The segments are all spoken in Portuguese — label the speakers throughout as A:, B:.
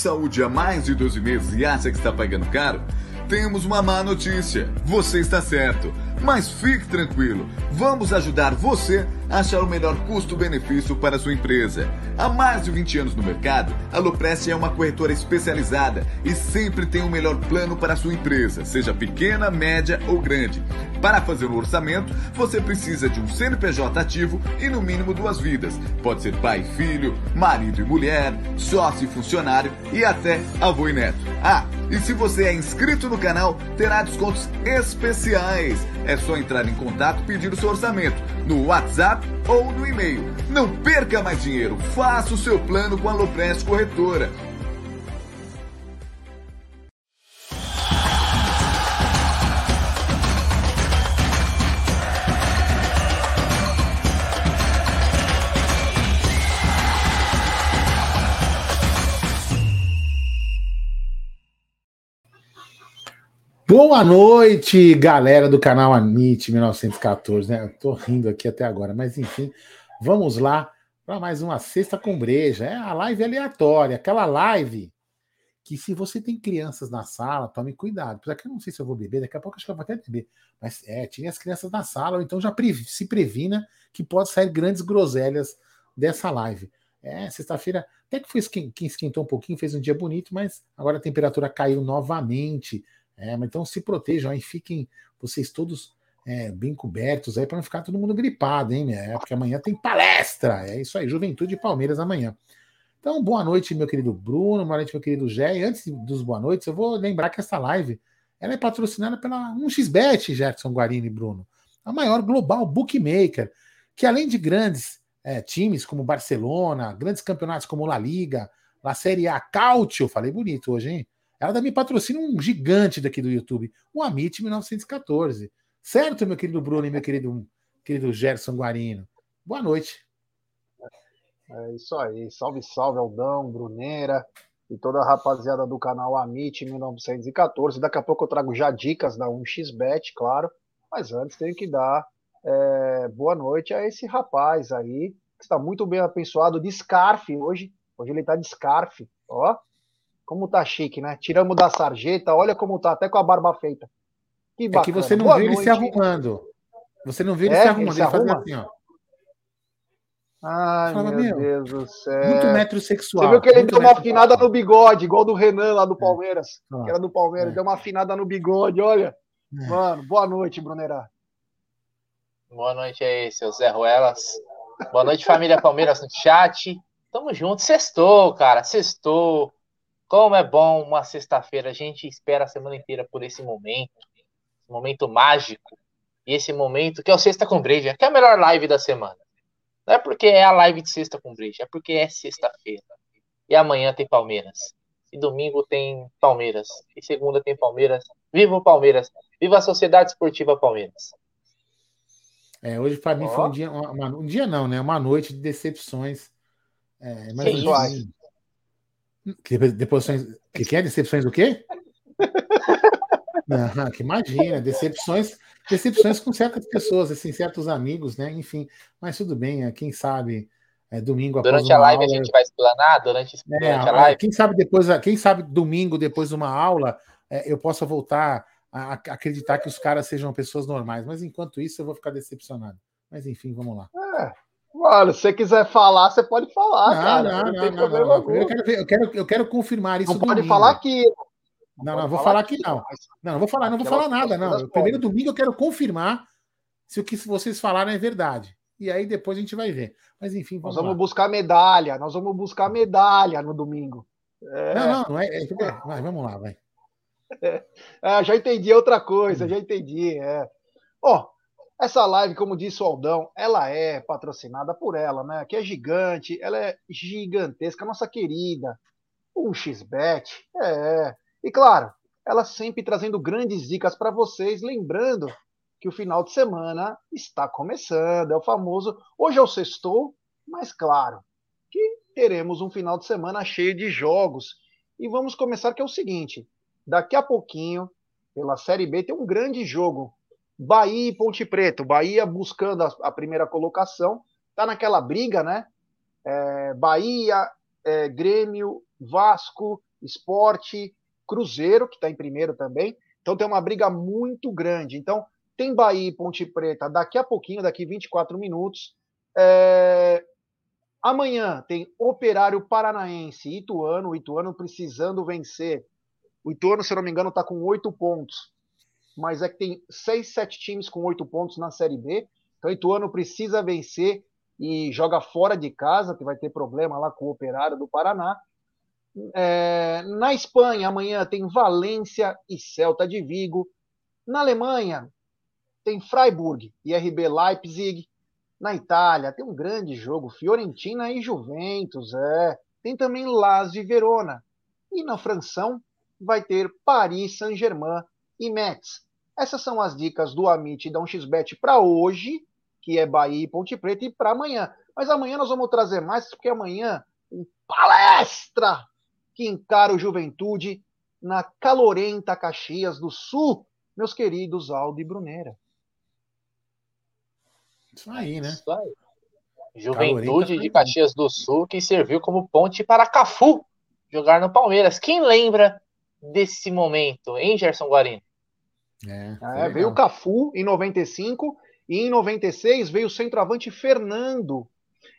A: saúde há mais de 12 meses e acha que está pagando caro, temos uma má notícia. Você está certo. Mas fique tranquilo, vamos ajudar você a achar o melhor custo-benefício para sua empresa. Há mais de 20 anos no mercado, a Loprest é uma corretora especializada e sempre tem o melhor plano para sua empresa, seja pequena, média ou grande. Para fazer o orçamento, você precisa de um CNPJ ativo e no mínimo duas vidas. Pode ser pai e filho, marido e mulher, sócio e funcionário e até avô e neto. Ah, e se você é inscrito no canal, terá descontos especiais. É só entrar em contato e pedir o seu orçamento no WhatsApp ou no e-mail. Não perca mais dinheiro, faça o seu plano com a Loprest Corretora.
B: Boa noite, galera do canal Amit 1914, né? Eu tô rindo aqui até agora, mas enfim, vamos lá para mais uma sexta com breja. É a live aleatória, aquela live que se você tem crianças na sala, tome cuidado. Apesar que eu não sei se eu vou beber, daqui a pouco acho que eu vou até beber. Mas é, tire as crianças na sala, ou então já se previna que pode sair grandes groselhas dessa live. É, sexta-feira, até que foi que esquentou um pouquinho, fez um dia bonito, mas agora a temperatura caiu novamente. É, mas então se protejam aí, fiquem vocês todos é, bem cobertos aí para não ficar todo mundo gripado, hein? É, porque amanhã tem palestra. É isso aí, Juventude Palmeiras amanhã. Então, boa noite, meu querido Bruno, boa noite, meu querido Gé. E antes dos boa noites, eu vou lembrar que essa live ela é patrocinada pela 1xBet, Gerson Guarini e Bruno, a maior global bookmaker, que além de grandes é, times como Barcelona, grandes campeonatos como La Liga, La Série A, Cautio, falei bonito hoje, hein? Ela também patrocina um gigante daqui do YouTube, o Amit 1914. Certo, meu querido Bruno e meu querido, querido Gerson Guarino? Boa noite.
C: É isso aí. Salve, salve, Aldão, Bruneira e toda a rapaziada do canal Amit 1914. Daqui a pouco eu trago já dicas da 1xBet, claro. Mas antes tenho que dar é, boa noite a esse rapaz aí, que está muito bem abençoado de Scarf hoje. Hoje ele está de Scarf, ó. Como tá chique, né? Tiramos da sarjeta, olha como tá, até com a barba feita.
B: Que bacana. É que você não Boa viu noite. ele se arrumando. Você não viu ele é, se arrumando, ele, se ele fazendo assim, ó.
C: Ai, Fala, meu, Deus do céu.
B: Muito metrosexual.
C: Você viu que ele deu uma afinada no bigode, igual do Renan lá do é. Palmeiras, é. que era do Palmeiras, é. deu uma afinada no bigode, olha. É. Mano, boa noite, Brunerá.
D: Boa noite aí, seu Zé Ruelas. Boa noite, família Palmeiras no chat. Tamo junto. Sextou, cara, sextou. Como é bom uma sexta-feira, a gente espera a semana inteira por esse momento, esse momento mágico, e esse momento que é o Sexta com Breja, que é a melhor live da semana. Não é porque é a live de Sexta com Breja, é porque é sexta-feira. E amanhã tem Palmeiras. E domingo tem Palmeiras. E segunda tem Palmeiras. Viva o Palmeiras! Viva a Sociedade Esportiva Palmeiras!
B: É, hoje para mim oh. foi um dia, uma, um dia não, né? Uma noite de decepções. É, mas assim, que decepções. Que, que é? Decepções do quê? Não, que imagina, decepções, decepções com certas pessoas, assim, certos amigos, né? Enfim, mas tudo bem, é, quem sabe é, domingo
D: Durante a live aula, a gente vai explanar, durante, é, durante a live.
B: Quem sabe depois, quem sabe domingo, depois de uma aula, é, eu possa voltar a, a, acreditar que os caras sejam pessoas normais, mas enquanto isso eu vou ficar decepcionado. Mas enfim, vamos lá.
C: É. Mano, se você quiser falar, você pode falar,
B: não,
C: cara.
B: Não, não, não, não, não. Eu, quero, eu, quero, eu quero confirmar isso.
C: Não pode falar aqui.
B: Não, não, vou falar aqui não. Não, não vou falar, não vou falar nada, não. Primeiro domingo eu quero confirmar se o que vocês falaram é verdade. E aí depois a gente vai ver. Mas enfim,
C: vamos Nós vamos lá. buscar medalha, nós vamos buscar medalha no domingo.
B: É... Não, não, não é, é, é vai, vamos lá, vai.
C: É, já entendi outra coisa, já entendi. É. Ó, essa live, como disse o Aldão, ela é patrocinada por ela, né? Que é gigante, ela é gigantesca, nossa querida. Um xbet, é. E claro, ela sempre trazendo grandes dicas para vocês, lembrando que o final de semana está começando, é o famoso. Hoje é o sextou, mas claro que teremos um final de semana cheio de jogos. E vamos começar que é o seguinte: daqui a pouquinho, pela Série B, tem um grande jogo Bahia e Ponte Preta. Bahia buscando a, a primeira colocação, tá naquela briga, né? É, Bahia é, Grêmio, Vasco, Esporte, Cruzeiro, que está em primeiro também. Então tem uma briga muito grande. Então tem Bahia e Ponte Preta daqui a pouquinho, daqui 24 minutos. É... Amanhã tem Operário Paranaense, Ituano, o Ituano precisando vencer. O Ituano, se não me engano, está com oito pontos. Mas é que tem seis, sete times com oito pontos na Série B. Então Ituano precisa vencer e joga fora de casa, que vai ter problema lá com o Operário do Paraná. É, na Espanha, amanhã tem Valência e Celta de Vigo. Na Alemanha, tem Freiburg e RB Leipzig. Na Itália, tem um grande jogo, Fiorentina e Juventus. É. Tem também Lazio e Verona. E na Franção, vai ter Paris Saint-Germain e Metz. Essas são as dicas do Amit e da 1xBet para hoje, que é Bahia e Ponte Preta, e para amanhã. Mas amanhã nós vamos trazer mais, porque amanhã, um palestra que encara o Juventude na calorenta Caxias do Sul, meus queridos Aldo e Bruneira.
B: Isso aí, né?
D: Isso aí. Juventude de Caxias do Sul que serviu como ponte para Cafu jogar no Palmeiras. Quem lembra desse momento, hein, Gerson Guarino?
C: É, é, veio o Cafu em 95 e em 96 veio o centroavante Fernando.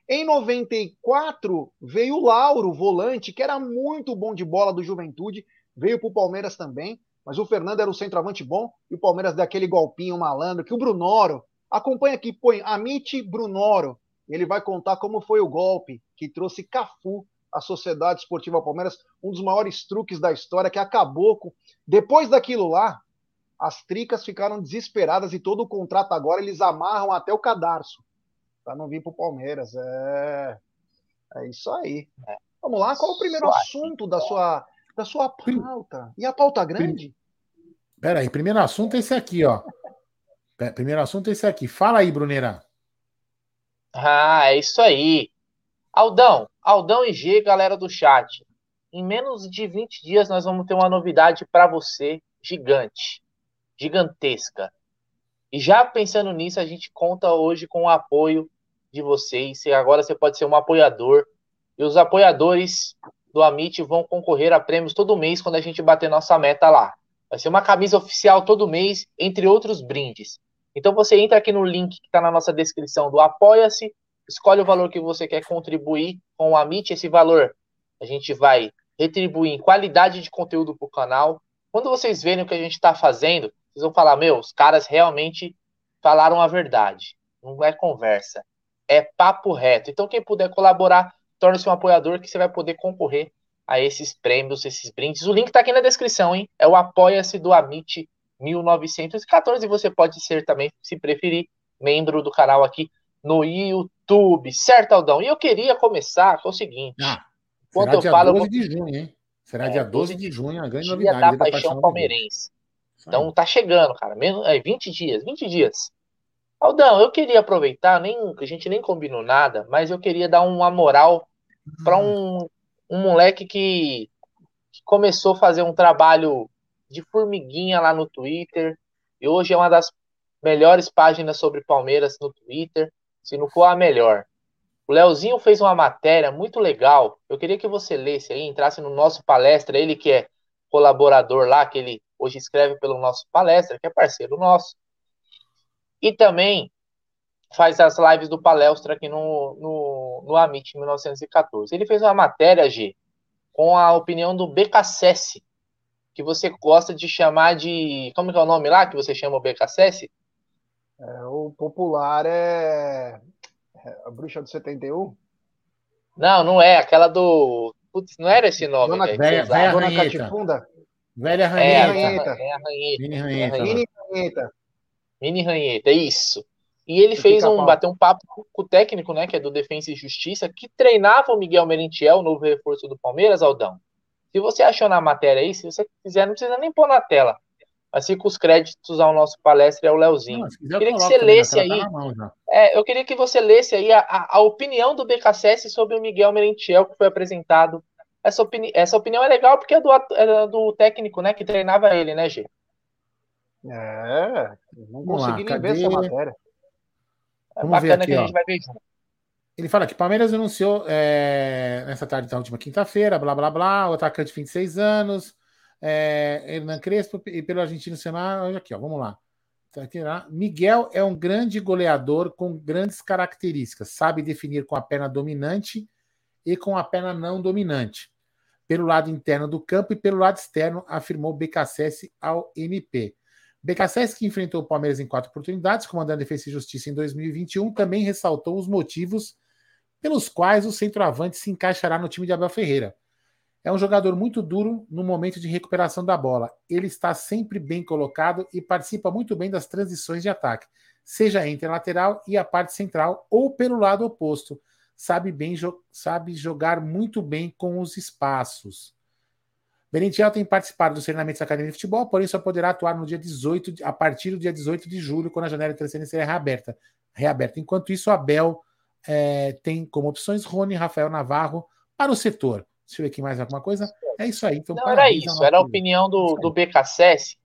C: Em 94, veio o Lauro, volante, que era muito bom de bola do Juventude, veio para o Palmeiras também, mas o Fernando era um centroavante bom, e o Palmeiras deu aquele golpinho malandro, que o Brunoro, acompanha aqui, põe Amit Brunoro, ele vai contar como foi o golpe que trouxe Cafu à Sociedade Esportiva Palmeiras, um dos maiores truques da história, que acabou com... Depois daquilo lá, as tricas ficaram desesperadas e todo o contrato agora eles amarram até o cadarço para não vir para o Palmeiras. É, é isso aí. É. Vamos lá, qual é o primeiro assunto da sua, da sua pauta? E a pauta grande?
B: Peraí, primeiro assunto é esse aqui, ó. Primeiro assunto é esse aqui. Fala aí, Bruneira.
D: Ah, é isso aí. Aldão, Aldão e G, galera do chat. Em menos de 20 dias nós vamos ter uma novidade para você gigante, gigantesca. E já pensando nisso, a gente conta hoje com o apoio de vocês. E agora você pode ser um apoiador. E os apoiadores do Amit vão concorrer a prêmios todo mês quando a gente bater nossa meta lá. Vai ser uma camisa oficial todo mês, entre outros brindes. Então você entra aqui no link que está na nossa descrição do Apoia-se, escolhe o valor que você quer contribuir com o Amit. Esse valor a gente vai retribuir em qualidade de conteúdo para o canal. Quando vocês verem o que a gente está fazendo, vocês vão falar, meu, os caras realmente falaram a verdade. Não é conversa. É papo reto. Então, quem puder colaborar, torne-se um apoiador que você vai poder concorrer a esses prêmios, esses brindes. O link está aqui na descrição, hein? É o Apoia-se do Amit 1914. E você pode ser também, se preferir, membro do canal aqui no YouTube. Certo, Aldão? E eu queria começar com o seguinte. Ah,
B: enquanto eu falo. 12 de junho, hein? Será é, dia 12 de junho, a grande novidade.
D: Da, da paixão palmeirense. Então tá chegando, cara. Menos, é, 20 dias, 20 dias. Aldão, eu queria aproveitar, nem, a gente nem combinou nada, mas eu queria dar uma moral para um, um moleque que, que começou a fazer um trabalho de formiguinha lá no Twitter, e hoje é uma das melhores páginas sobre Palmeiras no Twitter, se não for a melhor. O Leozinho fez uma matéria muito legal. Eu queria que você lesse aí, entrasse no nosso palestra, ele que é colaborador lá, que ele hoje escreve pelo nosso palestra, que é parceiro nosso. E também faz as lives do palestra aqui no, no, no Amit 1914. Ele fez uma matéria, G, com a opinião do BKSS, que você gosta de chamar de. Como que é o nome lá que você chama o BKSS?
C: É, o popular é... é. A Bruxa do 71?
D: Não, não é. Aquela do. Putz, não era esse nome.
B: Dona, véia, véia Dona Catifunda? Velha ranheta.
D: É, é a ranheta.
B: Mini ranheta.
C: Mini ranheta.
D: Mini ranheta, isso. E ele fez um, bateu um papo com o técnico, né, que é do Defensa e Justiça, que treinava o Miguel Merentiel, o novo reforço do Palmeiras, Aldão. Se você achou na matéria aí, se você quiser, não precisa nem pôr na tela. Mas fica os créditos ao nosso palestra é o Leozinho. Não, queria que você lesse aí. Tá é, eu queria que você lesse aí a, a, a opinião do BKSS sobre o Miguel Merentiel, que foi apresentado essa, opini essa opinião é legal porque é do, é do técnico, né, que treinava ele, né, G?
C: É, não consegui nem ver essa matéria.
D: É Vamos bacana aqui, que a gente ó. vai ver junto.
B: Ele fala que Palmeiras anunciou é, nessa tarde da última quinta-feira, blá blá blá, o atacante 26 anos, é, Hernan Crespo e pelo argentino Senna. Olha aqui, ó, vamos lá. Tá Miguel é um grande goleador com grandes características, sabe definir com a perna dominante e com a perna não dominante, pelo lado interno do campo e pelo lado externo, afirmou BKSS ao MP. BKSS, que enfrentou o Palmeiras em quatro oportunidades, comandando Defesa e Justiça em 2021, também ressaltou os motivos pelos quais o centroavante se encaixará no time de Abel Ferreira. É um jogador muito duro no momento de recuperação da bola. Ele está sempre bem colocado e participa muito bem das transições de ataque, seja entre a lateral e a parte central ou pelo lado oposto. Sabe bem, sabe jogar muito bem com os espaços. Merentiel tem participado dos treinamentos da Academia de Futebol, porém só poderá atuar no dia 18, a partir do dia 18 de julho, quando a janela de transferência será reaberta. reaberta. Enquanto isso, Abel é, tem como opções Rony Rafael Navarro para o setor. Deixa eu ver aqui mais alguma coisa. É isso aí. Então,
D: Não, era isso, era a opinião do, do BKSS.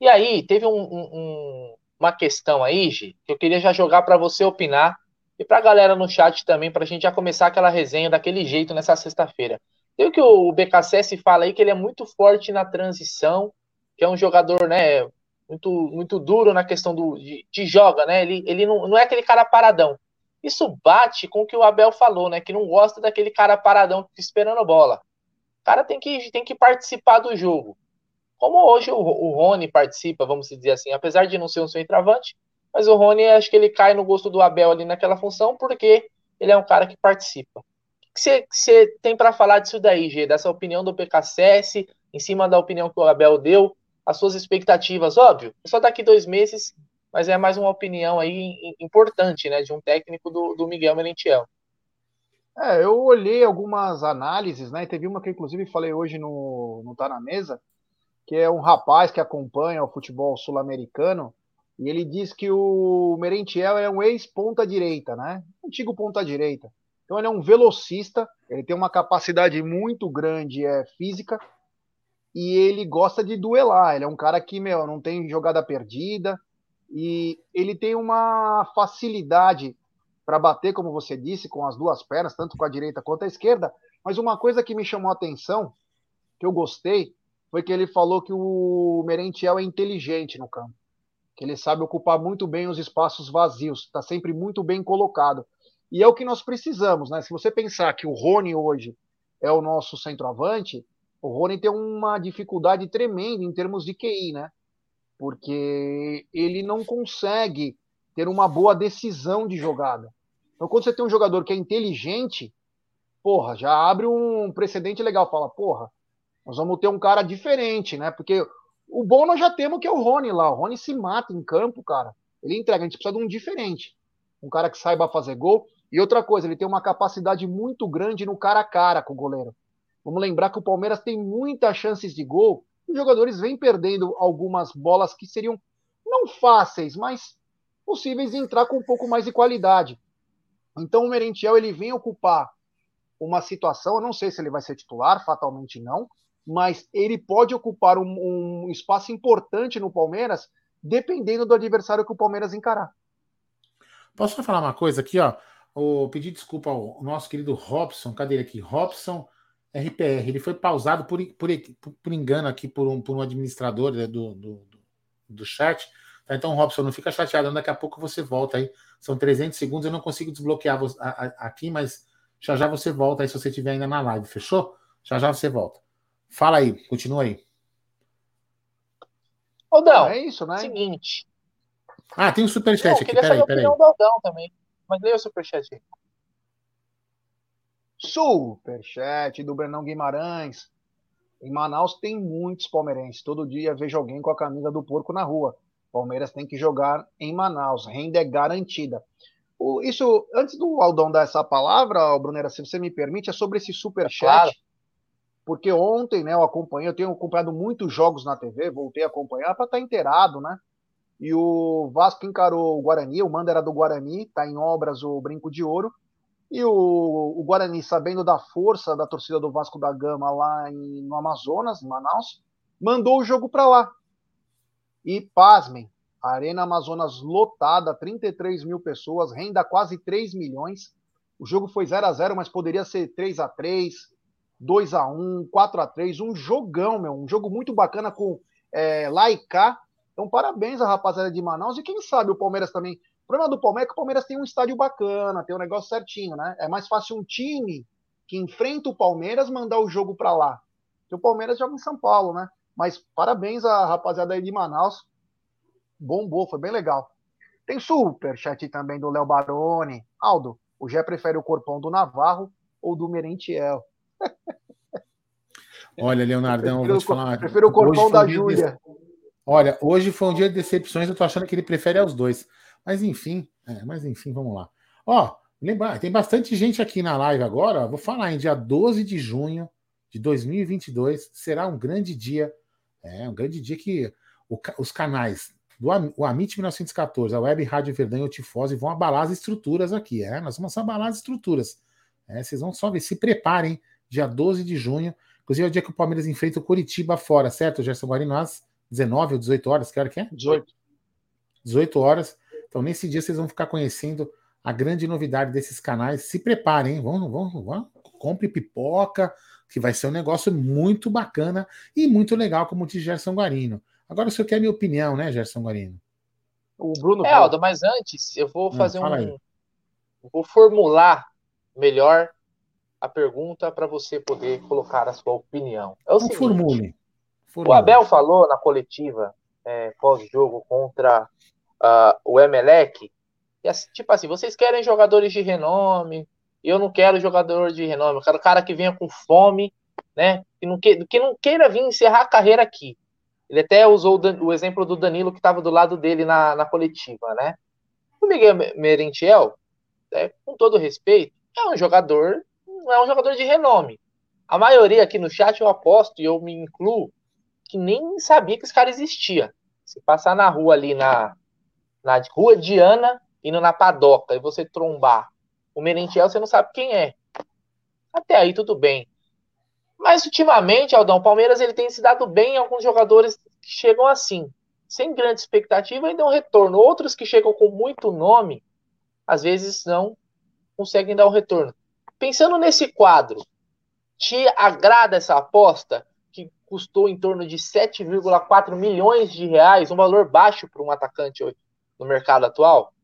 D: E aí, teve um, um, uma questão aí, Gi, que eu queria já jogar para você opinar e para a galera no chat também, para a gente já começar aquela resenha daquele jeito nessa sexta-feira. Tem o que o BKSS fala aí, que ele é muito forte na transição, que é um jogador, né, muito, muito duro na questão do, de, de joga, né? Ele, ele não, não é aquele cara paradão. Isso bate com o que o Abel falou, né? Que não gosta daquele cara paradão esperando bola. O cara tem que, tem que participar do jogo. Como hoje o, o Rony participa, vamos dizer assim, apesar de não ser um centroavante, mas o Rony acho que ele cai no gosto do Abel ali naquela função, porque ele é um cara que participa. O que você tem para falar disso daí, G? Dessa opinião do PKCS, em cima da opinião que o Abel deu, as suas expectativas, óbvio. Só daqui dois meses mas é mais uma opinião aí importante, né, de um técnico do, do Miguel Merentiel.
C: É, eu olhei algumas análises, né, teve uma que inclusive falei hoje no, no Tá Na Mesa, que é um rapaz que acompanha o futebol sul-americano, e ele diz que o Merentiel é um ex-ponta-direita, né, antigo ponta-direita. Então ele é um velocista, ele tem uma capacidade muito grande é, física, e ele gosta de duelar, ele é um cara que, meu, não tem jogada perdida, e ele tem uma facilidade para bater, como você disse, com as duas pernas, tanto com a direita quanto a esquerda. Mas uma coisa que me chamou a atenção, que eu gostei, foi que ele falou que o Merentiel é inteligente no campo, ele sabe ocupar muito bem os espaços vazios, está sempre muito bem colocado. E é o que nós precisamos, né? Se você pensar que o Rony hoje é o nosso centroavante, o Rony tem uma dificuldade tremenda em termos de QI, né? porque ele não consegue ter uma boa decisão de jogada. Então, quando você tem um jogador que é inteligente, porra, já abre um precedente legal. Fala, porra, nós vamos ter um cara diferente, né? Porque o bom nós já temos que é o Rony lá. O Rony se mata em campo, cara. Ele entrega. A gente precisa de um diferente. Um cara que saiba fazer gol. E outra coisa, ele tem uma capacidade muito grande no cara a cara com o goleiro. Vamos lembrar que o Palmeiras tem muitas chances de gol os jogadores vêm perdendo algumas bolas que seriam não fáceis, mas possíveis de entrar com um pouco mais de qualidade. Então o Merentiel ele vem ocupar uma situação, eu não sei se ele vai ser titular, fatalmente não, mas ele pode ocupar um, um espaço importante no Palmeiras, dependendo do adversário que o Palmeiras encarar.
B: Posso só falar uma coisa aqui, ó? O pedir desculpa ao nosso querido Robson, cadê ele aqui? Robson RPR. Ele foi pausado por, por, por engano aqui por um, por um administrador né, do, do, do chat. Tá? Então, Robson, não fica chateado, daqui a pouco você volta aí. São 300 segundos, eu não consigo desbloquear aqui, mas já já você volta aí se você estiver ainda na live, fechou? Já já você volta. Fala aí, continua aí.
D: Ô, Dão, é isso, né? Seguinte.
B: Ah, tem um superchat aqui, peraí, peraí.
D: Do Aldão também, mas leia o superchat aí.
C: Superchat do Brenão Guimarães. Em Manaus tem muitos palmeirenses. Todo dia vejo alguém com a camisa do porco na rua. Palmeiras tem que jogar em Manaus. Renda é garantida. O, isso, antes do Aldão dar essa palavra, Brunera, se você me permite, é sobre esse superchat. Claro. Porque ontem, né, eu acompanhei, eu tenho acompanhado muitos jogos na TV, voltei a acompanhar para estar tá inteirado, né? E o Vasco encarou o Guarani, o manda era do Guarani, tá em obras o Brinco de Ouro. E o, o, Guarani, sabendo da força da torcida do Vasco da Gama lá em, no Amazonas, em Manaus, mandou o jogo para lá. E pasmem, Arena Amazonas lotada, 33 mil pessoas, renda quase 3 milhões. O jogo foi 0 a 0 mas poderia ser 3 a 3 2 a 1 4 a 3 um jogão, meu. Um jogo muito bacana com é. Então, parabéns à rapaziada de Manaus. E quem sabe o Palmeiras também. O problema do Palmeiras é que o Palmeiras tem um estádio bacana, tem um negócio certinho, né? É mais fácil um time que enfrenta o Palmeiras mandar o jogo para lá. Porque o Palmeiras joga em São Paulo, né? Mas parabéns à rapaziada aí de Manaus. Bombou, foi bem legal. Tem super chat também do Léo Baroni. Aldo, o Gé prefere o corpão do Navarro ou do Merentiel?
B: Olha, Leonardão, eu vou te falar.
C: Prefiro o corpão da Júlia.
B: Olha, hoje foi um dia de decepções, eu tô achando que ele prefere aos dois. Mas enfim, é, mas enfim, vamos lá. Ó, lembra, tem bastante gente aqui na live agora. Vou falar em dia 12 de junho de 2022 será um grande dia. É, um grande dia que o, os canais do o Amit 1914, a Web Rádio Verdão e o Tifose vão abalar as estruturas aqui. É, nós vamos abalar as estruturas. É, vocês vão só ver, se preparem, dia 12 de junho. Inclusive é o dia que o Palmeiras enfrenta o Curitiba fora, certo, Gerson Guarino? Às 19 ou 18 horas, que hora que é?
C: 18.
B: 18 horas. Então, nesse dia, vocês vão ficar conhecendo a grande novidade desses canais. Se preparem, hein? Vão, vão, vão, compre pipoca, que vai ser um negócio muito bacana e muito legal, como diz Gerson Guarino. Agora, o senhor quer a minha opinião, né, Gerson Guarino?
D: O Bruno. É, Aldo, mas antes, eu vou hum, fazer um. Aí. Vou formular melhor a pergunta para você poder colocar a sua opinião. É o seguinte, formule. O Abel falou na coletiva é, pós-jogo contra uh, o Emelec, e assim, tipo assim, vocês querem jogadores de renome, eu não quero jogador de renome, eu quero cara que venha com fome, né? Que não, que, que não queira vir encerrar a carreira aqui. Ele até usou o, o exemplo do Danilo que estava do lado dele na, na coletiva, né? O Miguel Merentiel, é, com todo respeito, é um jogador, não é um jogador de renome. A maioria aqui no chat eu aposto e eu me incluo que nem sabia que esse cara existia. Se passar na rua ali, na, na rua Diana, indo na padoca, e você trombar o Merentiel, você não sabe quem é. Até aí tudo bem. Mas ultimamente, Aldão, o Palmeiras ele tem se dado bem em alguns jogadores que chegam assim, sem grande expectativa e dão retorno. Outros que chegam com muito nome, às vezes não conseguem dar um retorno. Pensando nesse quadro, te agrada essa aposta? custou em torno de 7,4 milhões de reais, um valor baixo para um atacante no mercado atual?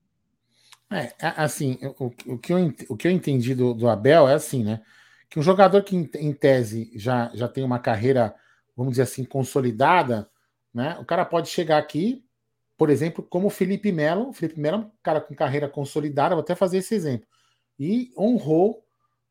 B: É, assim, o, o, que, eu, o que eu entendi do, do Abel é assim, né? Que um jogador que, em, em tese, já, já tem uma carreira, vamos dizer assim, consolidada, né? O cara pode chegar aqui, por exemplo, como o Felipe Melo. O Felipe Melo é um cara com carreira consolidada, vou até fazer esse exemplo. E honrou,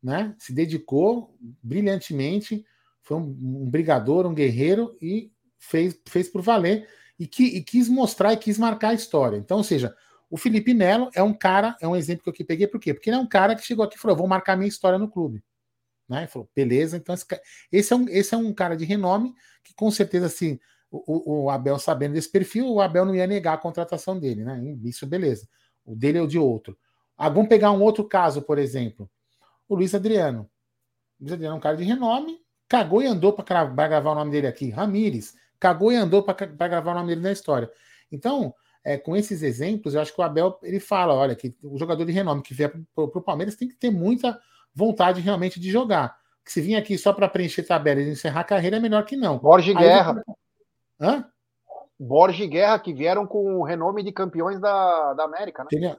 B: né? Se dedicou brilhantemente foi um, um brigador, um guerreiro e fez, fez por valer e, que, e quis mostrar e quis marcar a história. Então, ou seja, o Felipe Melo é um cara, é um exemplo que eu peguei, por quê? Porque ele é um cara que chegou aqui e falou: vou marcar minha história no clube. Né? Ele falou, beleza, então esse, esse, é um, esse é um cara de renome que com certeza, assim, o, o, Abel sabendo desse perfil, o Abel não ia negar a contratação dele, né? Isso, beleza. O dele é o de outro. Ah, vamos pegar um outro caso, por exemplo. O Luiz Adriano. O Luiz Adriano é um cara de renome, cagou e andou para gravar o nome dele aqui. Ramires, cagou e andou para gravar o nome dele na história. Então, é, com esses exemplos, eu acho que o Abel ele fala: olha, que o jogador de renome que vier para o Palmeiras tem que ter muita vontade realmente de jogar. Que se vir aqui só para preencher tabela e encerrar a carreira é melhor que não.
C: Borges Guerra. Hã? Borges Guerra, que vieram com o renome de campeões da, da América, né?
B: Entendeu?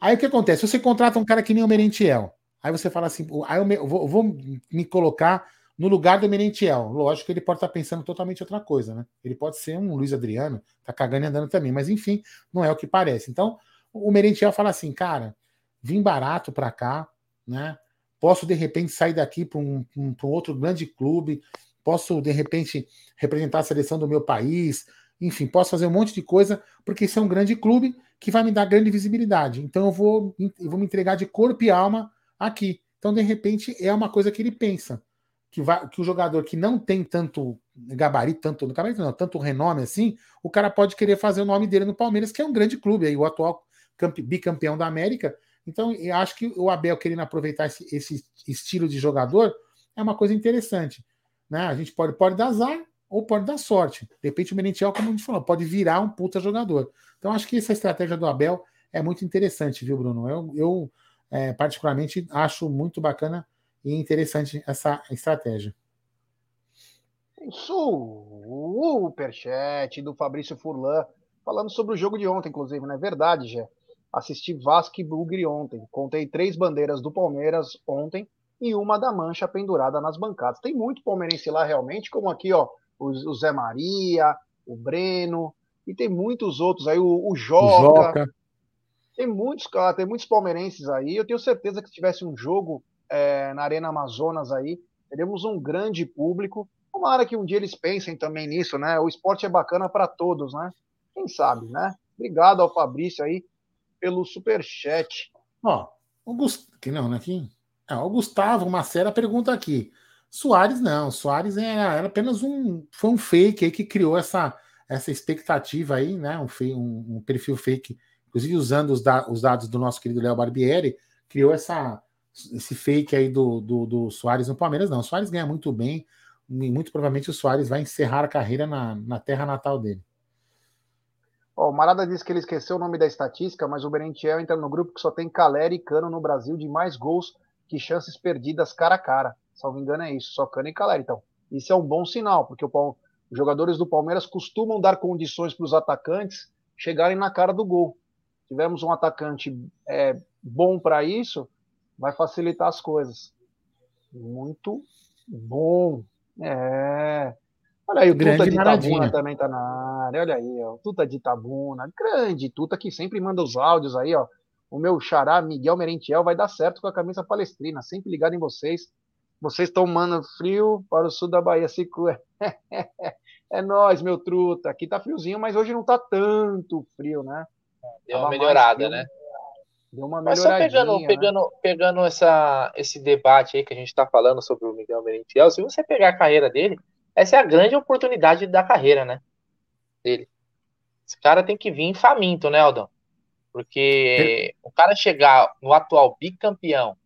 B: Aí o que acontece? Você contrata um cara que nem o Merentiel. Aí você fala assim, aí eu, vou, eu vou me colocar no lugar do Merentiel. Lógico que ele pode estar pensando totalmente outra coisa, né? Ele pode ser um Luiz Adriano, tá cagando e andando também, mas enfim, não é o que parece. Então, o Merentiel fala assim, cara, vim barato para cá, né? Posso de repente sair daqui para um, um, um, outro grande clube, posso de repente representar a seleção do meu país, enfim, posso fazer um monte de coisa, porque isso é um grande clube que vai me dar grande visibilidade. Então eu vou, eu vou me entregar de corpo e alma aqui. Então, de repente, é uma coisa que ele pensa que, vai, que o jogador que não tem tanto gabarito, tanto no gabarito não, tanto renome assim, o cara pode querer fazer o nome dele no Palmeiras, que é um grande clube, aí, o atual bicampeão da América. Então, eu acho que o Abel querendo aproveitar esse, esse estilo de jogador é uma coisa interessante. Né? A gente pode, pode dar azar ou pode dar sorte. De repente, o Merentiel, como a gente falou, pode virar um puta jogador. Então, acho que essa estratégia do Abel é muito interessante, viu, Bruno? Eu, eu é, particularmente, acho muito bacana e interessante essa estratégia.
C: Superchat do Fabrício Furlan, falando sobre o jogo de ontem, inclusive, não é verdade, Gé? Assisti Vasco e Bugre ontem. Contei três bandeiras do Palmeiras ontem e uma da Mancha pendurada nas bancadas. Tem muito palmeirense lá realmente, como aqui, ó, o, Zé Maria, o Breno, e tem muitos outros aí, o, o Joca. Joca. Tem muitos, cara, tem muitos palmeirenses aí. Eu tenho certeza que se tivesse um jogo é, na Arena Amazonas aí, teremos um grande público. Tomara que um dia eles pensem também nisso, né? O esporte é bacana para todos, né? Quem sabe, né? Obrigado ao Fabrício aí pelo super chat.
B: Ó, o Gustavo, que não, né? Aqui. Ah, o Gustavo Macera pergunta aqui. Soares não, Soares era, era, apenas um foi um fake aí que criou essa essa expectativa aí, né? Um, um, um perfil fake, inclusive usando os, da, os, dados do nosso querido Léo Barbieri, criou essa esse fake aí do, do, do Soares no Palmeiras. Não, o Soares ganha muito bem, e muito provavelmente o Soares vai encerrar a carreira na, na terra natal dele.
C: o Marada disse que ele esqueceu o nome da estatística, mas o Berentiel entra no grupo que só tem Caleri e Cano no Brasil de mais gols que chances perdidas cara a cara. Salvo engano é isso, só Cano e Caleri. Então, isso é um bom sinal, porque o, os jogadores do Palmeiras costumam dar condições para os atacantes chegarem na cara do gol. Tivemos um atacante é, bom para isso, vai facilitar as coisas. Muito bom. É. Olha aí, o Grande Tuta de Itabuna também tá na área. Olha aí, ó, o Tuta de Itabuna. Grande Tuta que sempre manda os áudios aí, ó o meu xará Miguel Merentiel vai dar certo com a camisa palestrina, sempre ligado em vocês. Vocês estão mandando frio para o sul da Bahia, é nós, meu truta. Aqui tá friozinho, mas hoje não tá tanto frio, né?
D: Deu uma melhorada, né?
C: Deu uma melhoradinha. Mas só
D: pegando,
C: né?
D: pegando, pegando essa, esse debate aí que a gente está falando sobre o Miguel Merentiel, se você pegar a carreira dele, essa é a grande oportunidade da carreira, né? Dele. Esse cara tem que vir faminto, né, Aldão? Porque o cara chegar no atual bicampeão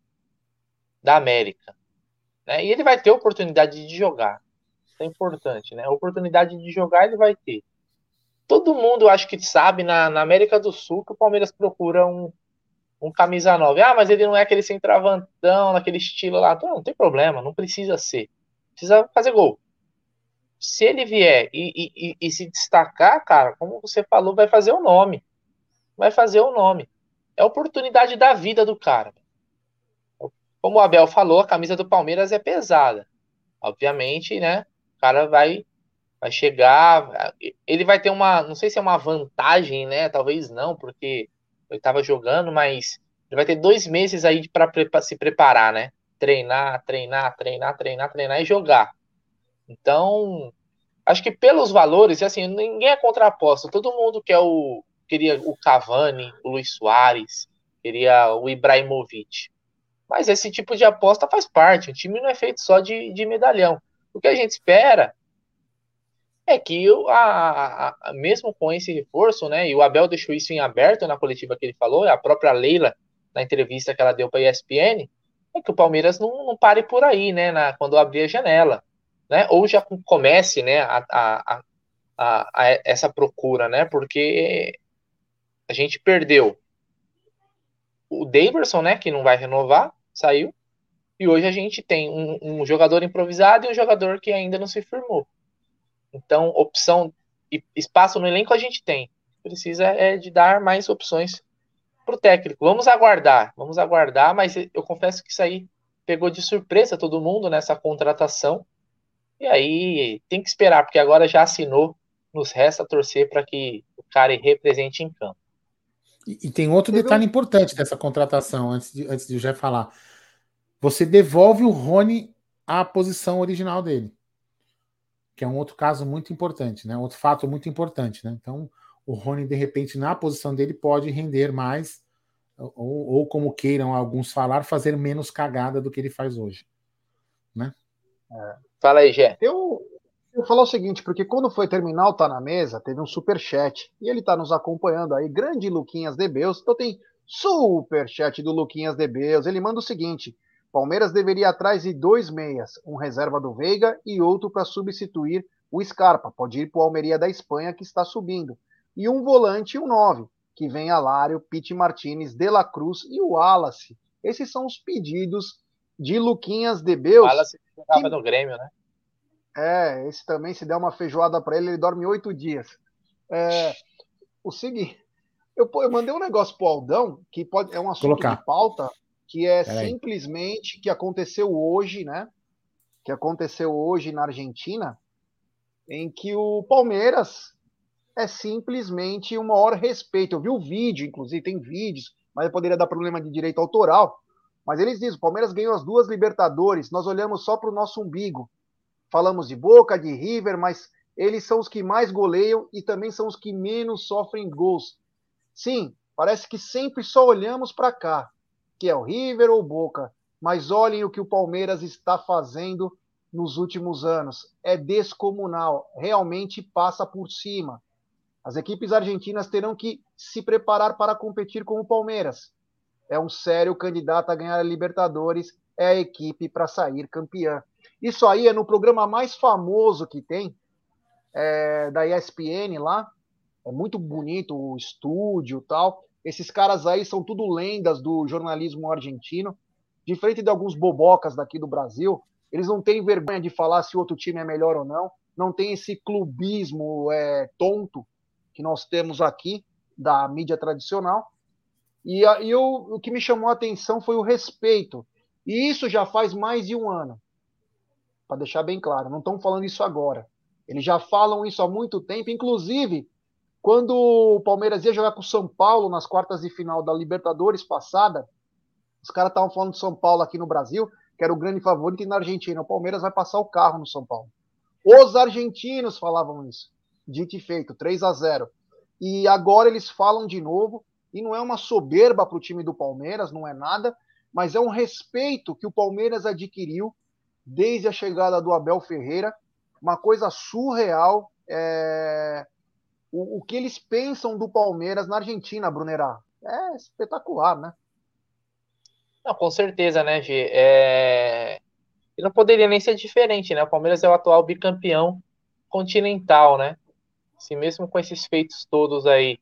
D: da América, né? E ele vai ter oportunidade de jogar. Isso é importante, né? A oportunidade de jogar ele vai ter. Todo mundo, acho que sabe, na, na América do Sul, que o Palmeiras procura um, um camisa 9. Ah, mas ele não é aquele centravantão, naquele estilo lá. Não, não tem problema, não precisa ser. Precisa fazer gol. Se ele vier e, e, e, se destacar, cara, como você falou, vai fazer o nome vai fazer o nome. É a oportunidade da vida do cara. Como o Abel falou, a camisa do Palmeiras é pesada. Obviamente, né? O cara vai, vai chegar. Ele vai ter uma. Não sei se é uma vantagem, né? Talvez não, porque ele estava jogando, mas ele vai ter dois meses aí para se preparar, né? Treinar, treinar, treinar, treinar, treinar e jogar. Então, acho que pelos valores, assim, ninguém é contraposto. Todo mundo quer o, queria o Cavani, o Luiz Soares, queria o Ibrahimovic. Mas esse tipo de aposta faz parte. O time não é feito só de, de medalhão. O que a gente espera é que a, a, a, mesmo com esse reforço, né, e o Abel deixou isso em aberto na coletiva que ele falou, a própria Leila, na entrevista que ela deu para a ESPN, é que o Palmeiras não, não pare por aí, né, na, quando abrir a janela, né, ou já comece, né, a, a, a, a essa procura, né, porque a gente perdeu o Daverson, né, que não vai renovar, saiu. E hoje a gente tem um, um, jogador improvisado e um jogador que ainda não se firmou. Então, opção e espaço no elenco a gente tem. Precisa é de dar mais opções para o técnico. Vamos aguardar, vamos aguardar, mas eu confesso que isso aí pegou de surpresa todo mundo nessa contratação. E aí tem que esperar, porque agora já assinou, nos resta torcer para que o cara represente em campo.
B: E, e tem outro detalhe importante dessa contratação, antes de, antes de eu já falar. Você devolve o Rony à posição original dele. Que é um outro caso muito importante, né? Outro fato muito importante, né? Então, o Rony, de repente, na posição dele, pode render mais, ou, ou como queiram alguns falar, fazer menos cagada do que ele faz hoje. Né?
D: É. Fala aí, Gé.
C: Eu, eu vou falar o seguinte, porque quando foi terminar o Tá na Mesa, teve um super chat e ele tá nos acompanhando aí, grande Luquinhas de Beus. Então tem super chat do Luquinhas de Beus. Ele manda o seguinte: Palmeiras deveria atrás de dois meias, um reserva do Veiga e outro para substituir o Scarpa. Pode ir para o Almeria da Espanha que está subindo. E um volante e um nove, que vem Alário, Pete Martinez, De La Cruz e o Wallace. Esses são os pedidos de Luquinhas de Beus.
D: Fala se jogava que... no Grêmio, né?
C: É, esse também, se der uma feijoada para ele, ele dorme oito dias. É, o seguinte, eu, eu, mandei um negócio pro Aldão, que pode, é um assunto Colocar. de pauta, que é Pera simplesmente que aconteceu hoje, né? Que aconteceu hoje na Argentina, em que o Palmeiras é simplesmente o maior respeito. Eu vi o vídeo, inclusive, tem vídeos, mas poderia dar problema de direito autoral. Mas eles dizem: o Palmeiras ganhou as duas Libertadores, nós olhamos só para o nosso umbigo. Falamos de Boca, de River, mas eles são os que mais goleiam e também são os que menos sofrem gols. Sim, parece que sempre só olhamos para cá, que é o River ou Boca, mas olhem o que o Palmeiras está fazendo nos últimos anos. É descomunal, realmente passa por cima. As equipes argentinas terão que se preparar para competir com o Palmeiras. É um sério candidato a ganhar a Libertadores, é a equipe para sair campeã. Isso aí é no programa mais famoso que tem, é, da ESPN lá. É muito bonito o estúdio tal. Esses caras aí são tudo lendas do jornalismo argentino. Diferente de alguns bobocas daqui do Brasil, eles não têm vergonha de falar se o outro time é melhor ou não. Não tem esse clubismo é, tonto que nós temos aqui da mídia tradicional. E, e eu, o que me chamou a atenção foi o respeito. E isso já faz mais de um ano para deixar bem claro, não estão falando isso agora. Eles já falam isso há muito tempo, inclusive quando o Palmeiras ia jogar com o São Paulo nas quartas de final da Libertadores passada, os caras estavam falando de São Paulo aqui no Brasil, que era o grande favorito, e na Argentina o Palmeiras vai passar o carro no São Paulo. Os argentinos falavam isso. Dito e feito, 3 a 0. E agora eles falam de novo, e não é uma soberba para o time do Palmeiras, não é nada, mas é um respeito que o Palmeiras adquiriu desde a chegada do Abel Ferreira, uma coisa surreal. É... O, o, que eles pensam do Palmeiras na Argentina, Brunerá? É espetacular, né?
D: Não, com certeza, né, Gê? É... E não poderia nem ser diferente, né? O Palmeiras é o atual bicampeão continental, né? Se mesmo com esses feitos todos aí,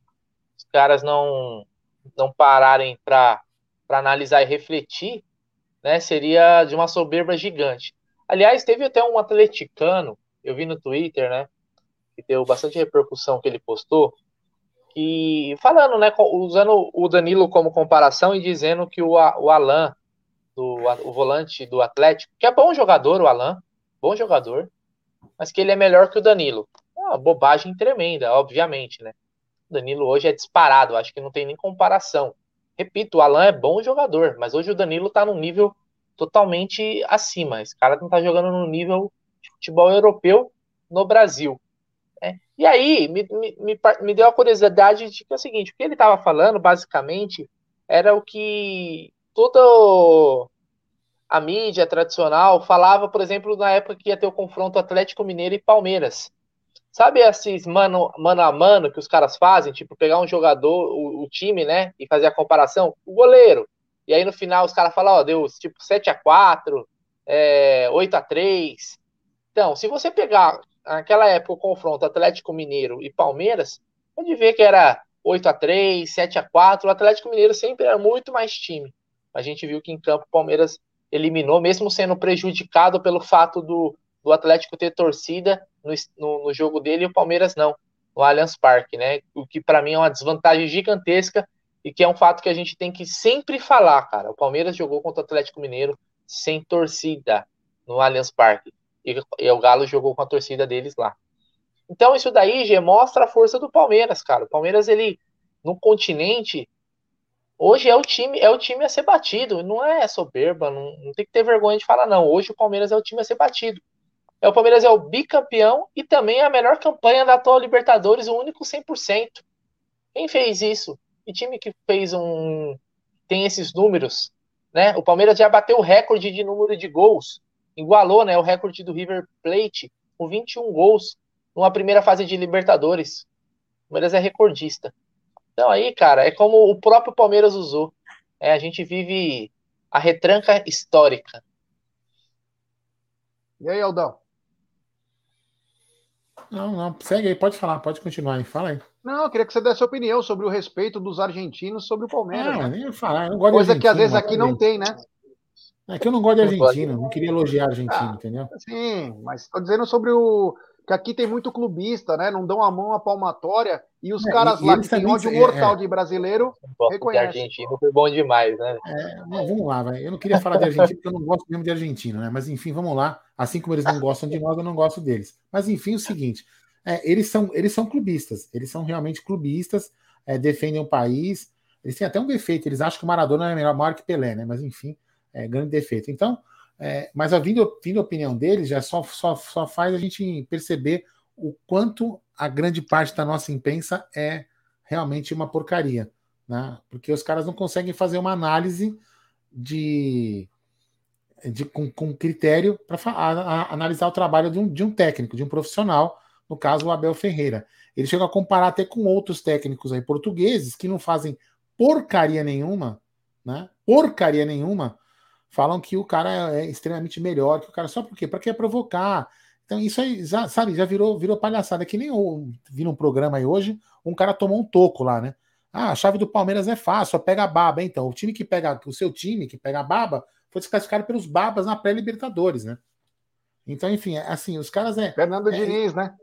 D: os caras não, não pararem para analisar e refletir, né, seria de uma soberba gigante. Aliás, teve até um atleticano, eu vi no Twitter, né, que bastante repercussão que ele postou, que falando, né, usando o Danilo como comparação e dizendo que o, o Alan, do, o volante do Atlético, que é bom jogador, o Alan, bom jogador, mas que ele é melhor que o Danilo. É uma bobagem tremenda, obviamente, né? O Danilo hoje é disparado, acho que não tem nem comparação. Repito, o Alan é bom jogador, mas hoje o Danilo tá num nível totalmente acima. Esse cara não tá jogando no nível de futebol europeu no Brasil. E aí, me, me, me, deu a curiosidade de que é o seguinte: o que ele estava falando, basicamente, era o que toda a mídia tradicional falava, por exemplo, na época que ia ter o confronto Atlético Mineiro e Palmeiras. Sabe esses mano, mano a mano que os caras fazem? Tipo, pegar um jogador, o, o time, né? E fazer a comparação? O goleiro. E aí no final os caras falam, ó, deu tipo 7 a 4 é, 8 a 3 Então, se você pegar naquela época o confronto Atlético Mineiro e Palmeiras, pode ver que era 8 a 3 7 a 4 O Atlético Mineiro sempre era muito mais time. A gente viu que em campo o Palmeiras eliminou, mesmo sendo prejudicado pelo fato do, do Atlético ter torcida no, no, no jogo dele e o Palmeiras não, no Allianz Parque, né? O que para mim é uma desvantagem gigantesca e que é um fato que a gente tem que sempre falar, cara. O Palmeiras jogou contra o Atlético Mineiro sem torcida no Allianz Parque e, o Galo jogou com a torcida deles lá. Então isso daí já mostra a força do Palmeiras, cara. O Palmeiras ele no continente hoje é o time é o time a ser batido. Não é soberba, não, não tem que ter vergonha de falar não. Hoje o Palmeiras é o time a ser batido. É, o Palmeiras é o bicampeão e também é a melhor campanha da atual Libertadores, o único 100%. Quem fez isso? Que time que fez um. tem esses números? Né? O Palmeiras já bateu o recorde de número de gols, igualou né, o recorde do River Plate com 21 gols numa primeira fase de Libertadores. O Palmeiras é recordista. Então aí, cara, é como o próprio Palmeiras usou. É, a gente vive a retranca histórica.
C: E aí, Aldão?
B: Não, não, segue aí, pode falar, pode continuar aí, fala aí.
C: Não, eu queria que você desse opinião sobre o respeito dos argentinos sobre o Palmeiras.
B: Ah,
C: né?
B: nem ia falar. Eu não gosto
C: Coisa
B: de
C: que às vezes aqui não tem, né?
B: É que eu não gosto de argentino, não queria elogiar argentino,
C: Ah.
B: entendeu?
C: Sim, mas estou dizendo sobre o. Que aqui tem muito clubista, né? Não dão a mão à palmatória e os
B: É,
C: caras
B: e-
C: lá que têm
B: também-
C: ódio
B: é,
C: mortal
B: é.
C: de brasileiro.
D: Gosto de
C: Reconhece.
D: argentino, foi bom demais, né?
B: É, vamos lá, vai. Eu não queria falar de argentino porque eu não gosto mesmo de argentino, né? Mas enfim, vamos lá. Assim como eles não gostam de nós, eu não gosto deles. Mas enfim, o seguinte: é, eles, são, eles são clubistas, eles são realmente clubistas, é, defendem o país. Eles têm até um defeito, eles acham que o Maradona é melhor, maior que Pelé, né? Mas enfim, é grande defeito. Então, é, mas a vindo, vindo a opinião deles já só, só, só faz a gente perceber o quanto a grande parte da nossa imprensa é realmente uma porcaria, né? Porque os caras não conseguem fazer uma análise de, de com, com critério para analisar o trabalho de um, de um técnico, de um profissional, no caso o Abel Ferreira. Ele chega a comparar até com outros técnicos aí portugueses que não fazem porcaria nenhuma, né? Porcaria nenhuma, falam que o cara é extremamente melhor que o cara só por quê? Para quê provocar? Então isso aí, já, sabe, já virou, virou palhaçada. Que nem eu vi num programa aí hoje, um cara tomou um toco lá, né? Ah, a chave do Palmeiras é fácil, só pega a baba. Então, o time que pega, o seu time que pega a baba, foi desclassificado pelos babas na pré-Libertadores, né? Então, enfim, é assim, os caras é.
C: Fernando
B: É,
C: Diniz, né?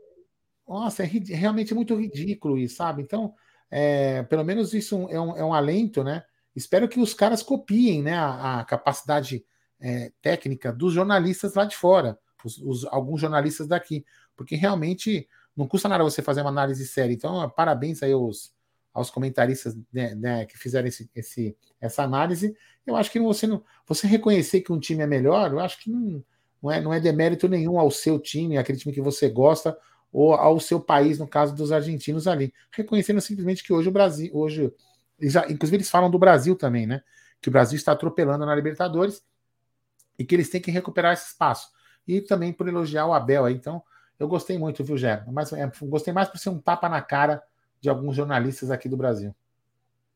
B: Nossa, é realmente muito ridículo isso, sabe? Então, é, pelo menos isso é um, é um alento, né? Espero que os caras copiem né, a, a capacidade é, técnica dos jornalistas lá de fora, os, os- alguns jornalistas daqui, porque realmente não custa nada você fazer uma análise séria. Então, parabéns aí aos, aos comentaristas né, né, que fizeram esse, esse- essa análise. Eu acho que você não, você reconhecer que um time é melhor, eu acho que não, não, é, não é demérito nenhum ao seu time, aquele time que você gosta, ou ao seu país, no caso dos argentinos ali, reconhecendo simplesmente que hoje o Brasil, hoje, eles já, inclusive eles falam do Brasil também, né? Que o Brasil está atropelando na Libertadores e que eles têm que recuperar esse espaço. E também por elogiar o Abel aí. Então, eu gostei muito, viu, Gé? Mas é, gostei mais por ser um tapa na cara de alguns jornalistas aqui do Brasil.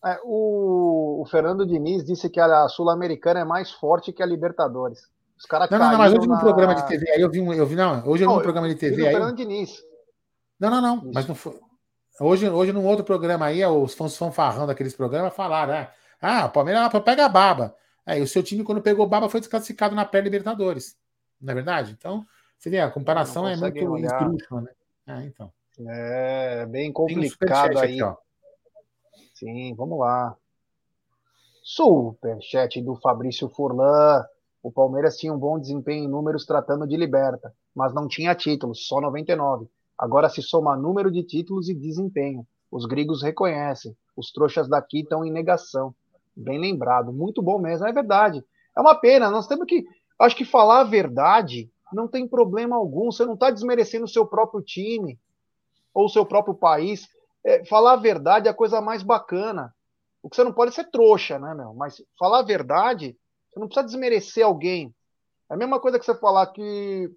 C: É, o, o Fernando Diniz disse que a Sul-Americana é mais forte que a Libertadores. Os caras
B: Não, não, não, mas hoje no
C: na-
B: programa de TV aí eu vi um, eu vi não, hoje eu vi um programa de TV aí.
C: Fernando Diniz.
B: Não, não, não, mas não foi. Hoje, hoje num outro programa aí, os fãs fanfarrão daqueles programas falaram, né? Ah, o Palmeiras ah, pega a baba. Aí o seu time, quando pegou baba, foi desclassificado na pré-Libertadores. Não é verdade? Então, você vê, a comparação é muito esdrúxula, né? Ah, então.
C: É bem
B: um
C: complicado aí.
B: aqui, ó.
C: Sim, vamos lá. Superchat do Fabrício Furlan. O Palmeiras tinha um bom desempenho em números tratando de liberta, mas não tinha títulos, só 99. Agora se soma número de títulos e desempenho. Os gregos reconhecem. Os trouxas daqui estão em negação. Bem lembrado, muito bom mesmo, é verdade. É uma pena, nós temos que. Acho que falar a verdade não tem problema algum. Você não está desmerecendo o seu próprio time ou o seu próprio país. É, falar a verdade é a coisa mais bacana. O que você não pode é ser trouxa, né, meu? Mas falar a verdade, você não precisa desmerecer alguém. É a mesma coisa que você falar que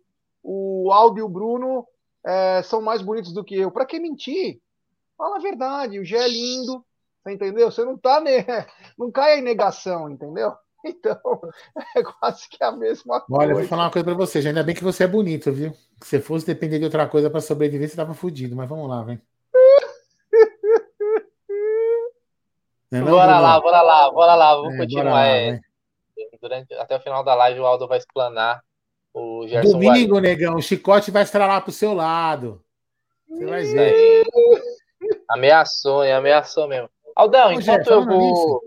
C: o Aldo e o Bruno é, são mais bonitos do que eu. Para que mentir? Fala a verdade. O Gé é lindo, você entendeu? Você não tá, né? Não cai em negação, entendeu? Então, é quase que a mesma coisa.
B: Olha, eu vou falar uma coisa pra você, já ainda bem que você é bonito, viu? Se você fosse depender de outra coisa pra sobreviver, você tava fudido, mas vamos lá, vem. Não é não,
D: bora lá, bora lá, bora lá, vamos
B: É, bora
D: continuar.
B: lá,
D: é. durante, até o final da live o Aldo vai explanar o Gerson
B: Domingo,
D: Guarino.
B: negão, o chicote vai estralar pro seu lado. Você vai ver.
D: Ameaçou, hein? Ameaçou mesmo. Aldão,
B: Ô,
D: enquanto
B: Jé,
D: eu vou.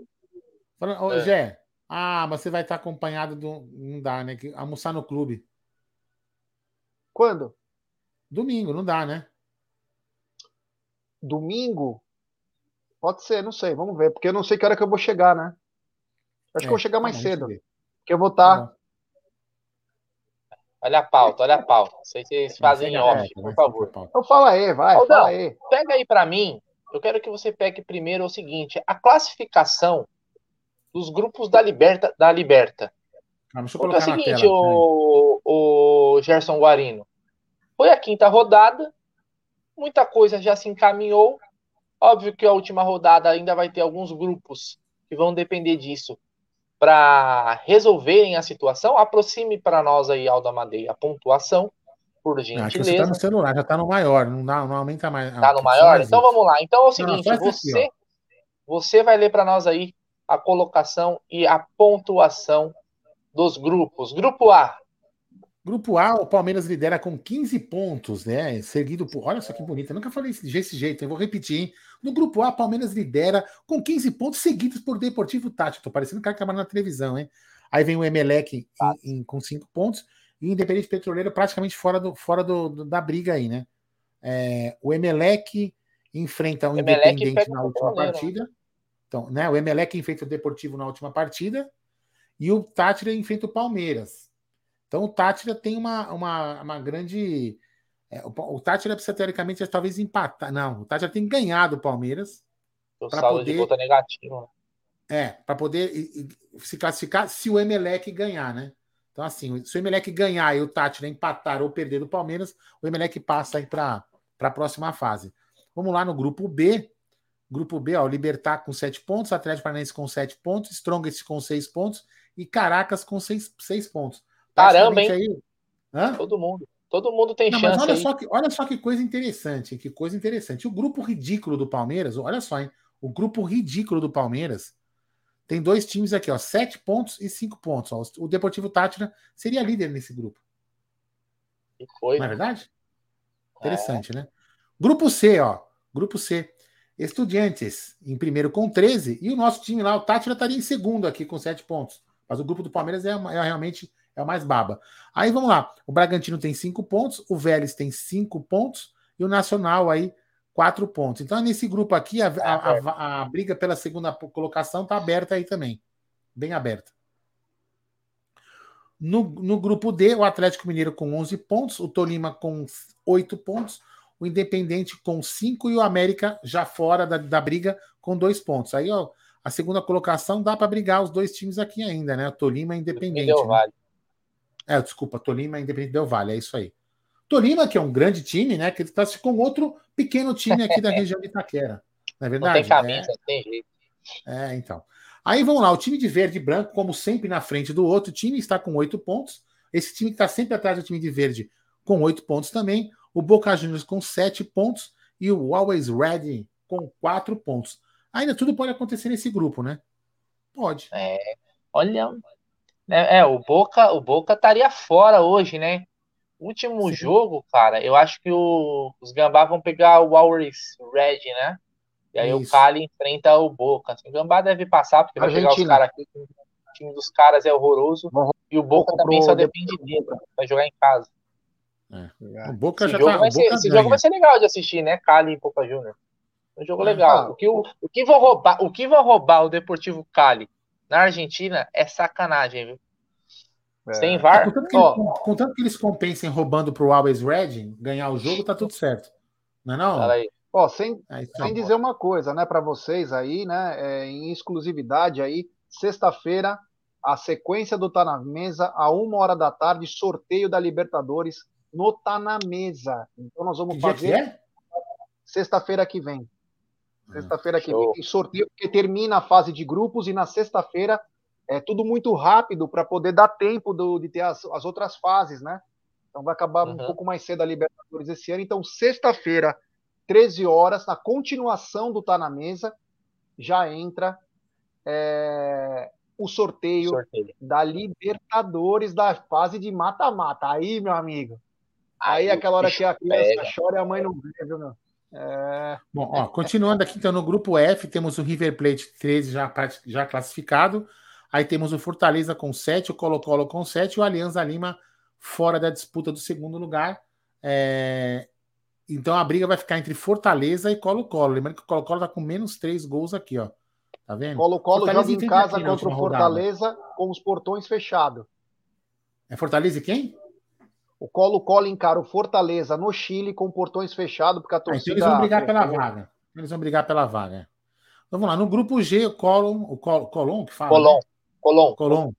B: Ô,
D: É.
B: Gé, ah, mas você vai estar acompanhado do. Não dá, né? Que- Almoçar no clube.
C: Quando?
B: Domingo, não dá, né?
C: Domingo? Pode ser, não sei, vamos ver. Porque eu não sei que hora que eu vou chegar, né? Acho
B: É,
C: que eu vou chegar
B: tá
C: mais cedo.
B: ver.
C: Porque eu vou
B: Tá
C: estar.
B: bom.
D: Olha a pauta, olha a pauta. Isso aí vocês fazem off, por
B: vai,
D: favor.
C: Então fala aí, vai,
D: Aldão.
C: fala aí.
D: Pega aí pra mim. Eu quero que você pegue primeiro o seguinte: a classificação dos grupos da Liberta. Da Liberta.
B: Calma, deixa eu
D: Porque é o
B: colocar
D: seguinte,
B: tela.
D: o, o Gerson Guarino. Foi a quinta rodada, muita coisa já se encaminhou. Óbvio que a última rodada ainda vai ter alguns grupos que vão depender disso para resolverem a situação. Aproxime para nós aí, Aldo Amadei, a pontuação. por
B: Não, aqui
D: gentileza.
B: você tá no celular, já tá no maior, não, dá, não aumenta mais.
D: Tá
B: Ah,
D: no
B: só
D: maior? Então vamos lá. Então é o
B: Não,
D: seguinte,
B: só esse aqui,
D: você, você vai ler para nós aí a colocação e a pontuação dos grupos. Grupo A,
B: Grupo A, o Palmeiras lidera com 15 pontos, né? Seguido por. Olha só que bonito, eu nunca falei desse jeito, eu vou repetir, hein? No grupo A, Palmeiras lidera com 15 pontos seguidos por Deportivo Tático. Tô parecendo um cara que trabalha na televisão, hein? Aí vem o Emelec em- em- com 5 pontos e o Independente Petroleiro praticamente fora, do, fora do, do- da briga aí, né? É, o Emelec enfrenta o
D: Emelec
B: Independente
D: o
B: na última
D: Petroleiro.
B: partida. Então, né? O Emelec enfrenta o Deportivo na última partida e o Tátira enfrenta o Palmeiras. Então o Tátira tem uma, uma, uma grande. é, o, o Tátira precisa, teoricamente, talvez empatar. Não, o Tátira tem que ganhar do Palmeiras.
D: o saldo
B: poder-
D: de gol tá negativo.
B: É, para poder e- e se classificar se o Emelec ganhar, né? Então, assim, se o Emelec ganhar e o Tátira empatar ou perder do Palmeiras, o Emelec passa aí para a próxima fase. Vamos lá no grupo B. Grupo B, ó, Libertar com 7 pontos, Atlético Paranaense com 7 pontos, Strongest com 6 pontos e Caracas com 6, seis pontos.
D: Caramba,
B: Praticamente Aí, Hã?
D: Todo mundo. Todo mundo tem
B: Não, mas
D: chance
B: olha
D: aí.
B: só, que, olha só que coisa interessante, que coisa interessante. O grupo ridículo do Palmeiras, olha só, hein? O grupo ridículo do Palmeiras tem dois times aqui, ó, sete pontos e cinco pontos. Ó. O Deportivo Tátira seria líder nesse grupo,
D: Que coisa.
B: não é verdade? Interessante, né? Grupo C, ó. Grupo C. Estudiantes em primeiro com 13 e o nosso time lá, o Tátira, estaria em segundo aqui com sete pontos. Mas o grupo do Palmeiras é, é realmente é o mais baba. Aí vamos lá. O Bragantino tem cinco pontos, o Vélez tem cinco pontos e o Nacional aí quatro pontos. Então nesse grupo aqui a, a, a, a briga pela segunda colocação está aberta aí também, bem aberta. No, no grupo D, o Atlético Mineiro com 11 pontos, o Tolima com 8 pontos, o Independente com 5 e o América já fora da, da briga com 2 pontos. Aí, ó, a segunda colocação dá para brigar os dois times aqui ainda, né? Tolima e Independente. Né?
D: Valle.
B: É, desculpa, Tolima Independente Del Vale, é isso aí. Tolima, que é um grande time, né? Que está com outro pequeno time aqui da região de Itaquera. Não é
D: Não
B: verdade?
D: tem camisa, não tem jeito.
B: É, é, então. Aí vamos lá, o time de verde e branco, como sempre, na frente do outro time, está com oito pontos. Esse time que está sempre atrás do time de verde, com oito pontos também. O Boca Juniors com sete pontos e o Always Ready com quatro pontos. Ainda tudo pode acontecer nesse grupo, né? Pode.
D: É, olha, é, é, o Boca, o Boca estaria fora hoje, né? Último
B: Sim.
D: jogo, cara, eu acho que o- os Gambá vão pegar o Always Red, né? E aí o
B: Isso.
D: Cali enfrenta o Boca. Assim, o Gambá deve passar, porque vai pegar os
C: Argentina.
D: caras aqui. O time dos caras é horroroso.
C: Vão-
D: E o Boca
C: Boca
D: também
C: pro
D: só depende dele. Vai jogar em casa.
B: O Boca
D: Esse,
B: já
D: jogo
B: tá.
D: vai,
B: o
D: ser,
B: Boca
D: esse
B: ganha.
D: jogo vai ser legal de assistir, né? Cali e Boca Juniors. Um jogo
B: Ah,
D: legal. O que, o, o que vão roubar, o que vão roubar o Deportivo Cali na Argentina é sacanagem, viu?
C: É.
D: Sem
B: É,
D: VAR,
B: contanto, que
D: ó,
B: eles, contanto que eles compensem roubando pro Always Ready, ganhar o jogo, tá tudo certo. Não é não?
D: fala aí.
C: Ó, sem,
B: É isso
C: sem
B: aí.
C: dizer uma coisa, né, para vocês aí, né, é, em exclusividade aí, sexta-feira, a sequência do Tá na Mesa, a uma hora da tarde, sorteio da Libertadores no Tá na Mesa. Então nós vamos
B: Que dia que
C: fazer
B: é?
C: sexta-feira que vem. Sexta-feira que vem, sorteio, porque termina a fase de grupos e na sexta-feira é tudo muito rápido para poder dar tempo do- de ter as, as outras fases, né? Então vai acabar um
D: Uhum.
C: pouco mais cedo a Libertadores esse ano. Então, sexta-feira, 13 horas, na continuação do Tá na Mesa, já entra é, o sorteio
D: Sorteio.
C: da Libertadores da fase de mata-mata. Aí, meu amigo. Aí,
D: Aí
C: aquela hora que a criança
D: pega.
C: chora e a mãe não vê, viu, meu? É,
B: Bom, ó, continuando aqui, então, no grupo F, temos o River Plate 13 já, já classificado. Aí temos o Fortaleza com 7, o Colo-Colo com 7 e o Alianza Lima fora da disputa do segundo lugar. É, Então a briga vai ficar entre Fortaleza e Colo-Colo. Lembrando que o Colo-Colo tá com menos 3 gols aqui, ó. Tá vendo?
C: Colo-Colo
B: Fortaleza
C: joga em casa contra o
B: última rodada?
C: Fortaleza com os portões fechados.
B: É Fortaleza e quem?
C: O Colo-Colo encara o Fortaleza no Chile com portões fechados, porque a
B: Ah, então
C: torcida.
B: eles vão brigar pela vaga. Eles vão brigar pela vaga. Vamos lá, no grupo G, o Colom, o Col Colom que fala.
D: Colom.
B: né?
D: Colom.
B: Colom.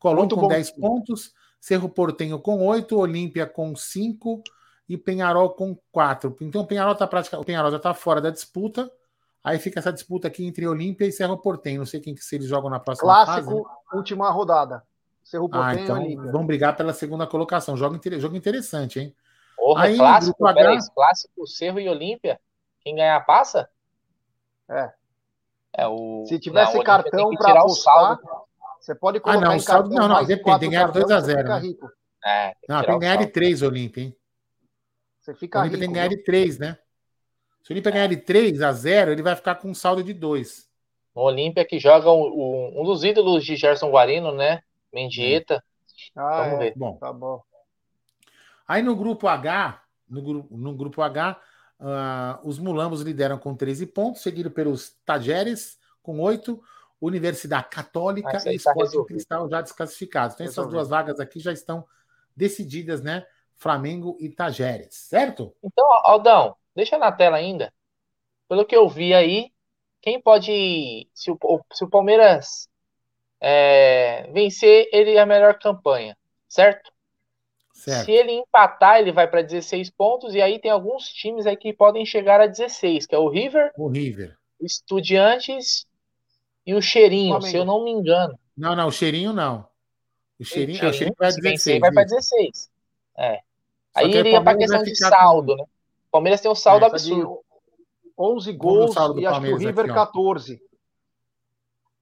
B: Colom
C: Muito
B: com
C: bom
B: 10
C: time.
B: pontos, Cerro Portenho com 8, Olímpia com 5 e Penharol com 4. Então o Penharol tá praticamente, o Penharol já está fora da disputa. Aí fica essa disputa aqui entre Olímpia e Cerro Portenho. Não sei quem que se eles jogam na próxima
C: Clássico,
B: fase. né?
C: última rodada. Cerro
B: Ah,
C: Portenho
B: então
C: e Olímpia.
B: vão brigar pela segunda colocação. Jogo, inter- jogo interessante, hein?
D: Porra,
B: Aí,
D: clássico,
B: grupo
D: peraí,
B: H-
D: clássico, Cerro e Olímpia. Quem ganhar passa?
C: É.
D: É o.
C: Se tivesse
D: não, o Olímpia
C: cartão
D: o
C: apostar,
D: saldo.
C: você pode colocar
B: não,
C: em
B: o saldo-
C: cartão
B: não, não, depende,
C: quatro
B: tem que ganhar
C: cartões,
B: 2 a
C: você
B: 0,
C: fica
B: né?
C: rico.
D: É, tem que
B: Não, tem
D: o
B: que ganhar de
D: saldo.
B: 3, Olímpia, hein?
C: Você
B: O
C: fica
B: Olímpia
C: rico.
B: tem que ganhar de 3, né? Se o Olímpia ganhar de 3 a 0, ele vai ficar com um saldo de 2.
D: O Olímpia que joga um, um- um dos ídolos de Gerson Guarino, né? Mendieta.
C: Ah,
D: Vamos
C: é.
D: ver.
B: Bom,
C: Tá bom.
B: aí no grupo H, no grupo, no grupo H, ah, os mulambos lideram com 13 pontos, seguido pelos Tajeres com 8, Universidade Católica e
D: tá
B: Esporte
D: resolvido.
B: Cristal já desclassificados. Então essas duas vagas aqui já estão decididas, né? Flamengo e Tajeres, certo?
D: Então, Aldão, deixa na tela ainda. Pelo que eu vi aí, quem pode. Se o, se o Palmeiras é, vencer, ele é a melhor campanha, certo?
B: Certo.
D: Se ele empatar, ele vai para 16 pontos. E aí tem alguns times aí que podem chegar a 16, que é o River,
B: O River.
D: o Estudiantes e o Cheirinho, se eu não me engano.
B: Não, não, o cheirinho não. O cheirinho, o
D: Cheirinho,
B: cheirinho vai
D: se
B: 16.
D: vencer, vai para
B: isso.
D: 16. É. Aí
B: que o
D: iria para questão de
B: ficar com-
D: saldo, né? O Palmeiras tem um saldo
B: É,
D: absurdo.
C: 11
B: Vamos no
C: gols
B: saldo
C: e acho que o River
B: aqui, ó.
C: 14.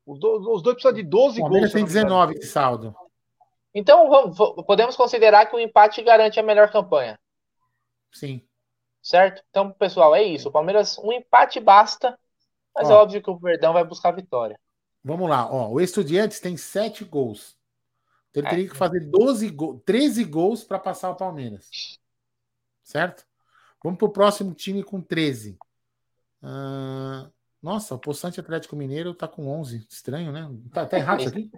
C: Os, do- os dois precisam de 12
B: O
C: gols. Eu
B: tem
C: não me engano.
B: 19 de saldo.
D: Então vamos- podemos considerar que o empate garante a melhor campanha,
B: Sim.
D: certo? Então, pessoal, é isso. O Palmeiras, um empate basta, mas
B: Ó.
D: é óbvio que o Verdão vai buscar a vitória.
B: Vamos lá, ó. O Estudiantes tem 7 gols. Então ele
D: É.
B: teria que fazer 12 gols, 13 gols para passar o Palmeiras. Certo? Vamos pro próximo time com 13. Ah, nossa, o Poçante Atlético Mineiro tá com 11. Estranho, né? Tá, tá errado isso aqui?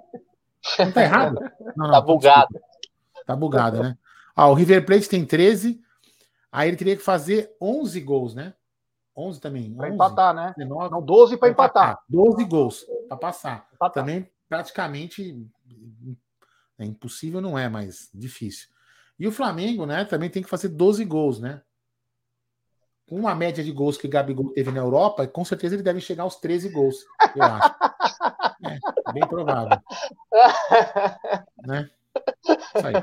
B: Não tá errado? Não, não,
D: Tá bugado.
B: desculpa. Tá bugado, né? Ah, o River Plate tem 13. Aí ele teria que fazer 11 gols, né? 11 também.
C: Pra
B: 11,
C: empatar, né?
B: 19,
C: Não, 12 pra
B: pra
C: empatar.
B: 12 gols para passar.
C: Empatar.
B: Também praticamente é impossível, não é, mas difícil. E o Flamengo, né, também tem que fazer 12 gols, né? Com uma média de gols que o Gabigol teve na Europa, com certeza ele deve chegar aos 13 gols, eu acho. É, bem provável, né? Isso aí.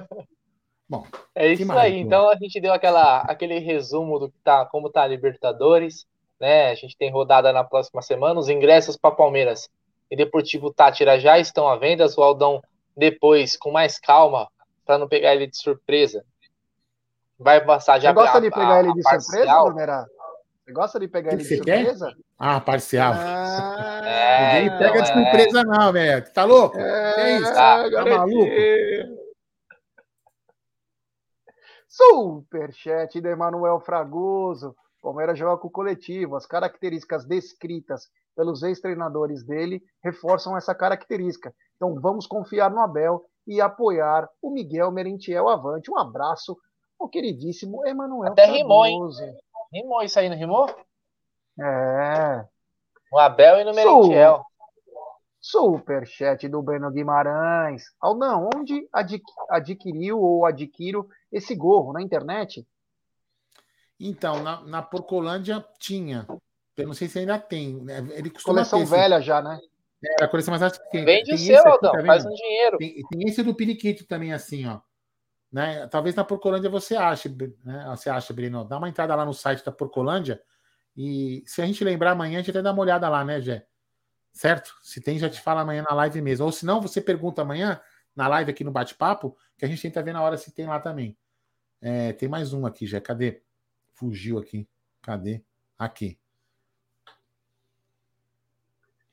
B: Bom,
D: É isso
B: mais,
D: aí.
B: pô?
D: Então a gente deu aquela, aquele resumo do que tá, como tá a Libertadores, né? A gente tem rodada na próxima semana. Os ingressos para Palmeiras e Deportivo Tátira já estão à venda. O Aldão depois, com mais calma, para não pegar ele de surpresa, vai passar já
C: Você gosta
D: a-
C: de
D: a-
C: pegar ele
D: a
C: de surpresa,
D: parcial.
C: Brunerá? Você gosta de pegar
B: Que
C: ele
B: que
C: de
B: você quer?
C: surpresa?
B: ah, parcial.
C: Ah,
D: É,
B: Ninguém
D: então,
B: pega de
D: é.
B: surpresa, não, velho. Tá louco?
C: É,
B: Que é isso?
D: Tá,
B: tá maluco?
C: Superchat do Emanuel Fragoso. Palmeiras joga com o coletivo. As características descritas pelos ex-treinadores dele reforçam essa característica. Então vamos confiar no Abel e apoiar o Miguel Merentiel Avante. Um abraço ao queridíssimo Emanuel
D: Até rimou, hein? Rimou isso aí, não rimou?
C: É.
D: No Abel e no
C: Sou.
D: Merentiel.
C: Superchat do Breno Guimarães. Aldão, onde adqui- adquiriu ou adquiro esse gorro? Na internet?
B: Então, na, na Porcolândia tinha. Eu não sei se ainda tem. né? Ele costuma
C: Coleção
B: esse-
C: velha já, né?
B: É, a coleção mais acho que tem.
D: Vende
B: tem
D: o seu, Aldão.
B: tá
D: Faz um dinheiro.
B: Tem, tem esse do Periquito também, assim, ó. Né? Talvez na Porcolândia você ache, né? Você acha, Breno? Dá uma entrada lá no site da Porcolândia e se a gente lembrar amanhã, a gente até dá uma olhada lá, né, Gé? Certo? Se tem, já te fala amanhã na live mesmo. Ou se não, você pergunta amanhã na live aqui no bate-papo, que a gente tenta ver na hora se tem lá também. É, tem mais um aqui, Gé. Cadê? Fugiu aqui. Cadê? Aqui.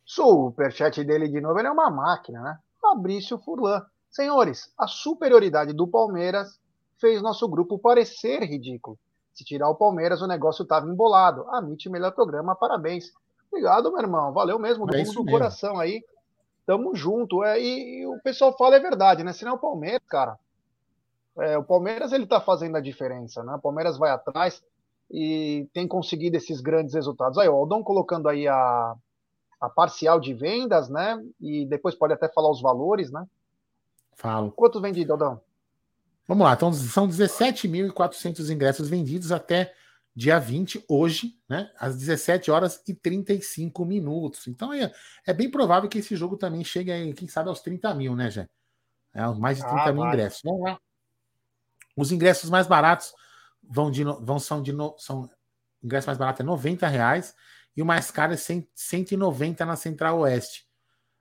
C: Superchat dele de novo, ele é uma máquina, né? Fabrício Furlan. Senhores, a superioridade do Palmeiras fez nosso grupo parecer ridículo. Se tirar o Palmeiras, o negócio estava embolado. Amit, melhor programa, parabéns. Obrigado, meu irmão. Valeu mesmo, do
B: É
C: fundo do
B: mesmo.
C: coração aí. Tamo junto. É, e, e o pessoal fala é verdade, né? Se não é o Palmeiras, cara. é, o Palmeiras ele tá fazendo a diferença, né? O Palmeiras vai atrás e tem conseguido esses grandes resultados. Aí, o Aldão colocando aí a, a parcial de vendas, né? E depois pode até falar os valores, né?
B: Falo.
C: Quanto vendido, Aldão?
B: Vamos lá, então são 17.400 ingressos vendidos até dia 20, hoje, né? Às 17 horas e 35 minutos. Então é, é bem provável que esse jogo também chegue, aí, quem sabe, aos 30 mil, né, Jé? É, mais de 30
C: Ah,
B: mil
C: vai.
B: ingressos. Vamos lá. Os ingressos mais baratos vão de vão são de são o ingresso mais barato é 90 reais e o mais caro é 100, 190 na Central Oeste.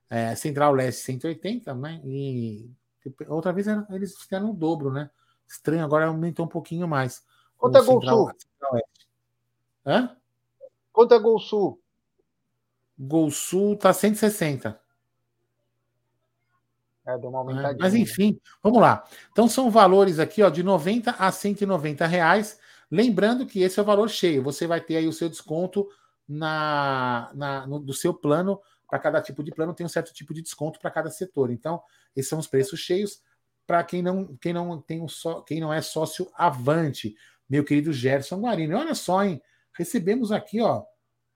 B: É, Central Leste 180, né? E outra vez eles fizeram o dobro, né? Estranho, agora aumentou um pouquinho mais.
C: Quanto é Gol Sul?
B: Hã?
C: Quanto é Gol Sul?
B: Gol Sul tá 160.
C: É, deu uma aumentadinha.
B: Mas enfim, vamos lá. Então são valores aqui, ó, de 90 a 190 reais. Lembrando que esse é o valor cheio. Você vai ter aí o seu desconto na, na no, do seu plano. Para cada tipo de plano tem um certo tipo de desconto para cada setor. Então, esses são os preços cheios para quem não, quem não tem um só, quem não é sócio avante, meu querido Gerson Guarini. Olha só, hein? Recebemos aqui, ó,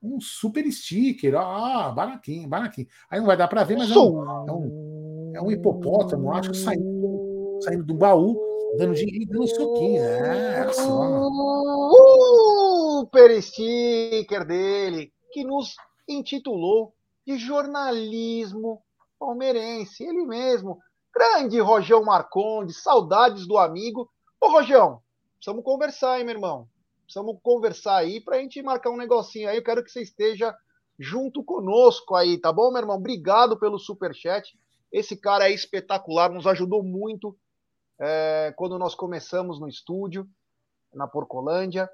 B: um super sticker. Ah, baraquinho, baraquinho. Aí não vai dar para ver, mas é um, é um, é um hipopótamo, acho que saindo, saindo do baú, dando dinheiro, dando soquinho. É, era só.
C: Super sticker dele, que nos intitulou de jornalismo palmeirense. Ele mesmo. Grande Rojão Marcondes, saudades do amigo. Ô, Rojão, precisamos conversar, hein, meu irmão? Precisamos conversar aí para a gente marcar um negocinho aí. Eu quero que você esteja junto conosco aí, tá bom, meu irmão? Obrigado pelo super chat. Esse cara é espetacular, nos ajudou muito é, quando nós começamos no estúdio na Porcolândia.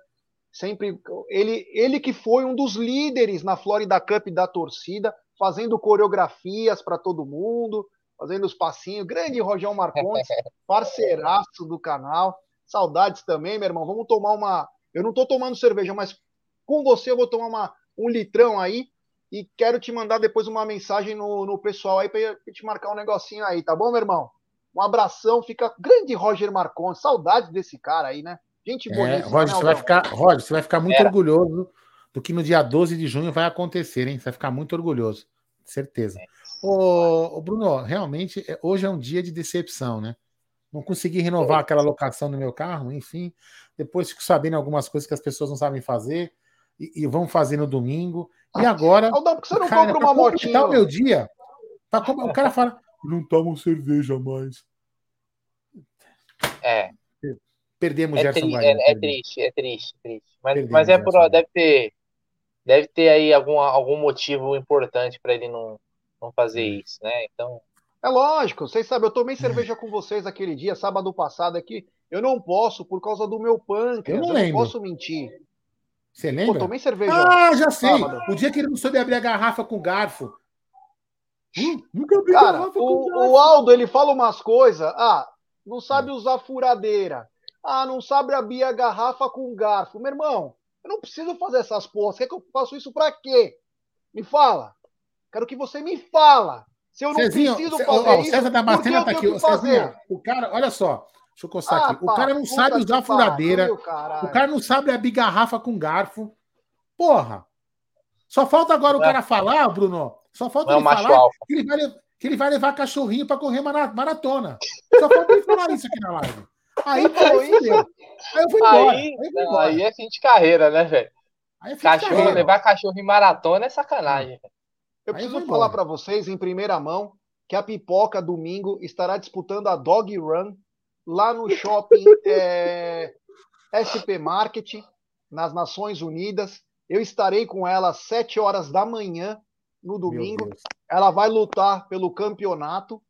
C: Sempre ele, ele que foi um dos líderes na Florida Cup da torcida, fazendo coreografias para todo mundo, fazendo os passinhos. Grande Rojão Marcondes, parceiraço do canal. Saudades também, meu irmão. Vamos tomar uma. Eu não estou tomando cerveja, mas com você eu vou tomar uma, um litrão aí e quero te mandar depois uma mensagem no, no pessoal aí para te marcar um negocinho aí, tá bom, meu irmão? Um abração, fica grande Roger Marcondes, saudades desse cara aí, né?
B: Gente boa. É, Roger, você vai ficar, Roger, você vai ficar muito Era. orgulhoso do que no dia 12 de junho vai acontecer, hein? Você vai ficar muito orgulhoso, certeza. É. Ô, ô, Bruno, realmente, é, hoje é um dia de decepção, né? Não consegui renovar aquela locação no meu carro, enfim. Depois fico sabendo algumas coisas que as pessoas não sabem fazer e, e vão fazer no domingo. E agora.
C: Aldão, por que você não cara, compra uma motinha?
B: o meu dia. Pra, o cara fala: não tomam cerveja mais.
D: É.
B: Perdemos
D: é
B: Gerson
D: tri, é, é, triste, é triste, triste. Mas, mas é por deve ter deve ter aí algum, algum motivo importante para ele não, não fazer hum. isso, né? Então
C: é lógico, vocês sabem, eu tomei cerveja com vocês aquele dia, sábado passado aqui. Eu não posso por causa do meu pâncreas. Eu não, eu não posso mentir.
B: Você lembra?
C: Pô, tomei cerveja.
B: Ah, já sei. Sábado. O dia que ele não soube abrir a garrafa com garfo.
C: Hum, nunca abri Cara, garrafa o, com garfo. o Aldo, ele fala umas coisas. Ah, não sabe usar furadeira. Ah, não sabe abrir a garrafa com garfo. Meu irmão, eu não preciso fazer essas porras. Quer que eu faça isso pra quê? Me fala. Quero que você me fala. Se eu não Cezinho, preciso fazer ó,
B: isso, o César Damasceno tá aqui. Cezinho, o cara, olha só. Deixa eu coçar ah, aqui. O cara não sabe usar furadeira. o cara não sabe abrir garrafa com garfo. Porra. Só falta agora o cara falar, Bruno. Só falta não ele falar que ele, vai, que ele vai levar cachorrinho para correr maratona. Só falta ele falar isso aqui na live. Aí, aí,
D: aí eu vou embora. Aí, aí, embora. aí é fim de carreira, né, velho? É cachorro, carreira. levar cachorro em maratona é sacanagem.
C: Eu preciso falar para vocês em primeira mão que a Pipoca domingo estará disputando a Dog Run lá no shopping é, SP Market, nas Nações Unidas. Eu estarei com ela às 7 horas da manhã no domingo. Ela vai lutar pelo campeonato,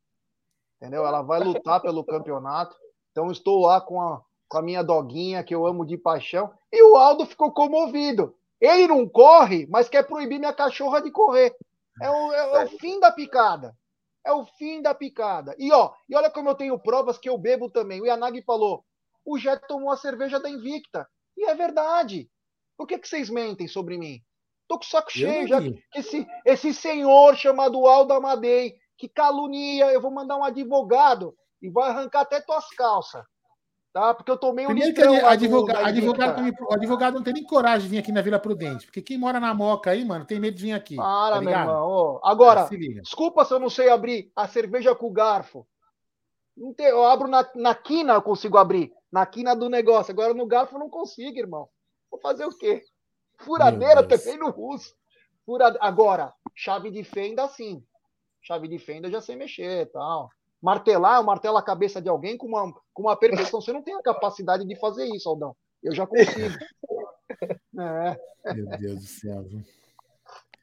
C: entendeu? Ela vai lutar pelo campeonato. Então estou lá com a, com a minha doguinha que eu amo de paixão. E o Aldo ficou comovido. Ele não corre, mas quer proibir minha cachorra de correr. É o, é, é o fim da picada. É o fim da picada. E ó, e olha como eu tenho provas que eu bebo também. O Yanagi falou: o Jet tomou a cerveja da Invicta. E é verdade. Por que, que vocês mentem sobre mim? Tô com o saco cheio já. Esse, esse senhor chamado Aldo Amadei, que calunia, eu vou mandar um advogado e vai arrancar até tuas calças tá? Porque eu tomei um
B: Primeiro que advogado, advogado, o advogado não tem nem coragem de vir aqui na Vila Prudente, porque quem mora na Moca aí, mano, tem medo de vir aqui.
C: Para, tá meu irmão. Agora, é, desculpa se eu não sei abrir a cerveja com garfo. Não tem, eu abro na, na quina, eu consigo abrir. Na quina do negócio. Agora no garfo eu não consigo, irmão. Vou fazer o quê? Furadeira também no russo. Furade... Agora, chave de fenda, sim. Chave de fenda já sei mexer e tal martelar, eu martelo a cabeça de alguém com uma, com uma perfeição. Você não tem a capacidade de fazer isso, Aldão. Eu já consigo.
B: é. Meu Deus do céu.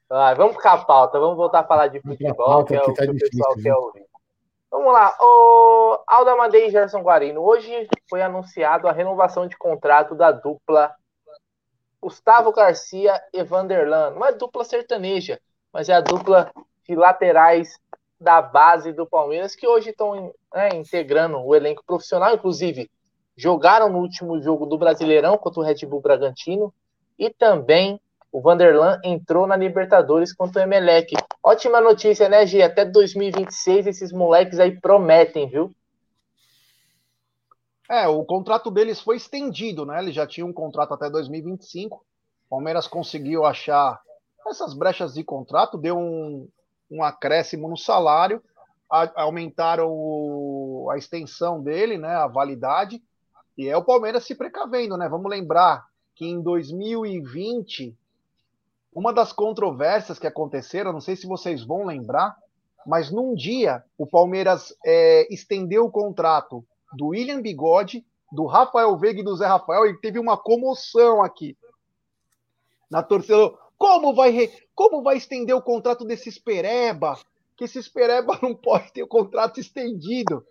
D: Ah, vamos ficar a pauta, vamos voltar a falar de futebol, que é o tá que o pessoal quer ouvir. Vamos lá, o Alda Amadei e Gerson Guarino. Hoje foi anunciado a renovação de contrato da dupla Gustavo Garcia e Vanderlan. Não é dupla sertaneja, mas é a dupla de laterais da base do Palmeiras que hoje estão né, integrando o elenco profissional. Inclusive, jogaram no último jogo do Brasileirão contra o Red Bull Bragantino e também o Vanderlan entrou na Libertadores contra o Emelec. Ótima notícia, né, Gi? Até 2026 esses moleques aí prometem, viu?
C: É, o contrato deles foi estendido, né? Eles já tinham um contrato até 2025. O Palmeiras conseguiu achar essas brechas de contrato, deu um, um acréscimo no salário, a, aumentaram o, a extensão dele, né? A validade. E é o Palmeiras se precavendo, né? Vamos lembrar que em 2020 uma das controvérsias que aconteceram, não sei se vocês vão lembrar, mas num dia o Palmeiras é, estendeu o contrato do William Bigode, do Rafael Veiga e do Zé Rafael, e teve uma comoção aqui na torcida. Como vai, como vai estender o contrato desse Pereba? Que esse Pereba não pode ter o contrato estendido.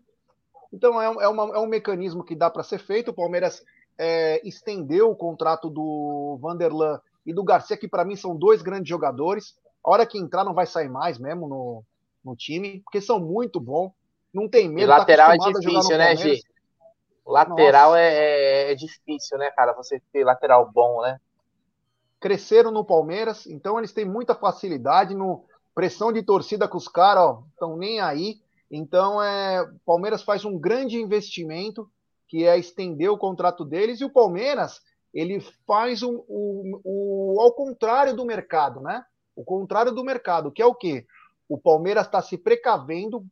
C: Então é, é, uma, é um mecanismo que dá para ser feito. O Palmeiras é, estendeu o contrato do Vanderlan e do Garcia, que para mim são dois grandes jogadores. A hora que entrar não vai sair mais mesmo no, no time, porque são muito bons. Não tem medo. E
D: tá lateral tá é difícil, né, Gi? Lateral é, é, é, difícil, né, cara? Você ter lateral bom, né?
C: Cresceram no Palmeiras, então eles têm muita facilidade no pressão de torcida com os caras, ó, estão nem aí. Então, é, o Palmeiras faz um grande investimento, que é estender o contrato deles, e o Palmeiras ele faz o, o, o, ao contrário do mercado, né? O contrário do mercado, que é o quê? O Palmeiras está se precavendo,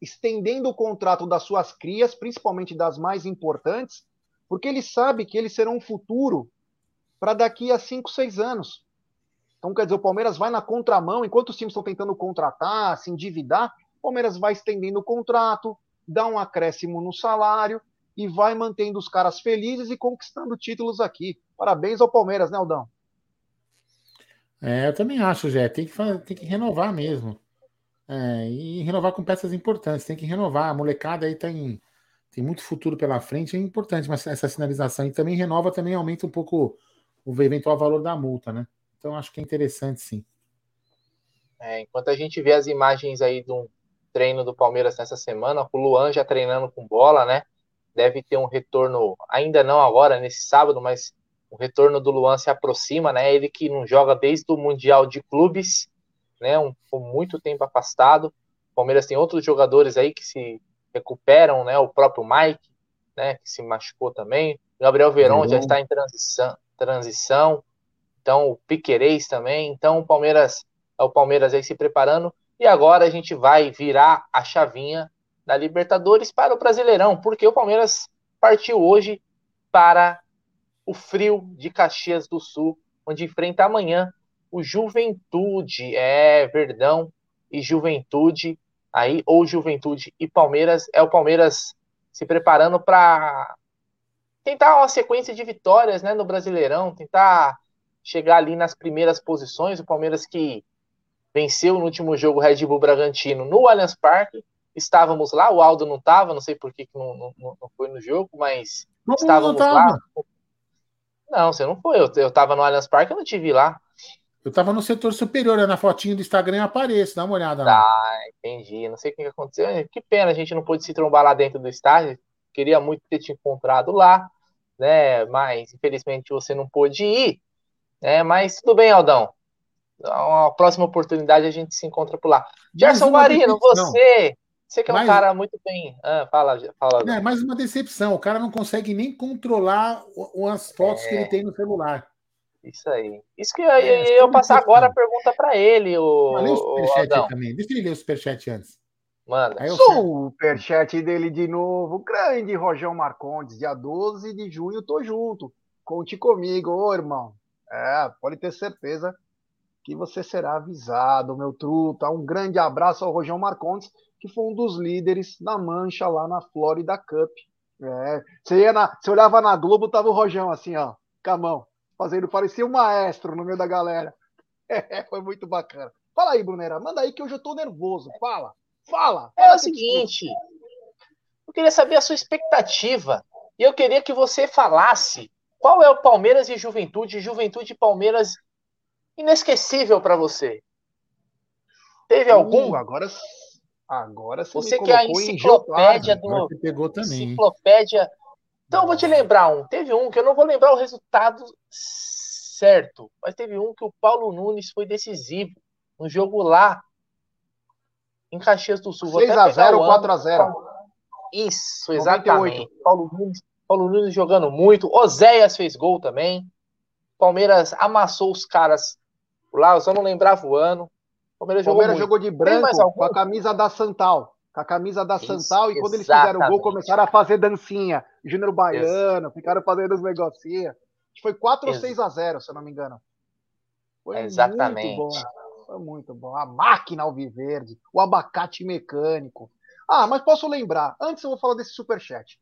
C: estendendo o contrato das suas crias, principalmente das mais importantes, porque ele sabe que eles serão um futuro para daqui a 5, 6 anos. Então, quer dizer, o Palmeiras vai na contramão, enquanto os times estão tentando contratar, se endividar, o Palmeiras vai estendendo o contrato, dá um acréscimo no salário, e vai mantendo os caras felizes e conquistando títulos aqui. Parabéns ao Palmeiras, né, Aldão?
B: É, eu também acho, Jé. Tem que, tem que renovar mesmo. É, e renovar com peças importantes. Tem que renovar. A molecada aí tem, tem muito futuro pela frente. É importante, mas essa sinalização e também renova, também aumenta um pouco o eventual valor da multa, né? Então acho que é interessante, sim.
D: É, enquanto a gente vê as imagens aí do treino do Palmeiras nessa semana, o Luan já treinando com bola, né? deve ter um retorno, ainda não agora, nesse sábado, mas o retorno do Luan se aproxima, né? Ele que não joga desde o Mundial de Clubes, né? Um, por muito tempo afastado. O Palmeiras tem outros jogadores aí que se recuperam, né? O próprio Mike, né? Que se machucou também. Gabriel Verón já está em transição, transição. Então, o Piquerez também. Então, o Palmeiras, é o Palmeiras aí se preparando. E agora a gente vai virar a chavinha da Libertadores para o Brasileirão, porque o Palmeiras partiu hoje para o frio de Caxias do Sul, onde enfrenta amanhã o Juventude, é Verdão e Juventude, aí ou Juventude e Palmeiras, é o Palmeiras se preparando para tentar uma sequência de vitórias, né, no Brasileirão, tentar chegar ali nas primeiras posições, o Palmeiras que venceu no último jogo o Red Bull Bragantino no Allianz Parque, estávamos lá, o Aldo não estava, não sei por que, não, não, não, foi no jogo, mas não, estávamos não lá. Não, você não foi, eu, eu tava no Allianz Parque, eu não te vi lá.
B: Eu tava no setor superior, na fotinho do Instagram eu apareço, dá uma olhada
D: lá. Ah, entendi, não sei o que aconteceu, que pena, a gente não pôde se trombar lá dentro do estádio, queria muito ter te encontrado lá, né, mas infelizmente você não pôde ir, né, mas tudo bem, Aldão, uma próxima oportunidade a gente se encontra por lá. Gerson Marino, você você que é um cara muito bem. Ah, fala, fala.
B: É, mais uma decepção. O cara não consegue nem controlar as fotos é. que ele tem no celular.
D: Isso aí. Isso que eu, é, eu passar agora a pergunta para ele, o. Mas lê o
B: superchat aí também. Deixa ele ler o superchat antes.
C: Manda. Superchat dele de novo. Grande Rojão Marcondes, dia 12 de junho, tô junto. Conte comigo, ô irmão. É, pode ter certeza que você será avisado, meu truta. Um grande abraço ao Rojão Marcondes que foi um dos líderes da mancha lá na Florida Cup. É, você, ia na, você olhava na Globo, tava o Rojão assim, ó, com a mão, fazendo, parecia um maestro no meio da galera. É, foi muito bacana. Fala aí, Brunera, manda aí que hoje eu tô nervoso. Fala, fala.
D: É o seguinte, eu queria saber a sua expectativa. E eu queria que você falasse qual é o Palmeiras e Juventude, Juventude e Palmeiras inesquecível para você. Teve algum?
C: Uh, agora, agora
D: você, você que é a enciclopédia do.
B: Você pegou também.
D: Enciclopédia. Então eu vou te lembrar um. Teve um que eu não vou lembrar o resultado certo, mas teve um que o Paulo Nunes foi decisivo no jogo lá em Caxias do Sul.
C: 6x0 ou 4x0?
D: Isso, exatamente. Paulo Nunes, Paulo Nunes jogando muito. Oséias fez gol também. Palmeiras amassou os caras lá, eu só não lembrava o ano.
C: Palmeiras, Palmeiras jogou, jogou, de branco com a camisa da Santal. Com a camisa da Santal, Isso, e quando eles fizeram o gol, começaram a fazer dancinha. Júnior Baiano, Isso. ficaram fazendo os negocinhos. Foi 4 ou 6 a 0 se eu não me engano.
D: Foi Exatamente.
C: muito bom. Foi muito bom. A máquina alviverde, o abacate mecânico. Ah, mas posso lembrar. Antes eu vou falar desse superchat.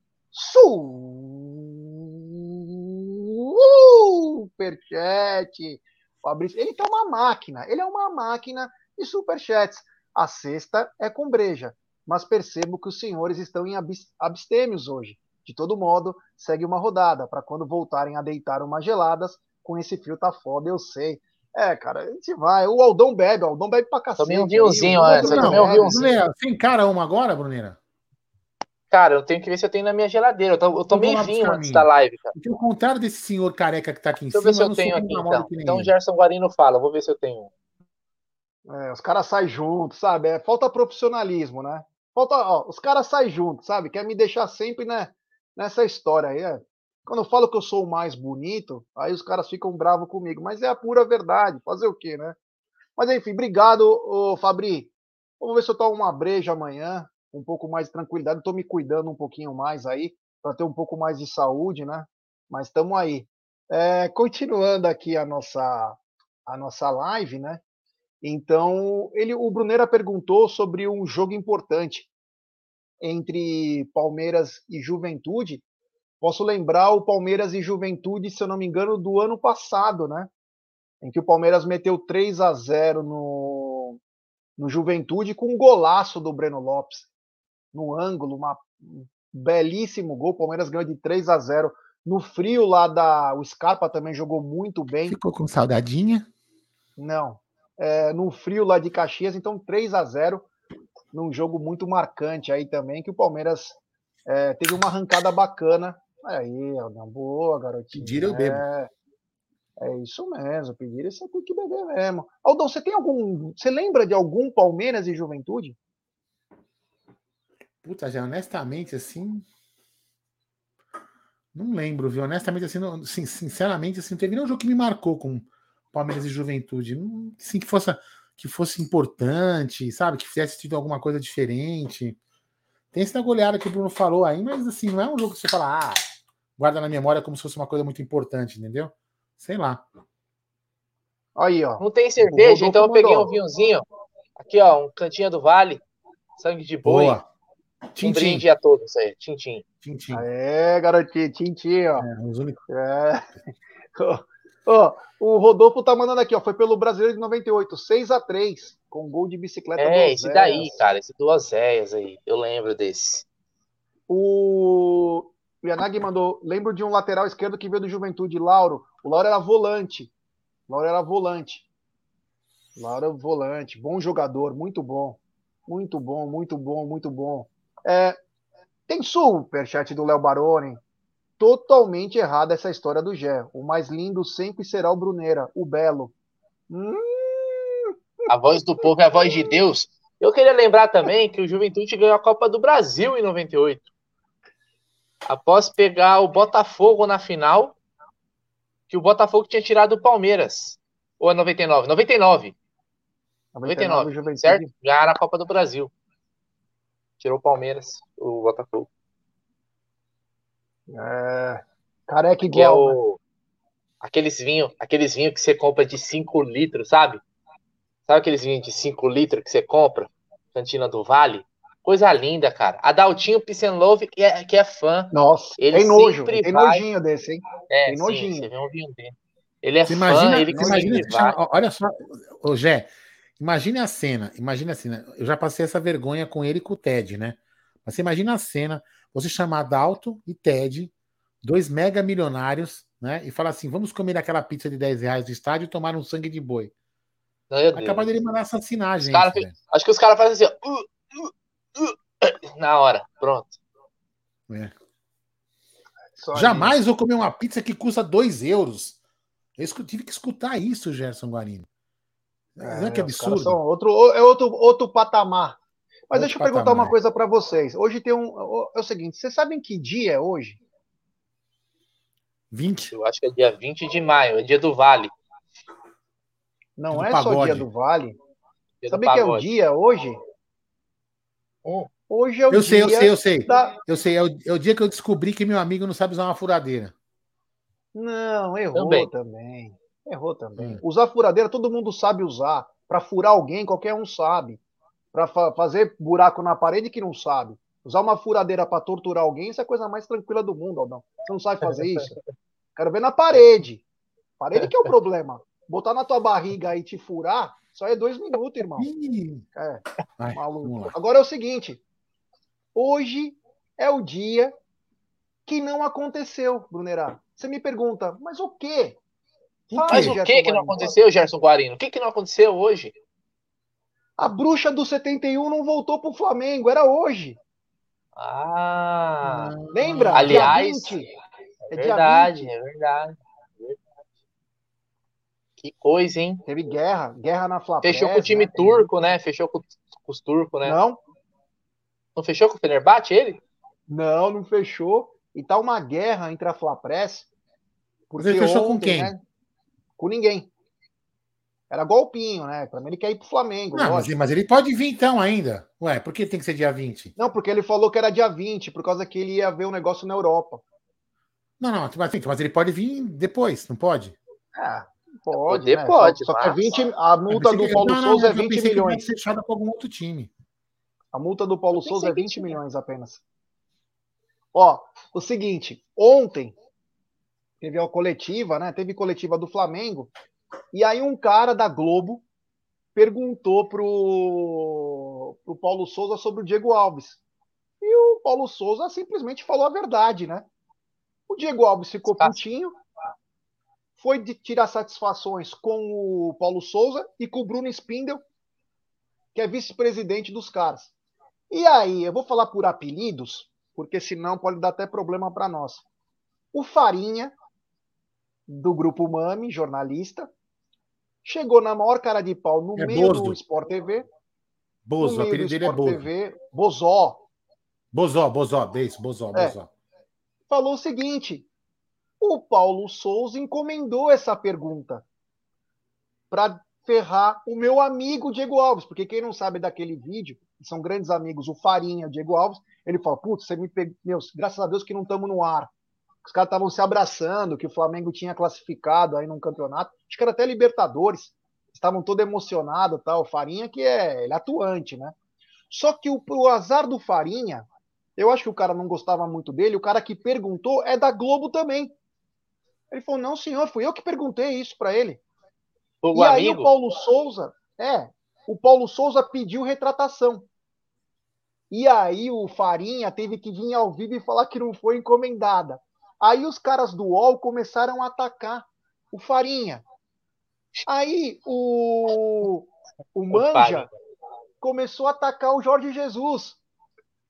C: Superchat. Fabrício, ele tem uma máquina. Ele é uma máquina e superchats. A sexta é com breja, mas percebo que os senhores estão em abstêmios hoje. De todo modo, segue uma rodada para quando voltarem a deitar umas geladas. Com esse frio tá foda, eu sei. É, cara, a gente vai. O Aldão bebe, o Aldão bebe pra cacete.
D: Tomei um vinhozinho, olha. Você tomei um vinhozinho.
B: Tem cara uma agora, Brunina?
D: Cara, eu tenho que ver se eu tenho na minha geladeira. Eu, eu tomei vinho antes da live, cara.
B: Ao contrário desse senhor careca que tá aqui em
D: Deixa cima. Deixa eu ver se eu tenho aqui, então. Então o Gerson Guarino fala, vou ver se eu tenho.
C: É, os caras saem juntos, sabe? É, falta profissionalismo, né? Falta, ó, os caras saem juntos, sabe? Quer me deixar sempre né, nessa história aí. É. Quando eu falo que eu sou o mais bonito, aí os caras ficam bravos comigo. Mas é a pura verdade. Fazer o quê, né? Mas enfim, obrigado, ô, Fabri. Vamos ver se eu tomo uma breja amanhã um pouco mais de tranquilidade. Estou me cuidando um pouquinho mais aí, para ter um pouco mais de saúde, né? Mas estamos aí. É, continuando aqui a nossa, a nossa live, né? Então, ele, o Brunera perguntou sobre um jogo importante entre Palmeiras e Juventude. Posso lembrar o Palmeiras e Juventude, se eu não me engano, do ano passado, né? Em que o Palmeiras meteu 3 a 0 no, no Juventude com um golaço do Breno Lopes no ângulo, uma, um belíssimo gol. O Palmeiras ganhou de 3 a 0 no frio lá da. O Scarpa também jogou muito bem.
B: Ficou com saudadinha?
C: Não. É, no frio lá de Caxias, então 3 a 0 num jogo muito marcante aí também, que o Palmeiras é, teve uma arrancada bacana. Aí, na boa, garotinho.
B: Pedir eu bebo.
C: É, é isso mesmo, pedir você tem que beber mesmo. Aldão, você tem algum. Você lembra de algum Palmeiras e Juventude?
B: Puta, já honestamente, assim. Não lembro, viu? Honestamente, assim, não, sinceramente, assim, não teve nenhum jogo que me marcou com Palmeiras e Juventude. Não, assim, que fosse, que fosse importante, sabe? Que fizesse tido alguma coisa diferente. Tem essa goleada que o Bruno falou aí, mas assim, não é um jogo que você fala, ah, guarda na memória como se fosse uma coisa muito importante, entendeu? Sei lá.
C: Aí, ó.
D: Não tem cerveja, então eu peguei um vinhozinho. Aqui, ó, um cantinho do Vale. Sangue de boi. Boa. Tchim, um brinde a todos aí. Tchim, tchim.
C: Tchim, tchim. É, garotinho. Tchim, tchim, ó. É, os únicos. É. oh, o Rodolfo tá mandando aqui, ó. Foi pelo Brasileiro de 98, 6x3, com gol de bicicleta.
D: É, esse daí, cara. Esse do Oséias aí. Eu lembro desse.
C: O Yanagi mandou. Lembro de um lateral esquerdo que veio do Juventude, Lauro. O Lauro era volante. O Lauro era volante. Lauro era volante. Bom jogador, muito bom. Muito bom, muito bom, muito bom. É, tem superchat do Léo Baroni. Totalmente errada essa história do Gé. O mais lindo sempre será o Bruneira, o Belo. Hum...
D: A voz do povo é a voz de Deus. Eu queria lembrar também que o Juventude ganhou a Copa do Brasil em 98. Após pegar o Botafogo na final, que o Botafogo tinha tirado o Palmeiras. Ou é 99? 99. 99, 99 certo? Ganharam a Copa do Brasil. Tirou o Palmeiras, o Botafogo.
C: É, careca
D: igual. Que é o, né? aqueles vinhos aqueles vinho que você compra de 5 litros, sabe? Sabe aqueles vinhos de 5 litros que você compra? Cantina do Vale? Coisa linda, cara. Adaltinho Pissenlove, que é, que é fã.
C: Nossa,
D: Ele
C: tem nojo, tem
D: vai-
C: nojinho desse, hein?
D: É,
C: Tem
D: sim,
C: nojinho.
D: você vê um vinho dele. Ele é
B: Você
D: fã,
B: imagina,
D: ele
B: imagina
D: vai.
B: olha só, ô Gé, imagine a cena, imagine a cena. Eu já passei essa vergonha com ele e com o Ted, né? Mas você imagina a cena, você chamar Dalton e Ted, dois mega milionários, né? E falar assim: vamos comer aquela pizza de 10 reais do estádio e tomar um sangue de boi. Capaz dele mandar assassinar gente.
D: cara. Acho que os caras fazem assim, ó. uh, uh, na hora, pronto.
B: É.
C: Só
B: Jamais vou comer uma pizza que custa 2 euros. Eu tive que escutar isso, Gerson Guarino. Não é que
C: os caras
B: absurdo?
C: outro, é outro, outro patamar. Mas
B: Outro
C: deixa eu perguntar
B: patamar.
C: uma coisa para vocês. Hoje tem um. É o seguinte, vocês sabem que dia é hoje?
B: 20.
D: Eu acho que é dia 20 de maio, é dia do Vale.
C: Não
B: Do
C: é só
B: pagode.
C: dia do Vale.
D: Dia
C: Sabe
D: do
C: que é o dia hoje? Hoje é o
B: Eu sei,
C: dia
B: eu sei, eu sei.
C: da.
B: Eu sei, é o, é o dia que eu descobri que meu amigo não sabe usar uma furadeira.
C: Não, errou
D: Também.
C: também. Errou também.
B: Hum.
C: Usar furadeira todo mundo sabe usar. Para furar alguém, qualquer um sabe. Para fazer buraco na parede, que não sabe. Usar uma furadeira para torturar alguém, isso é a coisa mais tranquila do mundo, Aldão. Você não sabe fazer isso? Quero ver na parede. Parede que é o problema. Botar na tua barriga aí e te furar, só é dois minutos, irmão. É,
B: vamos
C: maluco. Agora é o seguinte. Hoje é o dia que não aconteceu, Brunerá. Você me pergunta, mas o quê? Fala,
D: Mas o
C: Gerson
D: que que não aconteceu, Gerson Guarino? O que que não aconteceu hoje?
C: A bruxa do 71 não voltou pro Flamengo, era hoje.
D: Ah,
C: Lembra?
D: Aliás,
C: dia 20.
D: é
C: É dia
D: verdade,
C: 20.
D: é verdade. é verdade. Que coisa, hein?
C: Teve guerra, guerra na Flapés.
D: Fechou com o time
C: né?
D: turco, né? Fechou com, com os turcos, né?
C: Não,
D: Não fechou com o Fenerbahçe, ele?
C: não, não fechou. E tá uma guerra entre a Flapress. Porque
B: Você fechou com
C: ontem,
B: quem?
C: né, com ninguém. Era golpinho, né? Pra mim ele quer ir pro Flamengo.
B: Não, mas, mas ele pode vir então ainda. Ué, por que tem que ser dia 20?
C: Não, porque ele falou que era dia 20, por causa que ele ia ver um negócio na Europa.
B: Não, não, mas, mas ele pode vir depois, não pode?
C: Ah, pode.
D: Poder
C: né?
D: pode,
C: Só, só que é
D: mas-
C: 20, a multa do
B: que-
C: Paulo
B: não, não,
C: Souza é
B: eu
C: 20
B: pensei que ele
C: milhões.
B: ser fechada com algum outro time.
C: A multa do Paulo Souza é
D: que
C: 20
D: tinha.
C: milhões apenas. Ó, o seguinte, ontem teve a coletiva, né? Teve coletiva do Flamengo, e aí um cara da Globo perguntou pro, pro Paulo Souza sobre o Diego Alves. E o Paulo Souza simplesmente falou a verdade, né? O Diego Alves ficou
D: Ah.
C: putinho, foi de tirar satisfações com o Paulo Souza e com o Bruno Spindel, que é vice-presidente dos caras. E aí, eu vou falar por apelidos, porque senão pode dar até problema para nós. O Farinha, do grupo Mami, jornalista, chegou na maior cara de pau no
B: É
C: meio do Sport TV.
B: Bozo, o apelido dele é
C: Sport
B: Bozo.
C: TV, Bozó,
B: Bozó, Bozó, beijo, Bozó,
C: É.
B: Bozó.
C: falou o seguinte: o Paulo Souza encomendou essa pergunta para ferrar o meu amigo Diego Alves, porque quem não sabe daquele vídeo, são grandes amigos, o Farinha, o Diego Alves, ele fala: putz, você me pegou, meu, graças a Deus que não estamos no ar. Os caras estavam se abraçando, que o Flamengo tinha classificado aí num campeonato, acho que era até Libertadores, estavam todo emocionados, tal. Farinha que é, ele é atuante, né? Só que o, o azar do Farinha, eu acho que o cara não gostava muito dele, o cara que perguntou é da Globo também. Ele falou: "Não, senhor, fui eu que perguntei isso para ele".
D: O
C: e aí
D: amigo.
C: o Paulo Souza, é, o Paulo Souza pediu retratação. E aí o Farinha teve que vir ao vivo e falar que não foi encomendada. Aí os caras do UOL começaram a atacar o Farinha. Aí o, o Manja começou a atacar o Jorge Jesus.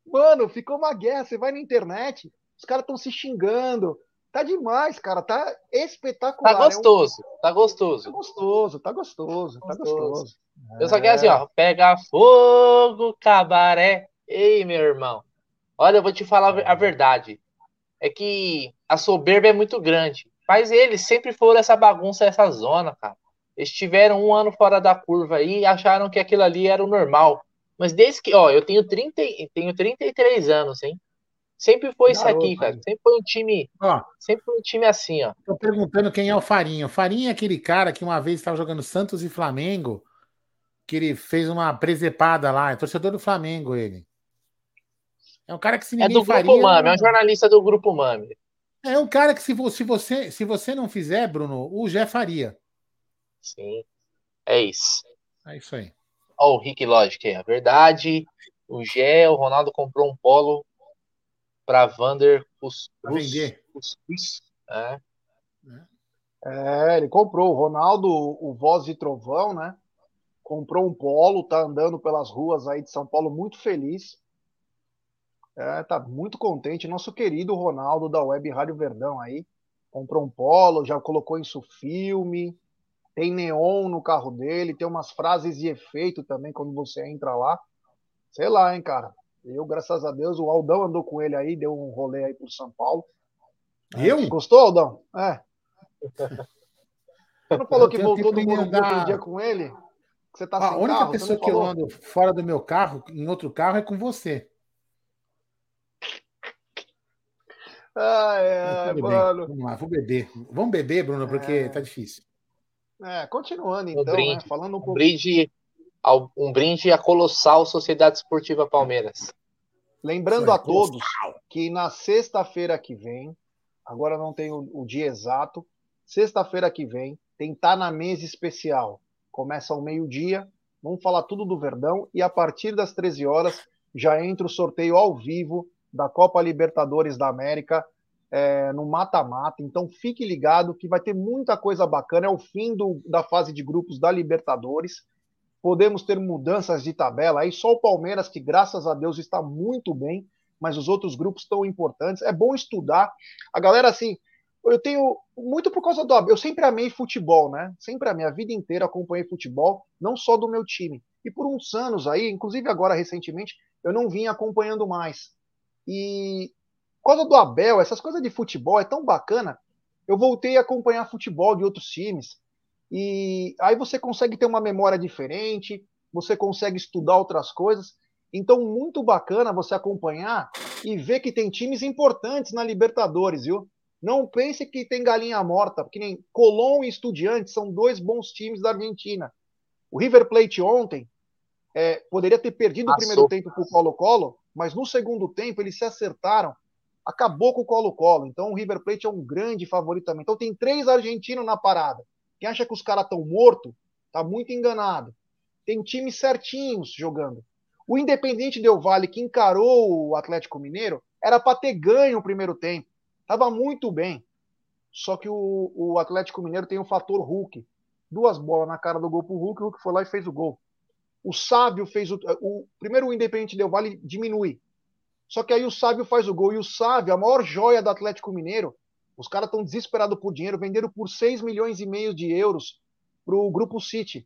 C: Mano, ficou uma guerra. Você vai na internet, os caras estão se xingando. Tá demais, cara. Tá espetacular.
D: Tá
C: É um-
D: gostoso, tá
C: Tá
D: gostoso.
C: gostoso, tá gostoso, tá
D: Gostoso.
C: gostoso.
D: Eu só
C: É.
D: quero assim, ó, pega fogo, cabaré. Ei, meu irmão. Olha, eu vou te falar a verdade. É que a soberba é muito grande. Mas eles sempre foram essa bagunça, essa zona, cara. Eles tiveram um ano fora da curva aí e acharam que aquilo ali era o normal. Mas desde que, ó, eu tenho 30, e- tenho 33 anos, hein? Sempre foi isso aqui, cara. Sempre foi um time,
B: Ó,
D: sempre foi um time assim, ó.
B: tô perguntando quem é o Farinha. O Farinha é aquele cara que uma vez estava jogando Santos e Flamengo, que ele fez uma presepada lá. É torcedor do Flamengo, ele. É um cara que se
D: É
B: ninguém
D: do Grupo
B: faria.
D: Mami, é um jornalista do Grupo Mami.
B: É um cara que se, se você, se você não fizer, Bruno, o Jé faria.
D: Sim. É isso.
B: É isso aí.
D: Ó, o Rick Logic aí, a verdade. O Gé, o Ronaldo comprou um polo pra Vander Cus-
B: Pra
D: Cruz-
B: vender.
D: Cuscuz. É.
C: É, ele comprou. O Ronaldo, o voz de trovão, né? Comprou um polo, tá andando pelas ruas aí de São Paulo muito feliz. É, tá muito contente. Nosso querido Ronaldo da Web Rádio Verdão aí. Comprou um polo, já colocou isso filme. Tem neon no carro dele, tem umas frases de efeito também quando você entra lá. Sei lá, hein, cara. Eu, graças a Deus, o Aldão andou com ele aí, deu um rolê aí por São Paulo.
B: Eu?
C: Gostou, Aldão? É. Você não falou
B: Eu
C: que voltou do Morumbi
B: andar-
C: outro dia com ele? Que você tá
B: A
C: sem
B: única
C: carro?
B: pessoa que eu ando fora do meu carro, em outro carro, é com você.
C: Ai, ai, mano.
B: Vamos lá, vou beber. Vamos beber, Bruno, porque
C: É.
B: tá difícil.
C: É, continuando
D: Um
C: então, né?
D: brinde.
C: Falando um
D: Um
C: pouco.
D: brinde, ao- um brinde à colossal Sociedade Esportiva Palmeiras.
C: Lembrando a todos que na sexta-feira que vem, agora não tem o, o dia exato, sexta-feira que vem, tem Tá na Mesa Especial. Começa ao meio-dia, vamos falar tudo do Verdão e a partir das 13 horas já entra o sorteio ao vivo da Copa Libertadores da América é, no mata-mata. Então fique ligado que vai ter muita coisa bacana. É o fim do- da fase de grupos da Libertadores. Podemos ter mudanças de tabela aí. Só o Palmeiras, que graças a Deus está muito bem, mas os outros grupos estão importantes. É bom estudar. A galera, assim, eu tenho muito por causa do Abel. Eu sempre amei futebol, né? Sempre amei. A vida inteira acompanhei futebol, não só do meu time. E por uns anos aí, inclusive agora recentemente, eu não vim acompanhando mais. E por causa do Abel, essas coisas de futebol é tão bacana. Eu voltei a acompanhar futebol de outros times. E aí você consegue ter uma memória diferente, você consegue estudar outras coisas. Então, muito bacana você acompanhar e ver que tem times importantes na Libertadores, viu? Não pense que tem galinha morta, porque nem Colón e Estudiantes são dois bons times da Argentina. O River Plate ontem é, poderia ter perdido o
D: Passou.
C: primeiro tempo para o Colo-Colo, mas no segundo tempo eles se acertaram. Acabou com o Colo-Colo. Então o River Plate é um grande favorito também. Então tem três argentinos na parada. Quem acha que os caras estão mortos, tá muito enganado. Tem times certinhos jogando. O Independente Del Valle, que encarou o Atlético Mineiro, era para ter ganho o primeiro tempo. Tava muito bem. Só que o, o Atlético Mineiro tem o fator Hulk. Duas bolas na cara do gol pro Hulk, o Hulk foi lá e fez o gol. O Sábio fez o. o primeiro o Independente Del Valle diminui. Só que aí o Sábio faz o gol. E o Sábio, a maior joia do Atlético Mineiro, os caras estão desesperados por dinheiro, venderam por 6 milhões e meio de euros pro Grupo City.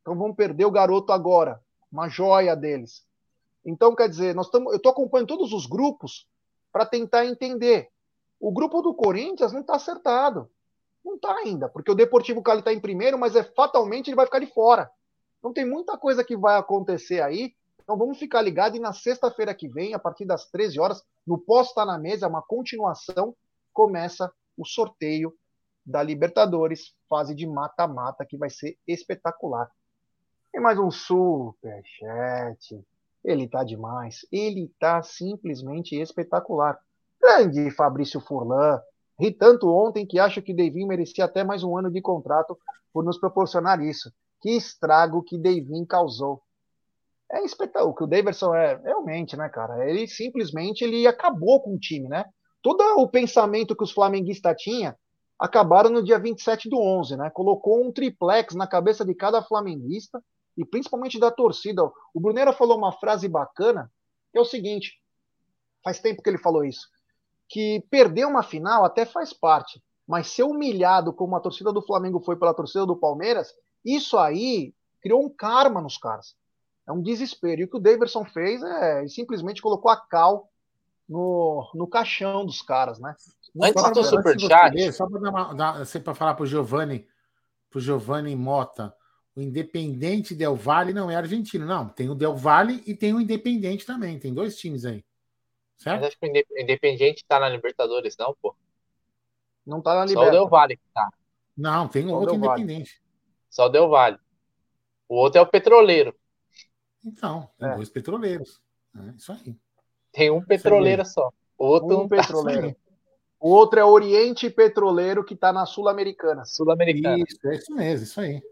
C: Então vamos perder o garoto agora. Uma joia deles. Então, quer dizer, nós tamo, eu estou acompanhando todos os grupos para tentar entender. O grupo do Corinthians não está acertado. Não está ainda, porque o Deportivo Cali está em primeiro, mas é fatalmente ele vai ficar de fora. Então tem muita coisa que vai acontecer aí. Então vamos ficar ligado e na sexta-feira que vem, a partir das 13 horas, no Pós Tá na Mesa, uma continuação, começa o sorteio da Libertadores, fase de mata-mata, que vai ser espetacular. Tem mais um superchat. Ele tá demais. Ele tá simplesmente espetacular. Grande Fabrício Furlan. Ri tanto ontem que acho que Devin merecia até mais um ano de contrato por nos proporcionar isso. Que estrago que Devin causou. É espetacular. O que o Daverson é, realmente, né, cara? Ele simplesmente ele acabou com o time, né? Todo o pensamento que os flamenguistas tinham acabaram no dia 27 do 11, né? Colocou um triplex na cabeça de cada flamenguista e principalmente da torcida. O Brunera falou uma frase bacana, que é o seguinte: faz tempo que ele falou isso, que perder uma final até faz parte, mas ser humilhado como a torcida do Flamengo foi pela torcida do Palmeiras, isso aí criou um karma nos caras. É um desespero. E o que o Daverson fez é simplesmente colocou a cal no, no caixão dos caras, né?
D: Antes
B: Só
D: do superchat-
B: antes Só para falar para o Giovanni, pro Giovanni Mota, o Independente Del Valle não é argentino, não. Tem o Del Valle e tem o Independente também. Tem dois times aí.
D: Mas
B: Certo?
D: acho que o Inde- Independiente tá na Libertadores, não, pô.
C: Não tá na
D: Só o. Del Valle que tá.
B: Não, tem
C: Só
B: outro. Independente.
D: Só o Del Valle. O outro é o Petroleiro.
B: Então, tem
C: É.
B: dois petroleiros. É isso aí.
D: Tem um petroleiro só. O outro
C: um petroleiro. O outro é Oriente Petroleiro, que está na Sul-Americana.
D: Sul-Americana.
B: Isso, é isso mesmo, isso aí.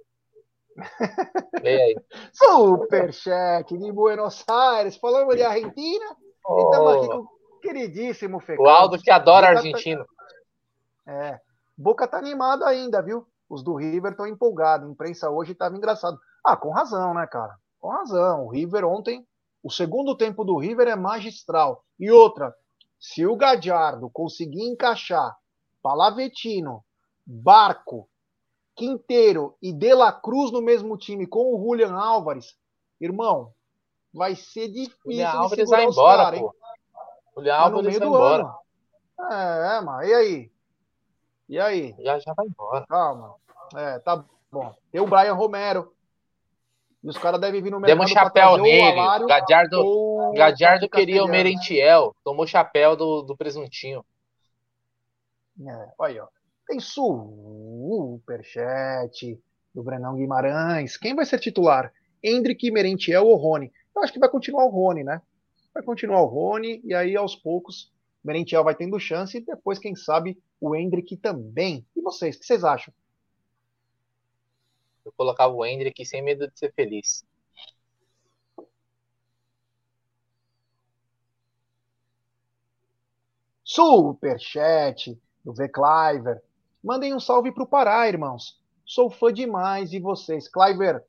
D: Vem aí.
C: Superchat de Buenos Aires. Falamos de Argentina. E estamos aqui com o queridíssimo Fecão.
D: O Aldo que adora
C: Boca tá-
D: argentino.
C: É. Boca tá animado ainda, viu? Os do River estão empolgados. A imprensa hoje estava engraçado. Ah, com razão, né, cara? Com razão. O River ontem, o segundo tempo do River é magistral. E outra, se o Gadiardo conseguir encaixar Palavetino, Barco, Quinteiro e De La Cruz no mesmo time com o Julian Álvares, irmão, vai ser difícil.
D: Julian Álvares vai embora,
C: cara,
D: pô. Julian
C: no
D: Álvares vai embora.
C: ano. É, mas e aí? E aí?
D: Já, já vai embora.
C: Calma. É, tá bom. Tem o Brian Romero. E os caras devem vir no mercado
D: Demos chapéu nele.
C: Alário
D: Gadiardo,
C: ou o
D: Gadiardo
C: Tati
D: queria o. Merentiel. Tomou chapéu do, do presuntinho.
C: É, olha aí, ó. Tem superchat do Brenão Guimarães. Quem vai ser titular? Hendrick, Merentiel ou Rony? Eu acho que vai continuar o Rony, né? Vai continuar o Rony e aí aos poucos Merentiel vai tendo chance e depois, quem sabe, o Hendrick também. E vocês, o que vocês acham?
D: Eu colocava o Hendrick sem medo de ser feliz.
C: Superchat do V. Cliver. Mandem um salve pro Pará, irmãos. Sou fã demais de vocês. Cliver,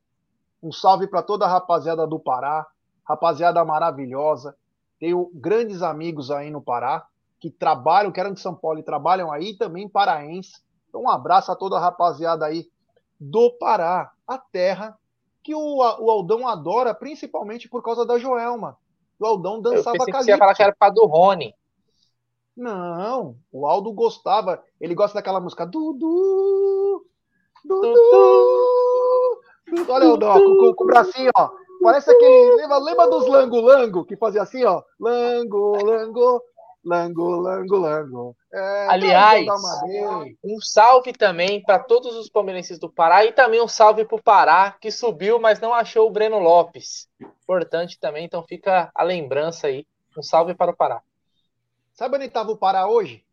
C: um salve para toda a rapaziada do Pará. Rapaziada maravilhosa. Tenho grandes amigos aí no Pará que trabalham, que eram de São Paulo e trabalham aí, também paraense. Então, um abraço a toda a rapaziada aí do Pará, a terra que o, o Aldão adora, principalmente por causa da Joelma. O Aldão
D: Eu
C: dançava
D: pensei que você ia falar que era para do Rony.
C: não, o Aldo gostava. Ele gosta daquela música Dudu, Dudu. Dudu. Olha, Aldão, ó, com, com- com o bracinho, ó. Parece aquele. Lembra, lembra dos Lango Lango, que fazia assim, ó. Lango, Lango, Lango, Lango, Lango. É,
D: Aliás. Um salve também para todos os palmeirenses do Pará e também um salve para o Pará, que subiu, mas não achou o Breno Lopes. Importante também, então fica a lembrança aí. Um salve para o Pará.
C: Sabe onde estava o Pará hoje?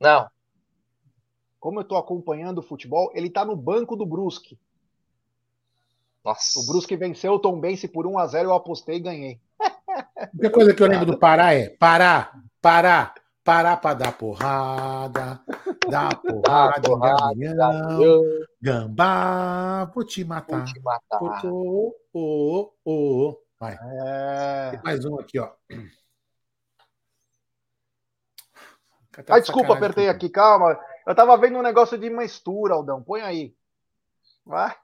D: Não,
C: Como eu tô acompanhando o futebol, ele tá no banco do Brusque.
D: nossa.
C: O Brusque venceu o Tom Bense por 1 a 0 eu apostei e ganhei.
B: A única coisa que eu lembro do Pará é parar, parar, parar pra dar porrada, dar porrada, em
D: porrada,
B: gavião, gambá, vou te
D: vou
B: matar.
D: te matar.
B: Ô, ô, ô, ô. Vai.
C: É...
B: Tem mais um aqui, ó. Tá de
C: desculpa, apertei aqui, calma. Eu tava vendo um negócio de mistura, Aldão. Põe aí. Vai.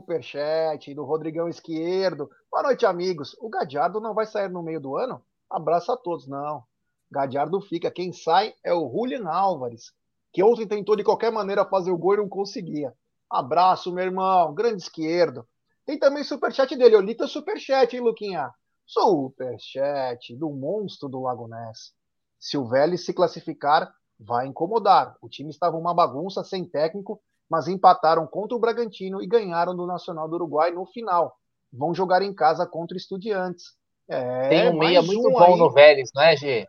C: Superchat do Rodrigão Esquerdo. Boa noite, amigos. O Gadiardo não vai sair no meio do ano? Abraço a todos, não. Gadiardo fica. Quem sai é o Julian Álvares, que ontem tentou de qualquer maneira fazer o gol e não conseguia. Abraço, meu irmão. Grande esquerdo. Tem também superchat dele. Teu superchat, hein, Luquinha? Superchat do monstro do Lago Ness. Se o Vélez se classificar, vai incomodar. O time estava uma bagunça, sem técnico, mas empataram contra o Bragantino e ganharam do Nacional do Uruguai no final. Vão jogar em casa contra o Estudiantes. É,
D: Tem um meia muito
C: um
D: bom
C: aí,
D: no Vélez, não é, G?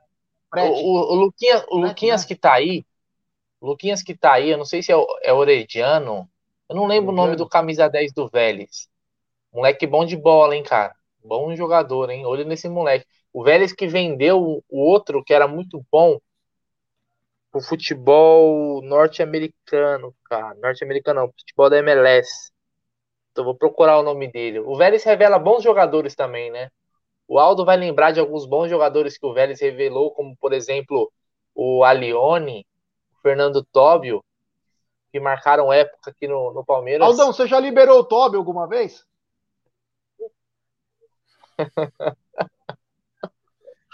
D: O, o, o Luquinhas, o Luquinhas
C: né?
D: que tá aí, Luquinhas que tá aí, eu não sei se é, é Orediano, eu não lembro o nome
C: Orediano.
D: do camisa 10 do Vélez. Moleque bom de bola, hein, cara? Bom jogador, hein? Olho nesse moleque. O Vélez que vendeu o outro, que era muito bom, o futebol norte-americano, cara. Norte-americano não, futebol da MLS. Então vou procurar o nome dele. O Vélez revela bons jogadores também, né? O Aldo vai lembrar de alguns bons jogadores que o Vélez revelou, como por exemplo o Alione, o Fernando Tóbio, que marcaram época aqui no, no Palmeiras.
C: Aldão, você já liberou o Toby alguma vez?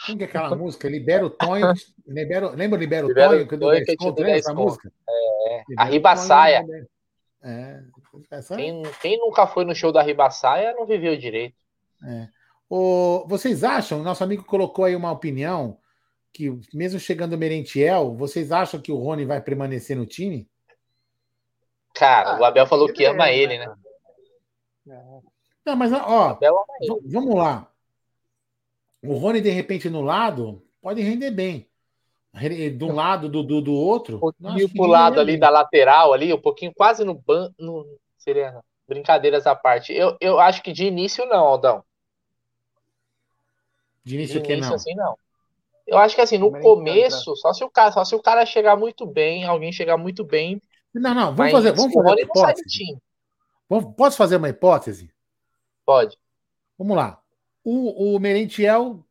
B: Como que é aquela música? Libera o Tonho. Libera, lembra Libera o
D: Libera o
B: Tonho? Que eu dou
C: é
D: Tonho que dou
B: lembra essa música?
D: É,
B: Libera
D: a
B: o. Tonho, libera- É. Essa...
D: Quem, quem nunca foi no show da Ribaçaia não viveu direito.
B: É. Ô, vocês acham, nosso amigo colocou aí uma opinião, que mesmo chegando o Merentiel, vocês acham que o Rony vai permanecer no time?
D: Cara,
C: Ah,
D: o Abel falou que
C: ele
D: ama
C: é,
D: ele,
C: né,
D: né?
C: É.
B: Não, mas ó, vamos lá. O Rony, de repente, no lado, pode render bem. De um lado, do, do, do outro.
D: Um pouquinho pro lado ali bem. da lateral, ali, um pouquinho quase no banco. No, seria brincadeiras à parte. Eu, eu acho que de início não, Aldão.
B: De início, de início
D: não? assim não. Eu acho que assim, no começo, só se, o cara, só se o cara chegar muito bem, alguém chegar muito bem.
B: Não, não, vamos fazer, vamos fazer uma hipótese. Posso fazer uma hipótese?
D: Pode.
B: Vamos lá. O, o Merentiel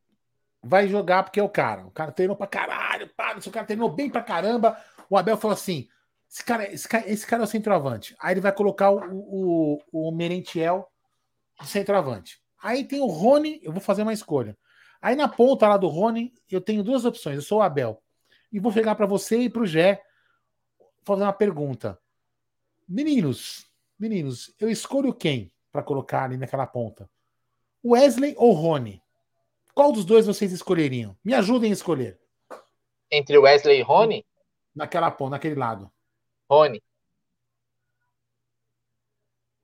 B: vai jogar porque é o cara. O cara treinou pra caralho, pá, o cara treinou bem pra caramba. O Abel falou assim: esse cara, esse cara, esse cara é o centroavante. Aí ele vai colocar o, o, o Merentiel de centroavante. Aí tem o Rony, eu vou fazer uma escolha. Aí na ponta lá do Rony, eu tenho duas opções. Eu sou o Abel. E vou chegar para você e para o Gé fazer uma pergunta. Meninos, meninos, eu escolho quem para colocar ali naquela ponta? Wesley ou Rony? Qual dos dois vocês escolheriam? Me ajudem a escolher.
D: Entre Wesley e Rony?
B: Naquela ponta, naquele lado.
D: Rony.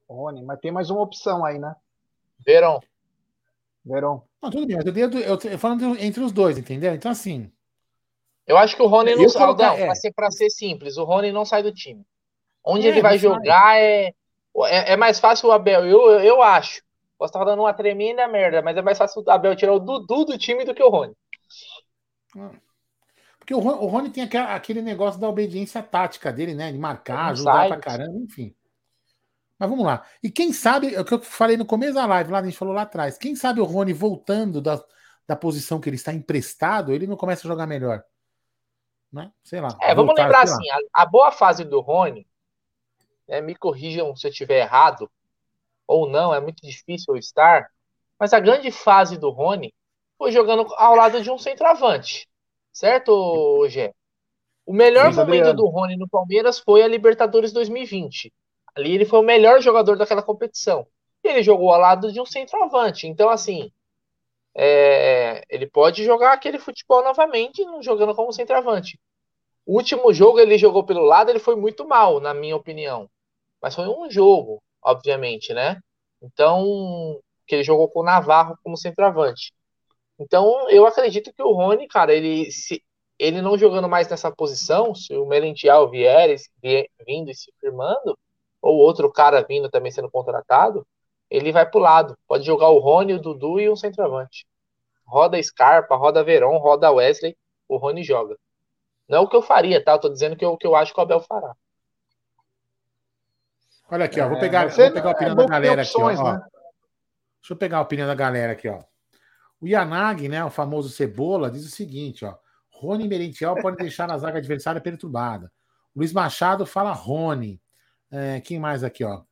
C: Rony, mas tem mais uma opção aí, né?
D: Verão.
C: Verão.
B: Não, tudo bem, eu, eu, eu, eu falando entre os dois, entendeu? Então, assim.
D: Eu acho que o Rony não sai. Não, é. ser, pra ser simples, o Rony não sai do time. Onde é, ele vai jogar é, é, é, mais fácil o Abel. Eu, eu, eu acho. Posso estar dando uma tremenda merda, mas é mais fácil o Abel tirar o Dudu do time do que o Rony.
B: Ah. Porque o Rony, o Rony tem aquele, aquele negócio da obediência tática dele, né? De marcar, ajudar pra caramba, enfim. Mas vamos lá. E quem sabe, é o que eu falei no começo da live, lá a gente falou lá atrás, quem sabe o Rony voltando da, da posição que ele está emprestado, ele não começa a jogar melhor. Né? Sei lá.
D: É, vamos voltar, lembrar assim, a, a, boa fase do Rony, né, me corrijam se eu estiver errado, ou não, é muito difícil estar, mas a grande fase do Rony foi jogando ao lado de um centroavante. Certo, Gé? O melhor Sim, momento do Rony no Palmeiras foi a Libertadores 2020. Ali ele foi o melhor jogador daquela competição. E ele jogou ao lado de um centroavante. Então, assim, é, ele pode jogar aquele futebol novamente, jogando como centroavante. O último jogo ele jogou pelo lado, ele foi muito mal, na minha opinião. Mas foi um jogo, obviamente, né? Então, que ele jogou com o Navarro como centroavante. Então, eu acredito que o Rony, cara, ele se ele não jogando mais nessa posição, se o Merentiel vier, vindo e se firmando, ou outro cara vindo também sendo contratado, ele vai pro lado. Pode jogar o Rony, o Dudu e um centroavante. Roda Scarpa, roda Verón, roda Wesley, o Rony joga. Não é o que eu faria, tá? Eu tô dizendo que eu, que eu acho que o Abel fará.
B: Olha aqui, ó. Vou pegar, é, vou pegar a opinião é da galera opções, aqui, ó. Né? Deixa eu pegar a opinião da galera aqui, ó. O Yanagi, né, o famoso Cebola, diz o seguinte, ó. Rony Merentiel pode deixar a zaga adversária perturbada. Luiz Machado fala Rony. É, quem mais aqui, ó?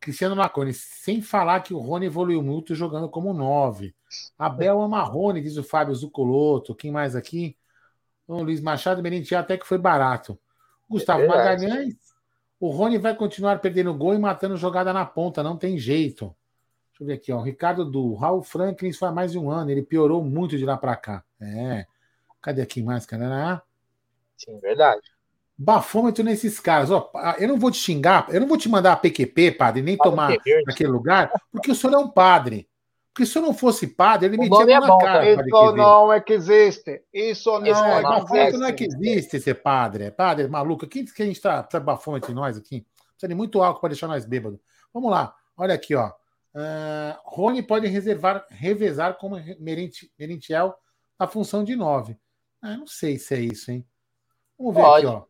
B: Cristiano Marconi, sem falar que o Rony evoluiu muito jogando como 9. Abel Amarrone, diz o Fábio Zucoloto. Quem mais aqui? O Luiz Machado Merentiel até que foi barato. Gustavo é Magalhães, o Rony vai continuar perdendo gol e matando jogada na ponta, não tem jeito. Deixa eu ver aqui, ó. Ricardo do Raul Franklin faz mais de um ano, ele piorou muito de lá para cá. É. Cadê aqui mais, cara?
D: Sim, verdade
B: bafômetro nesses caras. Ó, eu não vou te xingar, eu não vou te mandar a PQP, padre, nem tomar naquele lugar, porque o senhor é um padre. Porque se eu não fosse padre, ele me tinha é na cara.
C: Isso não é que existe. Isso não, Isso é,
B: não, que existe. não é que existe ser padre. É padre, maluco. Quem que a gente tá, tá bafômetro de nós aqui? Precisa de muito álcool para deixar nós bêbados. Vamos lá. Olha aqui, ó. Uh, Rony pode reservar, revezar como Merentiel a função de 9. Ah, não sei se é isso, hein? Vamos ver pode. aqui, ó.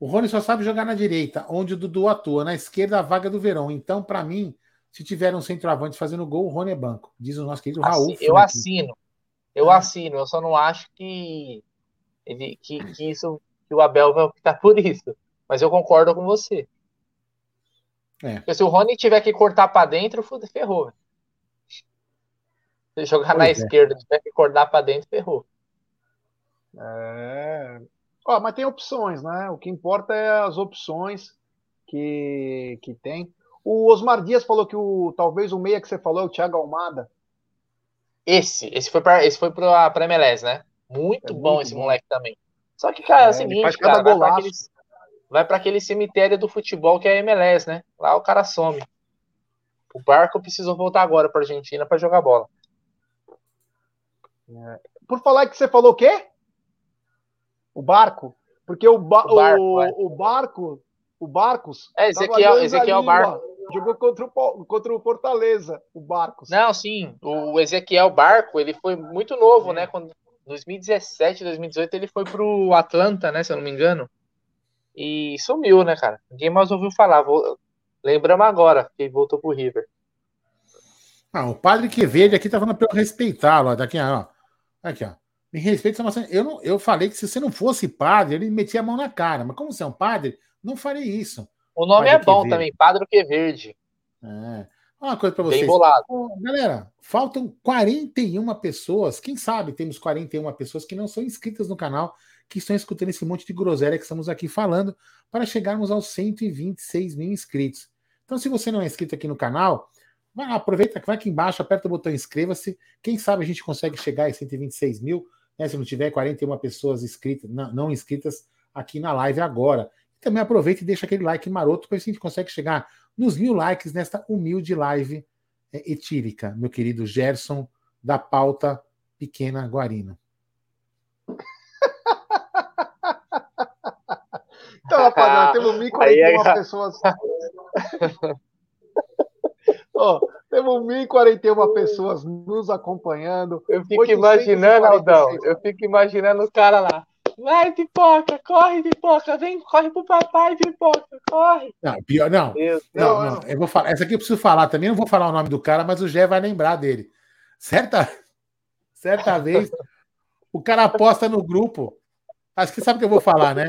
B: O Rony só sabe jogar na direita, onde o Dudu atua. Na esquerda, a vaga do Verão. Então, para mim, se tiver um centroavante fazendo gol, o Rony é banco. Diz o nosso querido Raul.
D: eu assino. Eu é. assino. Eu só não acho que, ele, que, que, isso, que o Abel vai optar por isso. Mas eu concordo com você. É. Porque se o Rony tiver que cortar para dentro, ferrou. Se jogar pois na é. esquerda, tiver que cortar para dentro, ferrou.
C: É, Ó, mas tem opções, né? O que importa é as opções que, que tem. O Osmar Dias falou que o talvez o meia que você falou é o Thiago Almada.
D: Esse, esse foi para esse foi para para MLS, né? Muito é bom muito esse bom. moleque também. Só que cara, é, é o seguinte, cara, vai para aquele, vai aquele cemitério do futebol que é a MLS, né? Lá o cara some. O Barco precisou voltar agora para Argentina para jogar bola.
C: É. Por falar que você falou o quê? O barco? Porque o, ba o, barco, o, é. o barco, o Barcos.
D: É, Ezequiel, Ezequiel Barco.
C: Jogou contra o, contra o Fortaleza, o Barcos.
D: Não, sim. O Ezequiel Barco, ele foi muito novo, é. né? Quando 2017, 2018, ele foi pro Atlanta, né? Se eu não me engano. E sumiu, né, cara? Ninguém mais ouviu falar. Vou... Lembramos agora que ele voltou pro River.
B: Ah, o padre Quevedo aqui tá falando pra eu respeitá-lo. Daqui, ó. Aqui, ó. Me respeita, eu, não, eu falei que se você não fosse padre, ele metia a mão na cara. Mas como você é um padre, não farei isso.
D: O nome padre é bom também, Padre Queverde.
B: É. Uma coisa para vocês. Bem bolado. Galera, faltam 41 pessoas. Quem sabe temos 41 pessoas que não são inscritas no canal, que estão escutando esse monte de groselha que estamos aqui falando, para chegarmos aos 126 mil inscritos. Então, se você não é inscrito aqui no canal, vai lá, aproveita, vai aqui embaixo, aperta o botão inscreva-se. Quem sabe a gente consegue chegar a 126 mil, né, se não tiver 41 pessoas inscritas, não, não inscritas aqui na live agora. Também aproveita e deixa aquele like maroto para a gente consegue chegar nos mil likes nesta humilde live é, etílica, meu querido Gerson da pauta Pequena Guarino.
C: Então, rapaziada, temos 1.041 pessoas. oh, temos 1.041 pessoas nos acompanhando.
D: Eu fico imaginando, Aldão, eu fico imaginando o cara lá. Vai, pipoca, corre, pipoca, vem, corre pro papai, pipoca, corre.
B: Não, pior, não. não, não, eu vou falar. Essa aqui eu preciso falar também, não vou falar o nome do cara, mas o Gé vai lembrar dele. Certa, certa vez, o cara aposta no grupo. Acho que sabe o que eu vou falar, né?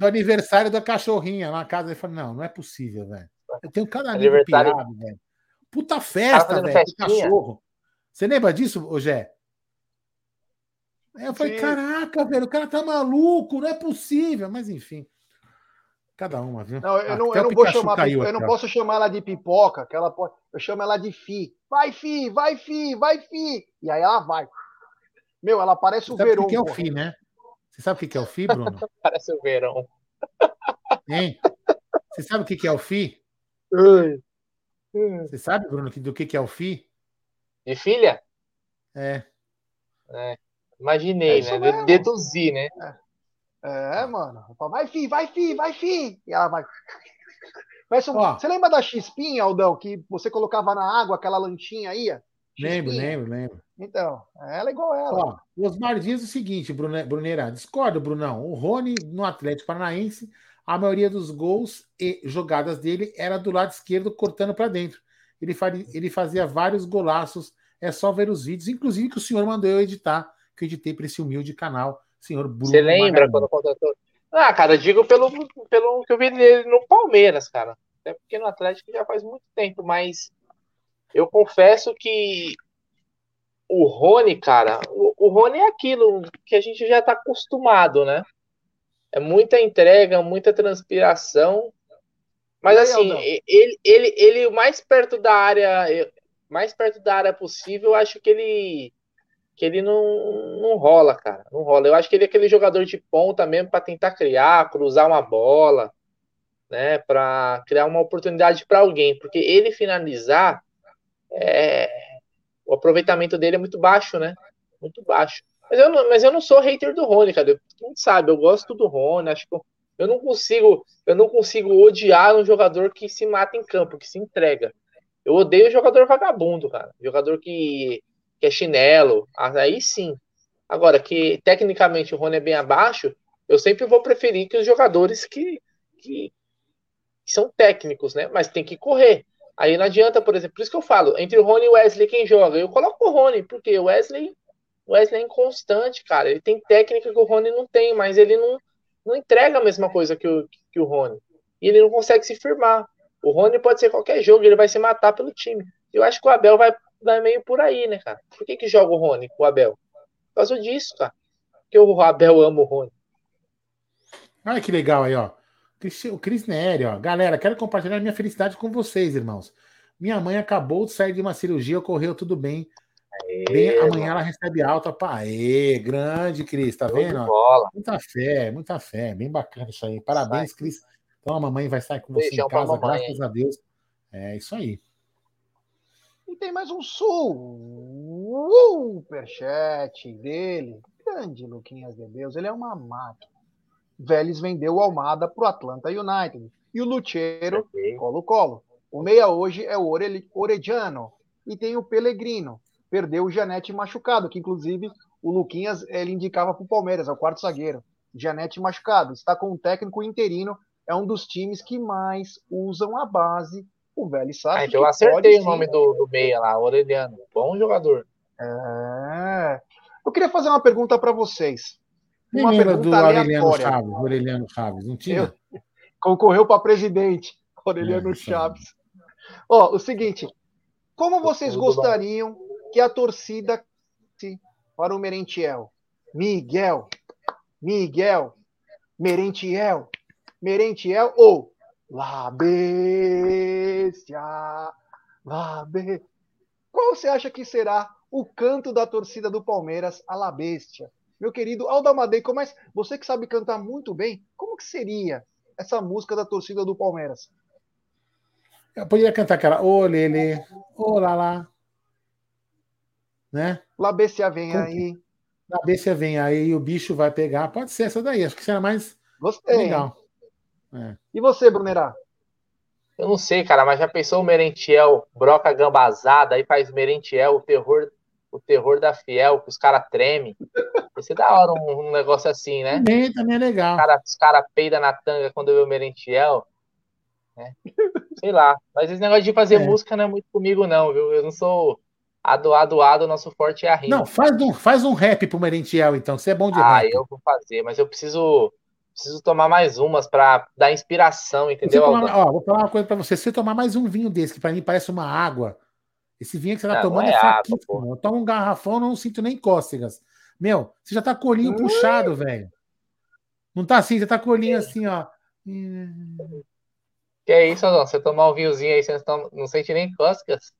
B: Do aniversário da cachorrinha na casa. Ele falou: não, não é possível, velho. Eu tenho cada amigo pirado, velho. Puta festa, velho, cachorro. Você lembra disso, Gé? Aí eu falei, Sim. caraca, velho, o cara tá maluco, não é possível. Mas enfim. Cada uma, viu?
C: Não, eu não, eu não vou chamar, eu não posso chamar ela de pipoca, que ela pode, eu chamo ela de fi. Vai, fi, vai, fi, vai, fi. E aí ela vai. Meu, ela parece o verão.
B: O que é o fi, né? Você sabe o que é o fi, Bruno?
D: parece o verão.
B: Hein? Você sabe o que é o fi? Você sabe, Bruno, do que é o fi?
D: De filha?
B: É.
D: É. Imaginei, é né? Deduzir, né?
C: É, é mano. Vai, fi, vai, fi, vai, fi. E ela vai. Parece um... Você lembra da Chispinha, Aldão, que você colocava na água aquela lanchinha aí?
B: Lembro, lembro, lembro.
C: Então, ela é igual ela. Ó,
B: Osmar diz o seguinte, Bruneira, discordo, Brunão. O Rony, no Atlético Paranaense, a maioria dos gols e jogadas dele era do lado esquerdo, cortando para dentro. Ele, faria, ele fazia vários golaços, é só ver os vídeos, inclusive que o senhor mandou eu editar que editei para esse humilde canal, senhor
D: Bruno. Você lembra Magalhães. quando contratou? Ah, cara, digo pelo, pelo que eu vi dele no Palmeiras, cara. Até porque no Atlético já faz muito tempo, mas eu confesso que o Rony, cara, o, o Rony é aquilo que a gente já tá acostumado, né? É muita entrega, muita transpiração. Mas assim, ele, ele, ele, o mais perto da área, mais perto da área possível, eu acho que ele que ele não, não rola, cara. Não rola. Eu acho que ele é aquele jogador de ponta mesmo para tentar criar, cruzar uma bola, né? Para criar uma oportunidade para alguém. Porque ele finalizar, é... o aproveitamento dele é muito baixo, né? Muito baixo. Mas eu não, mas eu não sou hater do Rony, cara. Quem sabe, eu gosto do Rony. Acho que eu, eu não consigo, eu não consigo odiar um jogador que se mata em campo, que se entrega. Eu odeio jogador vagabundo, cara. Jogador que que é chinelo, aí sim. Agora, que tecnicamente o Rony é bem abaixo, eu sempre vou preferir que os jogadores que, que, que são técnicos, né? Mas tem que correr. Aí não adianta, por exemplo, por isso que eu falo, entre o Rony e o Wesley, quem joga? Eu coloco o Rony, porque o Wesley, o Wesley é inconstante, cara. Ele tem técnica que o Rony não tem, mas ele não, não entrega a mesma coisa que o, que o Rony. E ele não consegue se firmar. O Rony pode ser qualquer jogo, ele vai se matar pelo time. Eu acho que o Abel vai vai meio por aí, né, cara? Por que, que joga o Rony com o Abel? Por causa disso, cara. Porque o Abel ama o Rony.
B: Olha que legal aí, ó. O Cris Nery, ó. Galera, quero compartilhar minha felicidade com vocês, irmãos. Minha mãe acabou de sair de uma cirurgia, ocorreu tudo bem. Aê, bem amanhã ela recebe alta. Pá, aê, grande, Cris, tá vendo? Muita fé, muita fé. Bem bacana isso aí. Parabéns, Cris. Então a mamãe vai sair com você Beijão em casa, graças a Deus. É isso aí.
C: Tem mais um superchat dele. Grande Luquinhas de Deus, ele é uma máquina. Vélez vendeu o Almada para o Atlanta United. E o Lucheiro, colo-colo. O meia hoje é o Orediano. E tem o Pellegrino. Perdeu o Janete machucado, que inclusive o Luquinhas ele indicava para o Palmeiras, é o quarto zagueiro. Janete machucado. Está com um técnico interino. É um dos times que mais usam a base. O Vélez sabe.
D: Ah, então eu acertei pode, o nome do, do meia lá, Oreliano. Bom jogador.
C: É. Eu queria fazer uma pergunta para vocês.
B: Uma Quem pergunta do Aureliano Chaves, Aureliano Chaves, não tinha? Eu,
C: concorreu para presidente, Aureliano é, Chaves. Ó, o seguinte, como vocês gostariam que a torcida para o Merentiel? Miguel, Miguel, Merentiel, Merentiel ou La Bestia, La Bestia. Qual você acha que será o canto da torcida do Palmeiras a La Bestia? Meu querido Aldamadei, como é, você que sabe cantar muito bem, como que seria essa música da torcida do Palmeiras?
B: Eu poderia cantar aquela Ô Lele, ô Lala. Né?
C: Labécia vem Com... aí.
B: Labécia vem aí e o bicho vai pegar. Pode ser essa daí, acho que será mais
C: Gostei. legal. É. E você, Brunerá?
D: Eu não sei, cara, mas já pensou o Merentiel, broca gambazada, aí faz Merentiel, o terror, o terror da fiel, que os caras tremem. Vai ser da hora um, um, negócio assim, né?
B: Também, também é legal.
D: Os caras cara peidam na tanga quando vê o Merentiel. Né? Sei lá. Mas esse negócio de fazer é. música não é muito comigo, não, viu? Eu não sou adoado, ado, nosso forte é a rima.
B: Não, faz um, faz um rap pro Merentiel, então. Você é bom de
D: ah,
B: rap.
D: Ah, eu vou fazer, mas eu preciso preciso tomar mais umas para dar inspiração, entendeu?
B: Tomar, ó, vou falar uma coisa para você. Se você tomar mais um vinho desse, que para mim parece uma água, esse vinho que você tá não, tomando não é, é fraquíssimo. Eu tomo um garrafão, não sinto nem cócegas. Meu, você já tá com o olhinho puxado, velho. Não tá assim, você tá com o olhinho assim, ó.
D: Que é isso, Adão? Você tomar um vinhozinho aí, você não sente nem cócegas?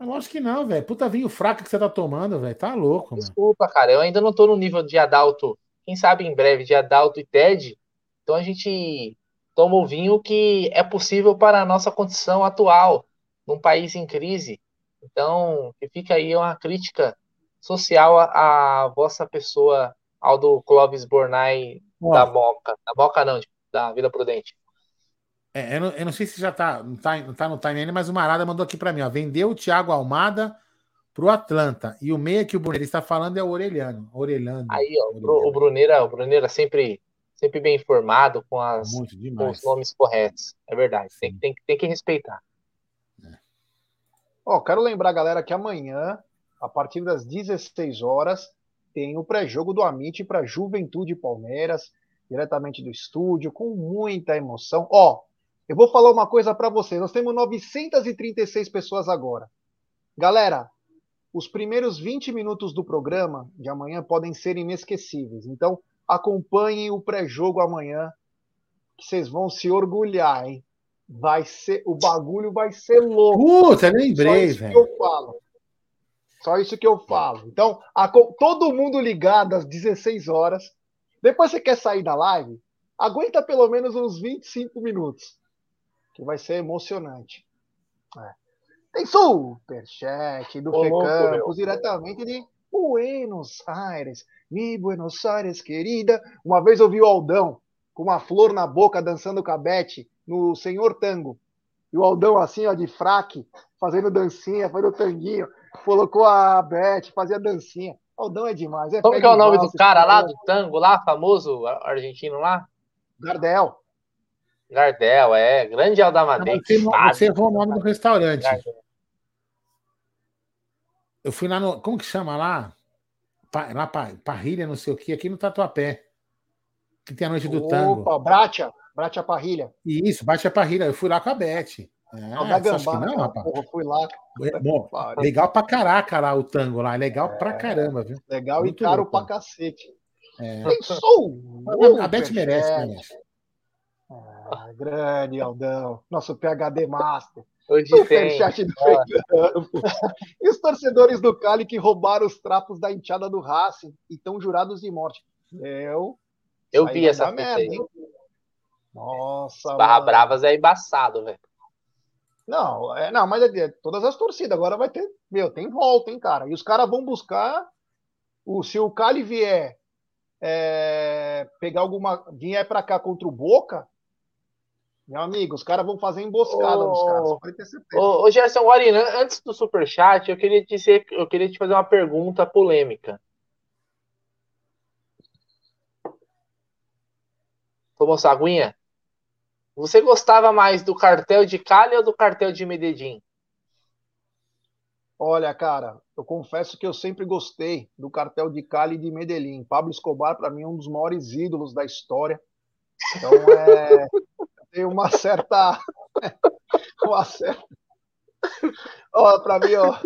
B: Lógico que não, velho. Puta vinho fraco que você tá tomando, velho. Tá louco,
D: Desculpa, mano. cara. Eu ainda não tô no nível de Adalto. Quem sabe em breve de Adalto e Ted. Então a gente toma o vinho que é possível para a nossa condição atual, num país em crise. Então, fica aí uma crítica social à, à vossa pessoa, Aldo Clóvis Bornai da Moca. Da Moca não, da Vida Prudente.
B: É, eu, não, eu, não, sei se já tá, não tá, não tá no time mas o Marada mandou aqui para mim, ó. Vendeu o Thiago Almada pro Atlanta. E o meia que o Bruneira está falando é o Orelhano. Orelhano.
D: Aí, ó, Orelhano. o Bruneira, o Bruneira sempre, sempre bem informado com, as, com os nomes corretos. É verdade. Tem, tem, tem que respeitar.
C: É. Ó, quero lembrar, galera, que amanhã, a partir das 16 horas, tem o pré-jogo do Amit para Juventude Palmeiras, diretamente do estúdio, com muita emoção. Ó, eu vou falar uma coisa para vocês. Nós temos 936 pessoas agora. Galera, os primeiros 20 minutos do programa de amanhã podem ser inesquecíveis. Então, acompanhem o pré-jogo amanhã, que vocês vão se orgulhar, hein? Vai ser, o bagulho vai ser louco.
B: Puta, lembrei,
C: Só isso velho. que eu falo. Só isso que eu falo. Então, a, todo mundo ligado às 16 horas. Depois você quer sair da live? Aguenta pelo menos uns 25 minutos que vai ser emocionante. É. Tem superchat do Ô, Campos, diretamente de Buenos Aires. Mi Buenos Aires, querida. Uma vez eu vi o Aldão com uma flor na boca dançando cabete no Senhor Tango. E o Aldão assim, ó, de fraque, fazendo dancinha, fazendo tanguinho. Colocou a Beth, fazia dancinha. Aldão é demais. É
D: Como que é o nome do cara lá, do tango lá, famoso argentino lá?
C: Gardel.
D: Gardel, é. Grande Aldamadei.
B: Você, você errou o nome do restaurante. Gardel. Eu fui lá no. Como que chama lá? Pa, lá Parrilha, não sei o que, aqui no Tatuapé. Que tem a noite do Opa, tango.
C: Opa, Bratia. Bratia Parrilha.
B: Isso, Bratia Parrilha. Eu fui lá com a Beth. É, não, da Gambá, não, rapaz?
C: Porra, fui lá.
B: É, bom, legal pra caraca lá o tango lá. Legal é, pra caramba, viu?
C: Legal Muito e caro louco. pra cacete.
B: É.
C: Pensou!
B: A Beth merece, merece.
C: Ah, grande Aldão, nosso PHD Master.
D: Hoje o tem. Do
C: E os torcedores do Cali que roubaram os trapos da enteada do Racing e estão jurados de morte. Eu.
D: Eu vi essa merda, aí. Nossa. Barra mano. Bravas é embaçado, velho.
C: Não, é, não, mas é, é, todas as torcidas agora vai ter. Meu, tem volta, hein, cara. E os caras vão buscar. O, se o Cali vier é, pegar alguma. vier para cá contra o Boca, meu amigo, os caras vão fazer emboscada nos caras. Pode ter certeza.
D: Ô, Gerson Guarina, antes do superchat, eu queria, dizer, eu queria te fazer uma pergunta polêmica. Tomou sua aguinha? Você gostava mais do cartel de Cali ou do cartel de Medellín?
C: Olha, cara, eu confesso que eu sempre gostei do cartel de Cali e de Medellín. Pablo Escobar, para mim, é um dos maiores ídolos da história. Então, é, tem uma certa. uma certa. Ó, para mim, ó.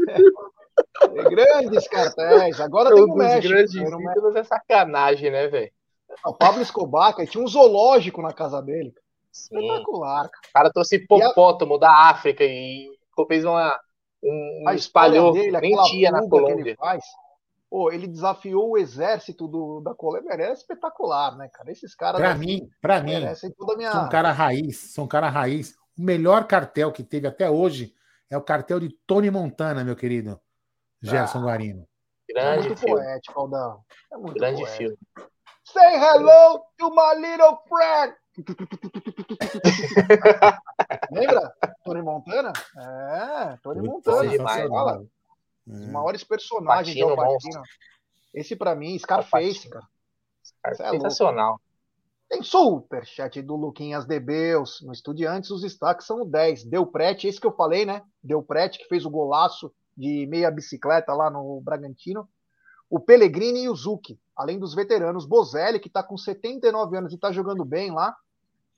C: É, grandes cartéis. Agora tem o México.
D: Grandes ídolos é sacanagem, né, velho?
C: O Pablo Escobar, que tinha um zoológico na casa dele. Espetacular.
D: O cara trouxe hipopótamo a... da África e fez uma. Um, a espalhou, dele, mentia na Colômbia.
C: ele, faz, pô, ele desafiou o exército do, da Colômbia, é espetacular, né, cara? Esses caras.
B: Pra mim, pra mim, minha... são cara raiz, são cara raiz. O melhor cartel que teve até hoje é o cartel de Tony Montana, meu querido Gerson ah, Guarino.
C: Grande é muito filme. poético, Aldão.
D: É muito grande poético. filme.
C: Say hello to my little friend. Lembra? Tony Montana? É, Tony Montana. Demais, fala. Os é. maiores personagens
D: Patino, de Alpatino.
C: Esse para mim, Scarface, cara.
D: É sensacional.
C: Tem superchat do Luquinhas Debeus. No Estudiantes, os destaques são o 10. Deu Prete, esse que eu falei, né? Deu Prete, que fez o golaço de meia bicicleta lá no Bragantino. O Pellegrini e o Zucchi, além dos veteranos. Bozelli, que está com 79 anos e está jogando bem lá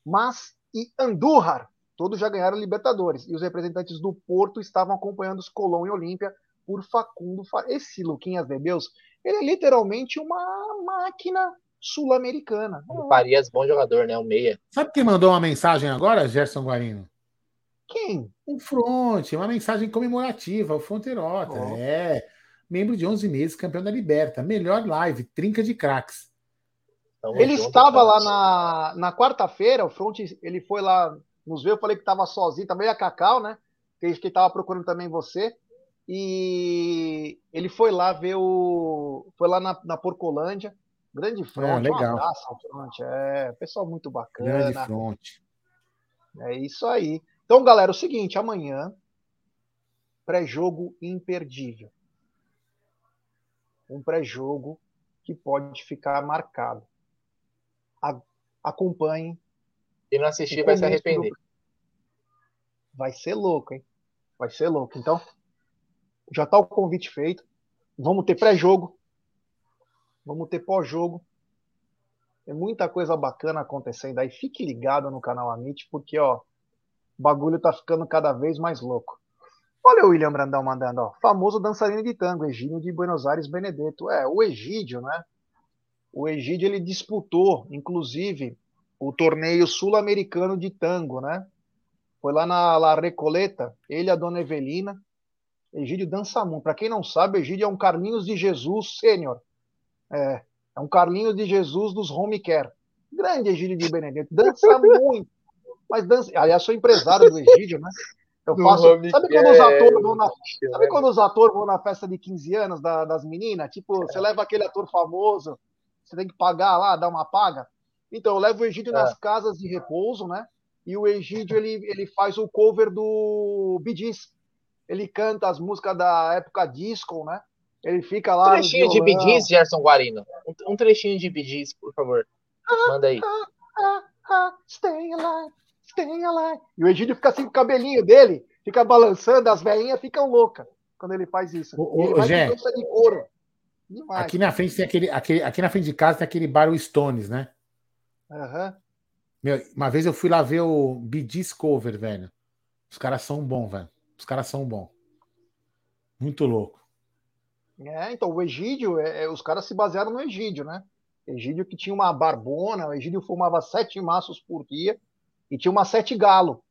C: mas e Andújar, todos já ganharam Libertadores. E os representantes do Porto estavam acompanhando os Colón e Olímpia por Facundo. Esse Luquinhas de Deus, ele é literalmente uma máquina sul-americana.
D: O Farias, bom jogador, né? O meia.
B: Sabe quem mandou uma mensagem agora, Gerson Guarino?
C: Quem?
B: O Fronte, uma mensagem comemorativa, o Fronterota. Oh. É, membro de 11 meses, campeão da Liberta. Melhor live, trinca de craques.
C: ele estava lá na, na quarta-feira, o Front, ele foi lá nos ver, eu falei que estava sozinho, também a Cacau, né? Que estava procurando também você. E ele foi lá ver o. Foi lá na, na Porcolândia. Grande front,
B: oh, legal. Um
C: abraço front. É, pessoal muito bacana.
B: Grande front.
C: É isso aí. Então, galera, é o seguinte, amanhã, pré-jogo imperdível. Um pré-jogo que pode ficar marcado. A, acompanhe.
D: E não assistir vai se arrepender. Do...
C: Vai ser louco, hein? Vai ser louco. Então, já está o convite feito. Vamos ter pré-jogo. Vamos ter pós-jogo. Tem muita coisa bacana acontecendo aí. Fique ligado no canal Amit, porque ó, o bagulho tá ficando cada vez mais louco. Olha o William Brandão mandando, ó. Famoso dançarino de tango, Egídio de Buenos Aires Benedetto. É, o Egídio, né? O Egídio ele disputou, inclusive, o torneio sul-americano de tango, né? Foi lá na La Recoleta, ele e a dona Evelina. Egídio dança muito. Para quem não sabe, Egídio é um Carlinhos de Jesus sênior. É, é um Carlinhos de Jesus dos home care. Grande Egídio de Benedetto. Dança muito. Mas dança. Aliás, sou empresário do Egídio, né? Eu faço. Sabe quando os atores vão na. Sabe quando os atores vão na festa de 15 anos da, das meninas? Tipo, você leva aquele ator famoso, você tem que pagar lá, dar uma paga. Então, eu levo o Egídio é. nas casas de repouso, né? E o Egídio ele, ele faz o cover do Bidis ele canta as músicas da época disco, né? Ele fica lá.
D: Um trechinho de Bidis, Gerson Guarino. Um, um, trechinho de Bidis, por favor. Manda aí. Ah, ah,
C: ah, stay alive, stay alive. E o Egídio fica assim com o cabelinho dele, fica balançando, as velhinhas ficam loucas quando ele faz isso.
B: O, ele Gé, de couro. Aqui na frente tem aquele, aquele, aqui na frente de casa tem aquele bar o Stones, né?
C: Uhum.
B: Meu, uma vez eu fui lá ver o Bidis cover, velho. Os caras são bons, velho. Os caras são bons. Muito louco.
C: É, então o Egídio, é, é, os caras se basearam no Egídio, né? Egídio que tinha uma barbona, o Egídio fumava sete maços por dia e tinha uma sete galo.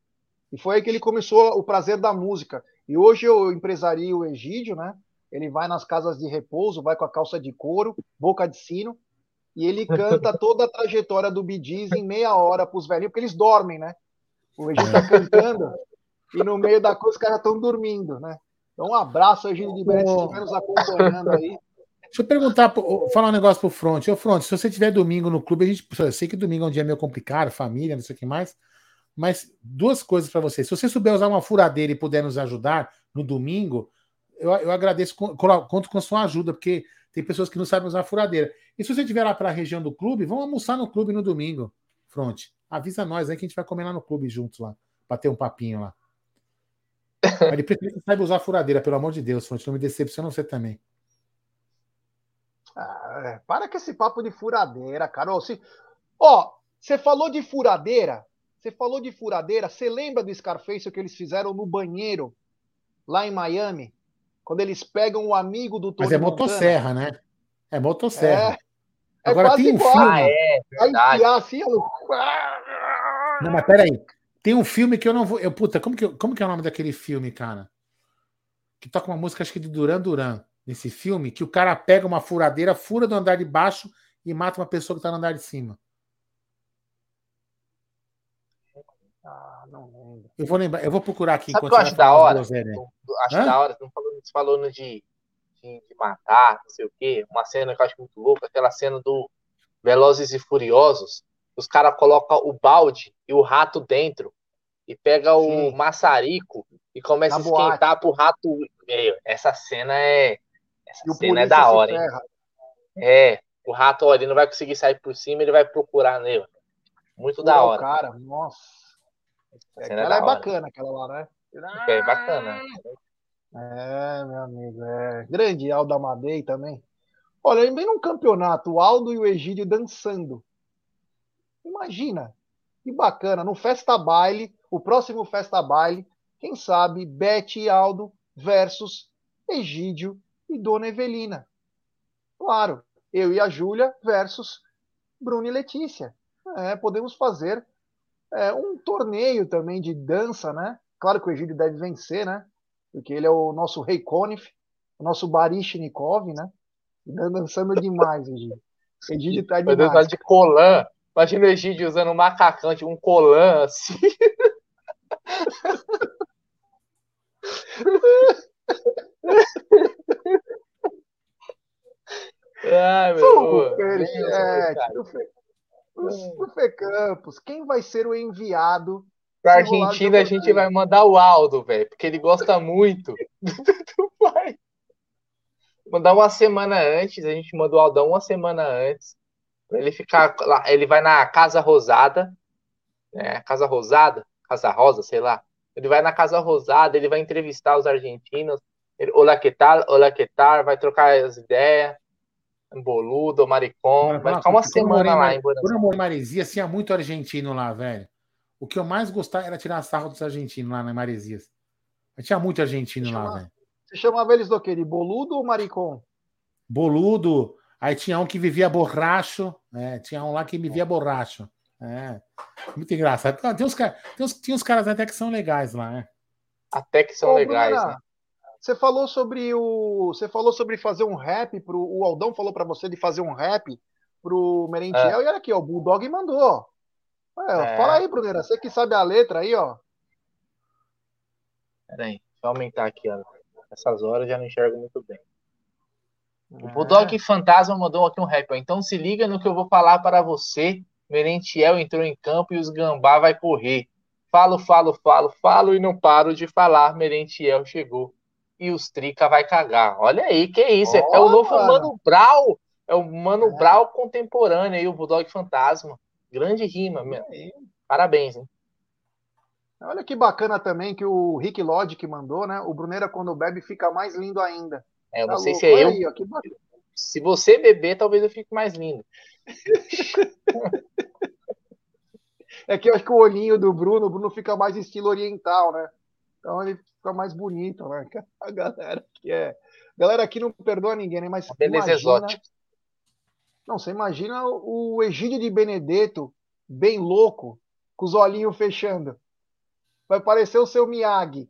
C: E foi aí que ele começou o prazer da música. E hoje eu empresario o Egídio, né? Ele vai nas casas de repouso, vai com a calça de couro, boca de sino, e ele canta toda a trajetória do Bidiz em meia hora para os velhinhos, porque eles dormem, né? O Egídio tá cantando e no meio da coisa os caras estão dormindo, né? Então, um abraço, Egídio de Breno, se estiver nos acompanhando aí.
B: Deixa eu perguntar, falar um negócio pro Front. Ô, Front, se você tiver domingo no clube, a gente. Eu sei que domingo é um dia meio complicado, família, não sei o que mais. Mas duas coisas para você. Se você souber usar uma furadeira e puder nos ajudar no domingo, eu, eu agradeço, conto com a sua ajuda, porque tem pessoas que não sabem usar furadeira. E se você estiver lá para a região do clube, vamos almoçar no clube no domingo, Front. Avisa nós aí que a gente vai comer lá no clube juntos lá, bater um papinho lá. Mas ele precisa que saiba usar furadeira, pelo amor de Deus, Front. Não me decepciona você também.
C: Ah, é, para com esse papo de furadeira, Carol. Se... Ó, você falou de furadeira. Você falou de furadeira. Você lembra do Scarface que eles fizeram no banheiro lá em Miami? Quando eles pegam o amigo do
B: Tony Mas é motosserra, Montana. né? É motosserra. É,
C: é Agora tem um igual. filme. Ah, é, verdade. Assim,
B: Não, mas peraí. Tem um filme que eu não vou. Eu, puta, como que, como que é o nome daquele filme, cara? Que toca uma música, acho que de Duran Duran nesse filme que o cara pega uma furadeira, fura do andar de baixo e mata uma pessoa que está no andar de cima.
C: Ah, não lembro.
B: Eu vou lembrar, eu vou procurar aqui.
D: Sabe que eu acho da hora? Acho Hã? da hora, não falando, falando de, de, de, matar, não sei o quê. Uma cena que eu acho muito louca, aquela cena do Velozes e Furiosos. Os caras colocam o balde e o rato dentro e pega Sim. o maçarico e começa Na a esquentar boate. pro rato. Meu, essa cena é essa cena é da hora, hein? É, o rato, ó, ele não vai conseguir sair por cima, ele vai procurar nele. Muito da hora.
C: cara, nossa. É, aquela é, é bacana, aquela lá, né?
D: É bacana.
C: É, meu amigo, é. Grande Aldo Amadei também. Olha, lembrei num campeonato, o Aldo e o Egídio dançando. Imagina, que bacana. No Festa Baile, o próximo Festa Baile, quem sabe, Beth e Aldo versus Egídio e Dona Evelina. Claro, eu e a Júlia versus Bruno e Letícia. É, podemos fazer é, um torneio também de dança, né? Claro que o Egídio deve vencer, né? Porque ele é o nosso rei Konif, o nosso Barishnikov, né? Dançando demais, Egídio. Egídio tá demais. Dançar
D: de colã. Imagina o Egídio usando um macacão, um colã assim.
C: Ai, meu Deus. É, o Fê Campos, quem vai ser o enviado?
D: Pra Argentina a gente vai mandar o Aldo, velho, porque ele gosta muito do pai. Mandar uma semana antes, a gente manda o Aldão uma semana antes, pra ele ficar lá. Ele vai na Casa Rosada, né? Casa Rosada, Casa Rosa, sei lá. Ele vai na Casa Rosada, ele vai entrevistar os argentinos. Ele, olá, que tal? Olá, que tal? Vai trocar as ideias. Boludo, Maricom. Vai ficar uma semana lá em Buenos
B: Aires. Por Maresias tinha muito argentino lá, velho. O que eu mais gostava era tirar sarro dos argentinos lá na Maresias. Tinha muito argentino lá, velho.
C: Você chamava eles do quê? De boludo ou maricom?
B: Boludo. Aí tinha um que vivia borracho. É, tinha um lá que vivia borracho. É. Muito engraçado. Tem uns, tem uns, tem uns caras até que são legais lá, né?
D: Até que são Ô, legais, Bruna, né?
C: Você falou sobre o. Você falou sobre fazer um rap pro. O Aldão falou para você de fazer um rap pro Merentiel. É. E olha aqui, ó, o Bulldog mandou. É, é. Fala aí, Bruneira. Você que sabe a letra aí, ó.
D: Peraí, deixa eu aumentar aqui, ó. Essas horas eu já não enxergo muito bem. O Bulldog é. Fantasma mandou aqui um rap. Ó. Então se liga no que eu vou falar para você. Merentiel entrou em campo e os gambá vai correr. Falo, falo, falo, falo e não paro de falar. Merentiel chegou e os Trica vai cagar. Olha aí, que isso? Oh, é o novo mano. Mano Brau. É o Mano é. Brau contemporâneo aí, o Bulldog Fantasma. Grande rima, meu. Parabéns, hein?
C: Olha que bacana também que o Rick Logic mandou, né? O Bruneira, quando bebe, fica mais lindo ainda.
D: É, eu tá não sei louco. se é eu. Aí, ó, se você beber, talvez eu fique mais lindo.
C: é que eu acho que o olhinho do Bruno, o Bruno fica mais estilo oriental, né? Então ele fica mais bonito, né? A galera que é. A galera aqui não perdoa ninguém, né? Mas.
D: Beleza exótica.
C: Não, você imagina o Egídio de Benedetto, bem louco, com os olhinhos fechando. Vai parecer o seu Miyagi.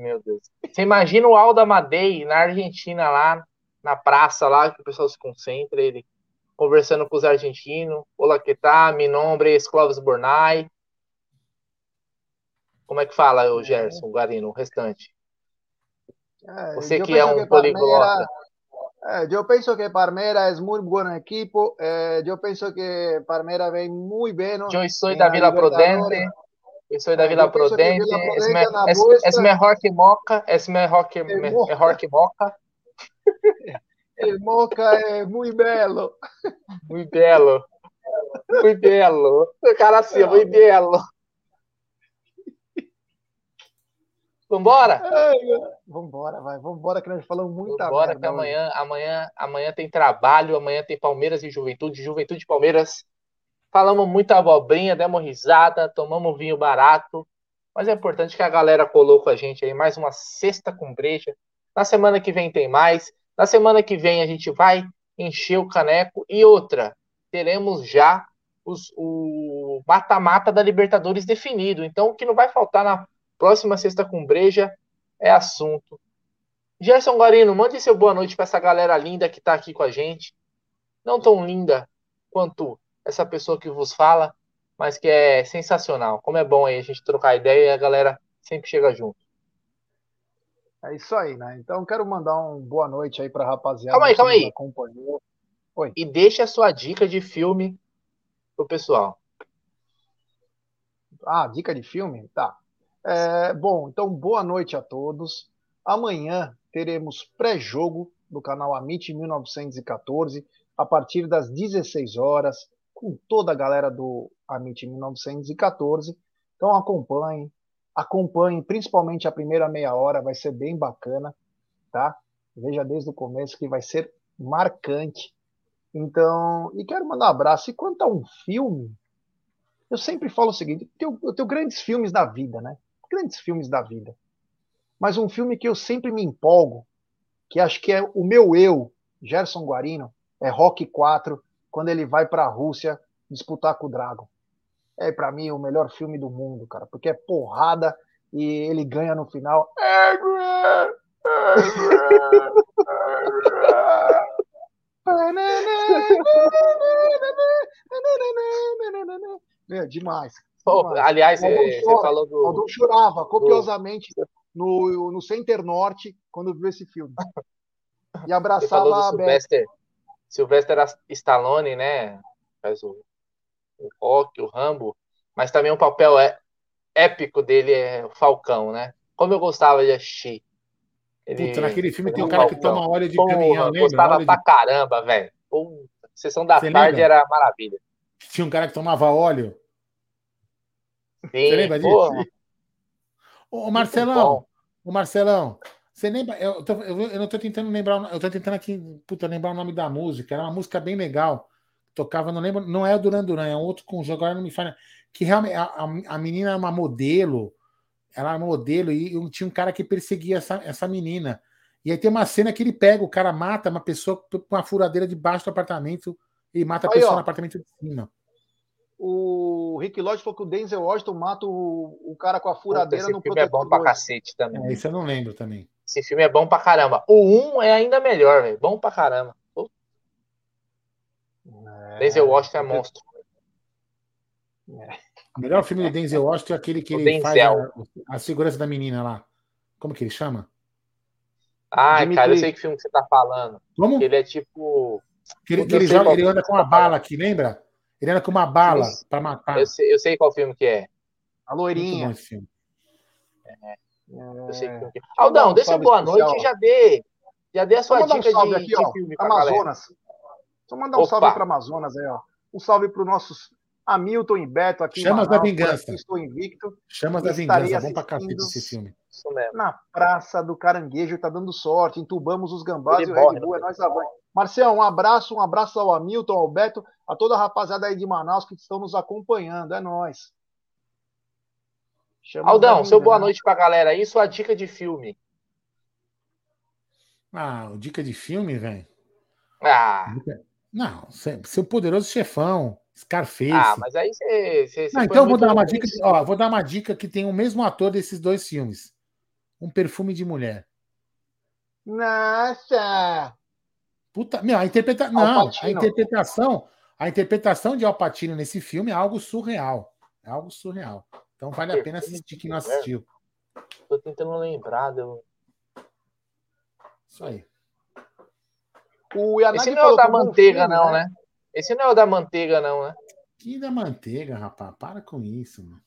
D: Meu Deus. Você imagina o Aldo Amadei na Argentina, lá na praça, lá que o pessoal se concentra, ele conversando com os argentinos. Olá, que tá? Mi nombre es Clóvis Bornai. como é que fala, o Gerson, o Garino, o restante?
C: Eh,
D: Você que é um poliglota.
C: eh, yo pienso que Palmera es muy buen equipo. yo pienso que Palmera ve muy bien.
D: Eu sou da
C: la
D: Vila. Prudente. Eu sou da
C: É,
D: Vila
C: eu que
D: Prudente.
C: Vila Prudente
D: és melhor que Moca. És melhor que,
C: É
D: me-
C: Moca.
D: melhor que Moca.
C: El Moca es muy belo.
D: Muito belo. Muito belo. O cara assim, muito belo. Vambora?
C: Ai, Vambora, vai, vambora, que nós falamos muita
D: Vambora
C: merda
D: que
C: hoje.
D: amanhã, amanhã, amanhã tem trabalho, amanhã tem Palmeiras e Juventude, Juventude e Palmeiras. Falamos muita abobrinha, demos risada, tomamos vinho barato. Mas é importante que a galera colou com a gente aí mais uma sexta com breja. Na semana que vem tem mais. Na semana que vem a gente vai encher o caneco. E outra, teremos já os- o mata-mata da Libertadores definido. Então o que não vai faltar na próxima sexta com breja é assunto. Gerson Guarino, mande seu boa noite para essa galera linda que está aqui com a gente. Não tão linda quanto essa pessoa que vos fala, mas que é sensacional. Como é bom aí a gente trocar ideia e a galera sempre chega junto.
C: É isso aí, né? Então quero mandar um boa noite aí pra rapaziada
D: Calma aí,
C: que
D: calma aí.
C: acompanhou.
D: E deixa a sua dica de filme pro pessoal.
C: Ah, dica de filme? Tá. É, bom, então boa noite a todos. Amanhã teremos pré-jogo do canal Amit 1914, a partir das 16 horas, com toda a galera do Amit 1914. Então acompanhem, acompanhem principalmente a primeira meia hora, vai ser bem bacana, tá? Veja desde o começo que vai ser marcante. Então, e quero mandar um abraço. E quanto a um filme, eu sempre falo o seguinte: eu tenho, eu tenho grandes filmes da vida, né? Grandes filmes da vida. Mas um filme que eu sempre me empolgo, que acho que é o meu eu, Gerson Guarino, é Rock 4, quando ele vai para a Rússia disputar com o Dragon. É para mim o melhor filme do mundo, cara, porque é porrada e ele ganha no final. Meu, demais.
D: Pô,
C: Demais.
D: aliás, eh, você falou do.
C: Aldão chorava copiosamente no, no Center Norte quando viu esse filme. E abraçava
D: do
C: a Beth.
D: Sylvester, Stallone, né? Faz o, o Rock, o Rambo, mas também um papel é, épico dele é o Falcão, né? Como eu gostava de assistir. Ele,
B: Puta, naquele filme tem um
D: o
B: cara que
D: Falcão.
B: toma óleo de
D: Porra,
B: caminhão, lembra?
D: gostava
B: Óleo de-
D: pra caramba, velho. Sessão da
B: Você
D: tarde
B: lembra?
D: era maravilha.
B: Tinha um cara que tomava óleo.
D: Sim,
B: Você lembra disso? Ô, Marcelão, ô Marcelão, você lembra? Eu, tô- eu, eu não tô tentando lembrar, eu tô tentando aqui, puta, lembrar o nome da música. Era uma música bem legal. Tocava, não lembro, não é o Duran Duran, é outro com agora não me fala. Que realmente a, a, a menina era uma modelo, ela era modelo e, e tinha um cara que perseguia essa, essa menina. E aí tem uma cena que ele pega, o cara mata uma pessoa com uma furadeira debaixo do apartamento e mata a
C: Aí,
B: pessoa
C: ó.
B: no apartamento de cima.
C: O Rick Lodge falou que o Denzel Washington mata o, o cara com a
D: Puta,
C: furadeira
D: esse
C: no
D: filme é bom
C: Protetor
D: pra
C: 2.
D: cacete também.
B: É, isso eu não lembro também.
D: Esse filme é bom pra caramba. O 1 é ainda melhor, velho. Bom pra caramba. Pô, Denzel Washington é monstro.
B: O melhor filme do Denzel Washington é aquele que
D: O
B: ele faz
D: Denzel.
B: a, a segurança da menina lá. Como que ele chama?
D: Ai,
C: Dimitri.
D: cara, eu sei que filme que você tá falando.
B: Como?
D: Ele é tipo.
B: Que ele, que ele joga, ele anda com uma
D: tá
B: bala aqui, lembra? Ele anda com uma bala
D: Isso.
B: pra matar.
D: Eu sei, eu sei qual filme que é.
C: A
B: Muito bom
C: loirinha.
B: esse filme.
D: Eu sei que
C: É.
D: Aldão,
C: um
D: deixa boa
C: especial.
D: noite e já dê. Já dê a sua
C: Só mandar um
D: dica
C: salve
D: de,
C: aqui,
D: de
C: ó.
D: filme pra galera.
C: Amazonas. Só mandar um
D: Opa.
C: salve para Amazonas aí, ó. Um salve para os nossos Hamilton e Beto aqui
B: Chamas
C: em
B: da
C: Manaus. por
B: Vingança.
C: Estou invicto.
B: Chamas da Vingança, bom pra cacete esse filme.
C: Na Praça do Caranguejo tá dando sorte. Entubamos os gambás
D: Ele
C: e o Red Bull
D: né?
C: é nós avante. Marcelo, um abraço, um abraço ao Hamilton, ao Beto, a toda a rapaziada aí de Manaus que estão nos acompanhando. É nóis. Chamas
D: Aldão, seu boa
C: Vingança.
D: noite pra galera aí. Sua dica de filme.
B: Ah, dica de filme, velho.
D: Ah,
B: Não, se- seu poderoso chefão, Scarface.
D: ah mas aí você.
B: então eu vou dar uma dica.
D: princípio.
B: Ó, vou dar uma dica que tem o mesmo ator desses dois filmes. Um perfume de mulher.
C: Nossa!
B: Puta, meu, a interpreta...
C: Al
B: não, a interpretação, a interpretação de Al Pacino nesse filme é algo surreal. É algo surreal. Então vale a pena assistir quem não assistiu.
D: Tô tentando lembrar. Deu...
B: Isso aí.
C: O Yanagi
D: Esse não é o da
C: é
D: manteiga,
C: filme,
D: não, né? Esse não é o da manteiga, não, né?
B: Que da manteiga, rapaz. Para com isso, mano.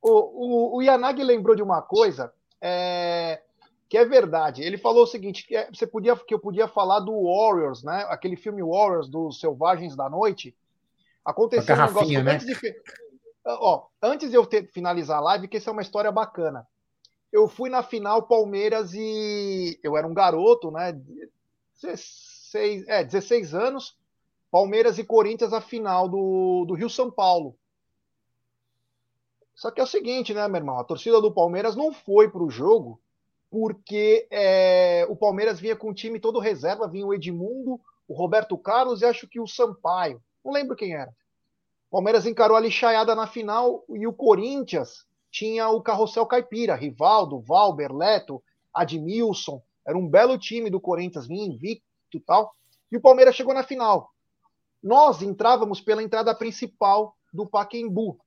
C: O, o, o Yanagi lembrou de uma coisa é, que é verdade. Ele falou o seguinte: que, é- você podia, que eu podia falar do Warriors, né? Aquele filme Warriors dos Selvagens da Noite. Aconteceu um negócio.
B: garrafinha, né?
C: Fi- ó, antes de eu ter, finalizar a live, que essa é uma história bacana. Eu fui na final Palmeiras e eu era um garoto, né? 16, é, 16 anos. Palmeiras e Corinthians a final do, do Rio São Paulo. Só que é o seguinte, né, meu irmão? A torcida do Palmeiras não foi pro jogo porque é, o Palmeiras vinha com o time todo reserva, vinha o Edmundo, o Roberto Carlos e acho que o Sampaio. Não lembro quem era. Palmeiras encarou a lixaiada na final e o Corinthians tinha o carrossel caipira, Rivaldo, Valber, Leto, Admilson. Era um belo time do Corinthians, vinha invicto e tal. E o Palmeiras chegou na final. Nós entrávamos pela entrada principal do Paquembu.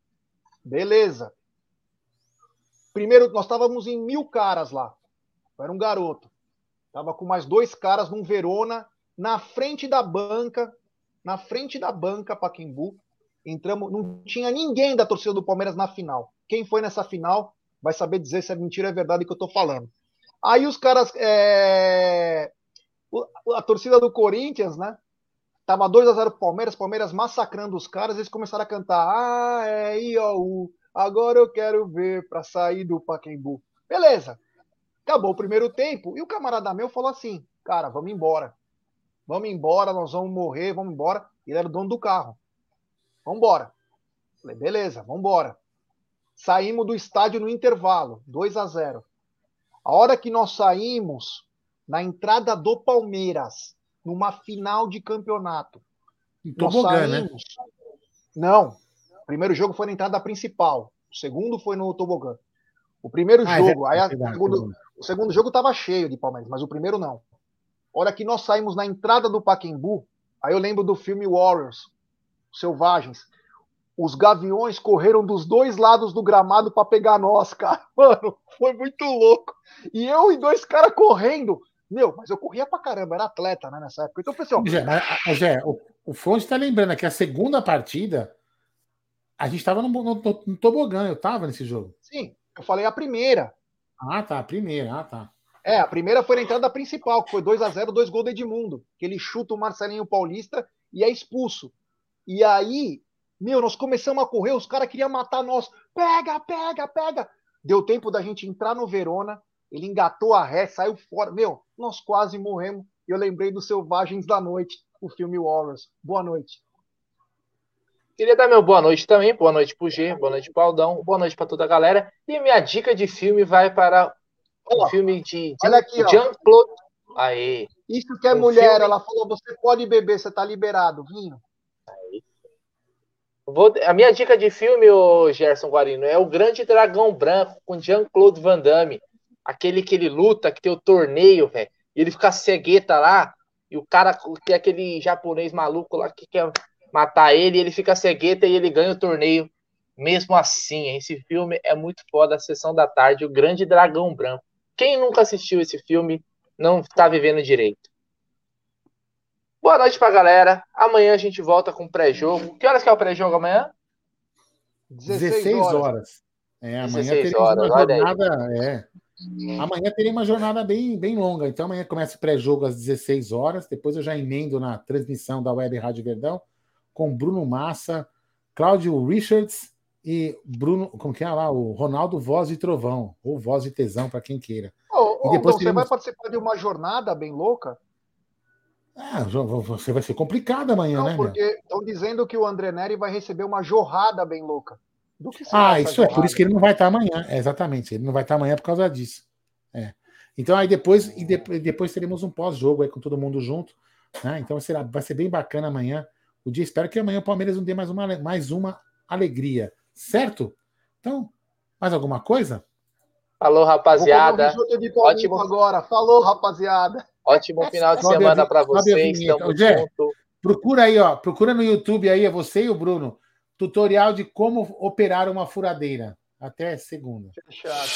C: Beleza. Primeiro, nós estávamos em mil caras lá. Era um garoto. Tava com mais dois caras num Verona, na frente da banca, na frente da banca Paquembu. Entramos, não tinha ninguém da torcida do Palmeiras na final. Quem foi nessa final vai saber dizer se é mentira ou é verdade que eu tô falando. Aí os caras, é, a torcida do Corinthians, né? Tava 2 a 0 pro Palmeiras, Palmeiras massacrando os caras, eles começaram a cantar: "Ah, é IOU, agora eu quero ver pra sair do Paquembu". Beleza. Acabou o primeiro tempo e o camarada meu falou assim: "Cara, vamos embora. Vamos embora, nós vamos morrer, vamos embora". Ele era o dono do carro. Vamos embora. Falei: "Beleza, vamos embora". Saímos do estádio no intervalo, 2 a 0. A hora que nós saímos na entrada do Palmeiras, numa final de campeonato,
B: Em
C: nós
B: tobogã, né?
C: saímos. Não. O primeiro jogo foi na entrada principal. O segundo foi no tobogã. O primeiro
B: Ah, é
C: jogo, aí a- segundo, o segundo jogo estava cheio de Palmeiras, mas o primeiro não. A hora que nós saímos na entrada do Paquembu, aí eu lembro do filme Warriors, Selvagens. Os gaviões correram dos dois lados do gramado para pegar nós, cara. Mano, foi muito louco. E eu e dois caras correndo. Meu, mas eu corria pra caramba, era atleta, né, nessa época. Então falei assim, ó,
B: Jé, a- a- Jé, o, o Fonte está lembrando que a segunda partida a gente estava no, no, no- tobogã, eu estava nesse jogo.
C: sim, eu falei a primeira.
B: Ah, tá, a primeira, ah, tá.
C: É, a primeira foi na entrada principal, que foi 2 a 0 dois gols do Edmundo. Que ele chuta o Marcelinho Paulista e é expulso. E aí, meu, nós começamos a correr, os caras queriam matar nós. Pega, pega, pega. Deu tempo da gente entrar no Verona, ele engatou a ré, saiu fora. Meu, nós quase morremos. Eu lembrei dos Selvagens da Noite, o filme Warriors. Boa noite.
D: Queria dar meu boa noite também, boa noite pro G, boa noite pro Aldão, boa noite pra toda a galera. E minha dica de filme vai para o
C: Ó,
D: filme de
C: olha aqui.
D: Jean-Claude. Aê,
C: Isso que é
D: Um
C: mulher,
D: filme-
C: ela falou: você pode beber, você tá liberado, vinho.
D: Vou- a minha dica de filme, ô Gerson Guarino, é o Grande Dragão Branco com Jean-Claude Van Damme. Aquele que ele luta, que tem o torneio, velho. E ele fica cegueta lá, e o cara tem aquele japonês maluco lá que quer matar ele, ele fica cegueta e ele ganha o torneio. Mesmo assim, esse filme é muito foda, a sessão da tarde, o Grande Dragão Branco. Quem nunca assistiu esse filme não tá vivendo direito. Boa noite pra galera. Amanhã a gente volta com pré-jogo. Que horas que é o pré-jogo amanhã?
B: 16, horas. É, amanhã
D: 16
B: teremos
D: horas,
B: uma jornada. É. Amanhã teremos uma jornada bem, bem longa. Então amanhã começa o pré-jogo às 16 horas. Depois eu já emendo na transmissão da Web Rádio Verdão com Bruno Massa, Cláudio Richards e Bruno, como que é lá? O Ronaldo Voz de Trovão, ou Voz de Tesão, para quem queira.
C: Ô, ô,
B: E depois
C: Aldão, você
B: teremos-
C: vai participar de uma jornada bem louca?
B: Ah, você vai ser complicado amanhã,
C: Não,
B: né,
C: porque estão dizendo que o André Neri vai receber uma jorrada bem louca. Do que
B: Ah, isso é, por
C: jorrada?
B: isso que ele não vai estar amanhã. É, exatamente, ele não vai estar amanhã por causa disso. É. Então aí depois e depois, depois teremos um pós-jogo aí com todo mundo junto, né? Então será, vai ser bem bacana amanhã. O dia espero que amanhã o Palmeiras não dê mais uma, mais uma alegria, certo? Então, mais alguma coisa?
D: Falou,
C: um
D: rapaziada.
C: de
D: Ótimo.
C: agora. Falou, rapaziada.
D: Ótimo final de
B: Sobe
D: semana
B: vi-
D: pra
B: sobe a
D: vocês. Tamo junto.
B: Procura aí, ó, procura no YouTube aí, é você e o Bruno, tutorial de como operar uma furadeira. Até segunda.
C: Fechado.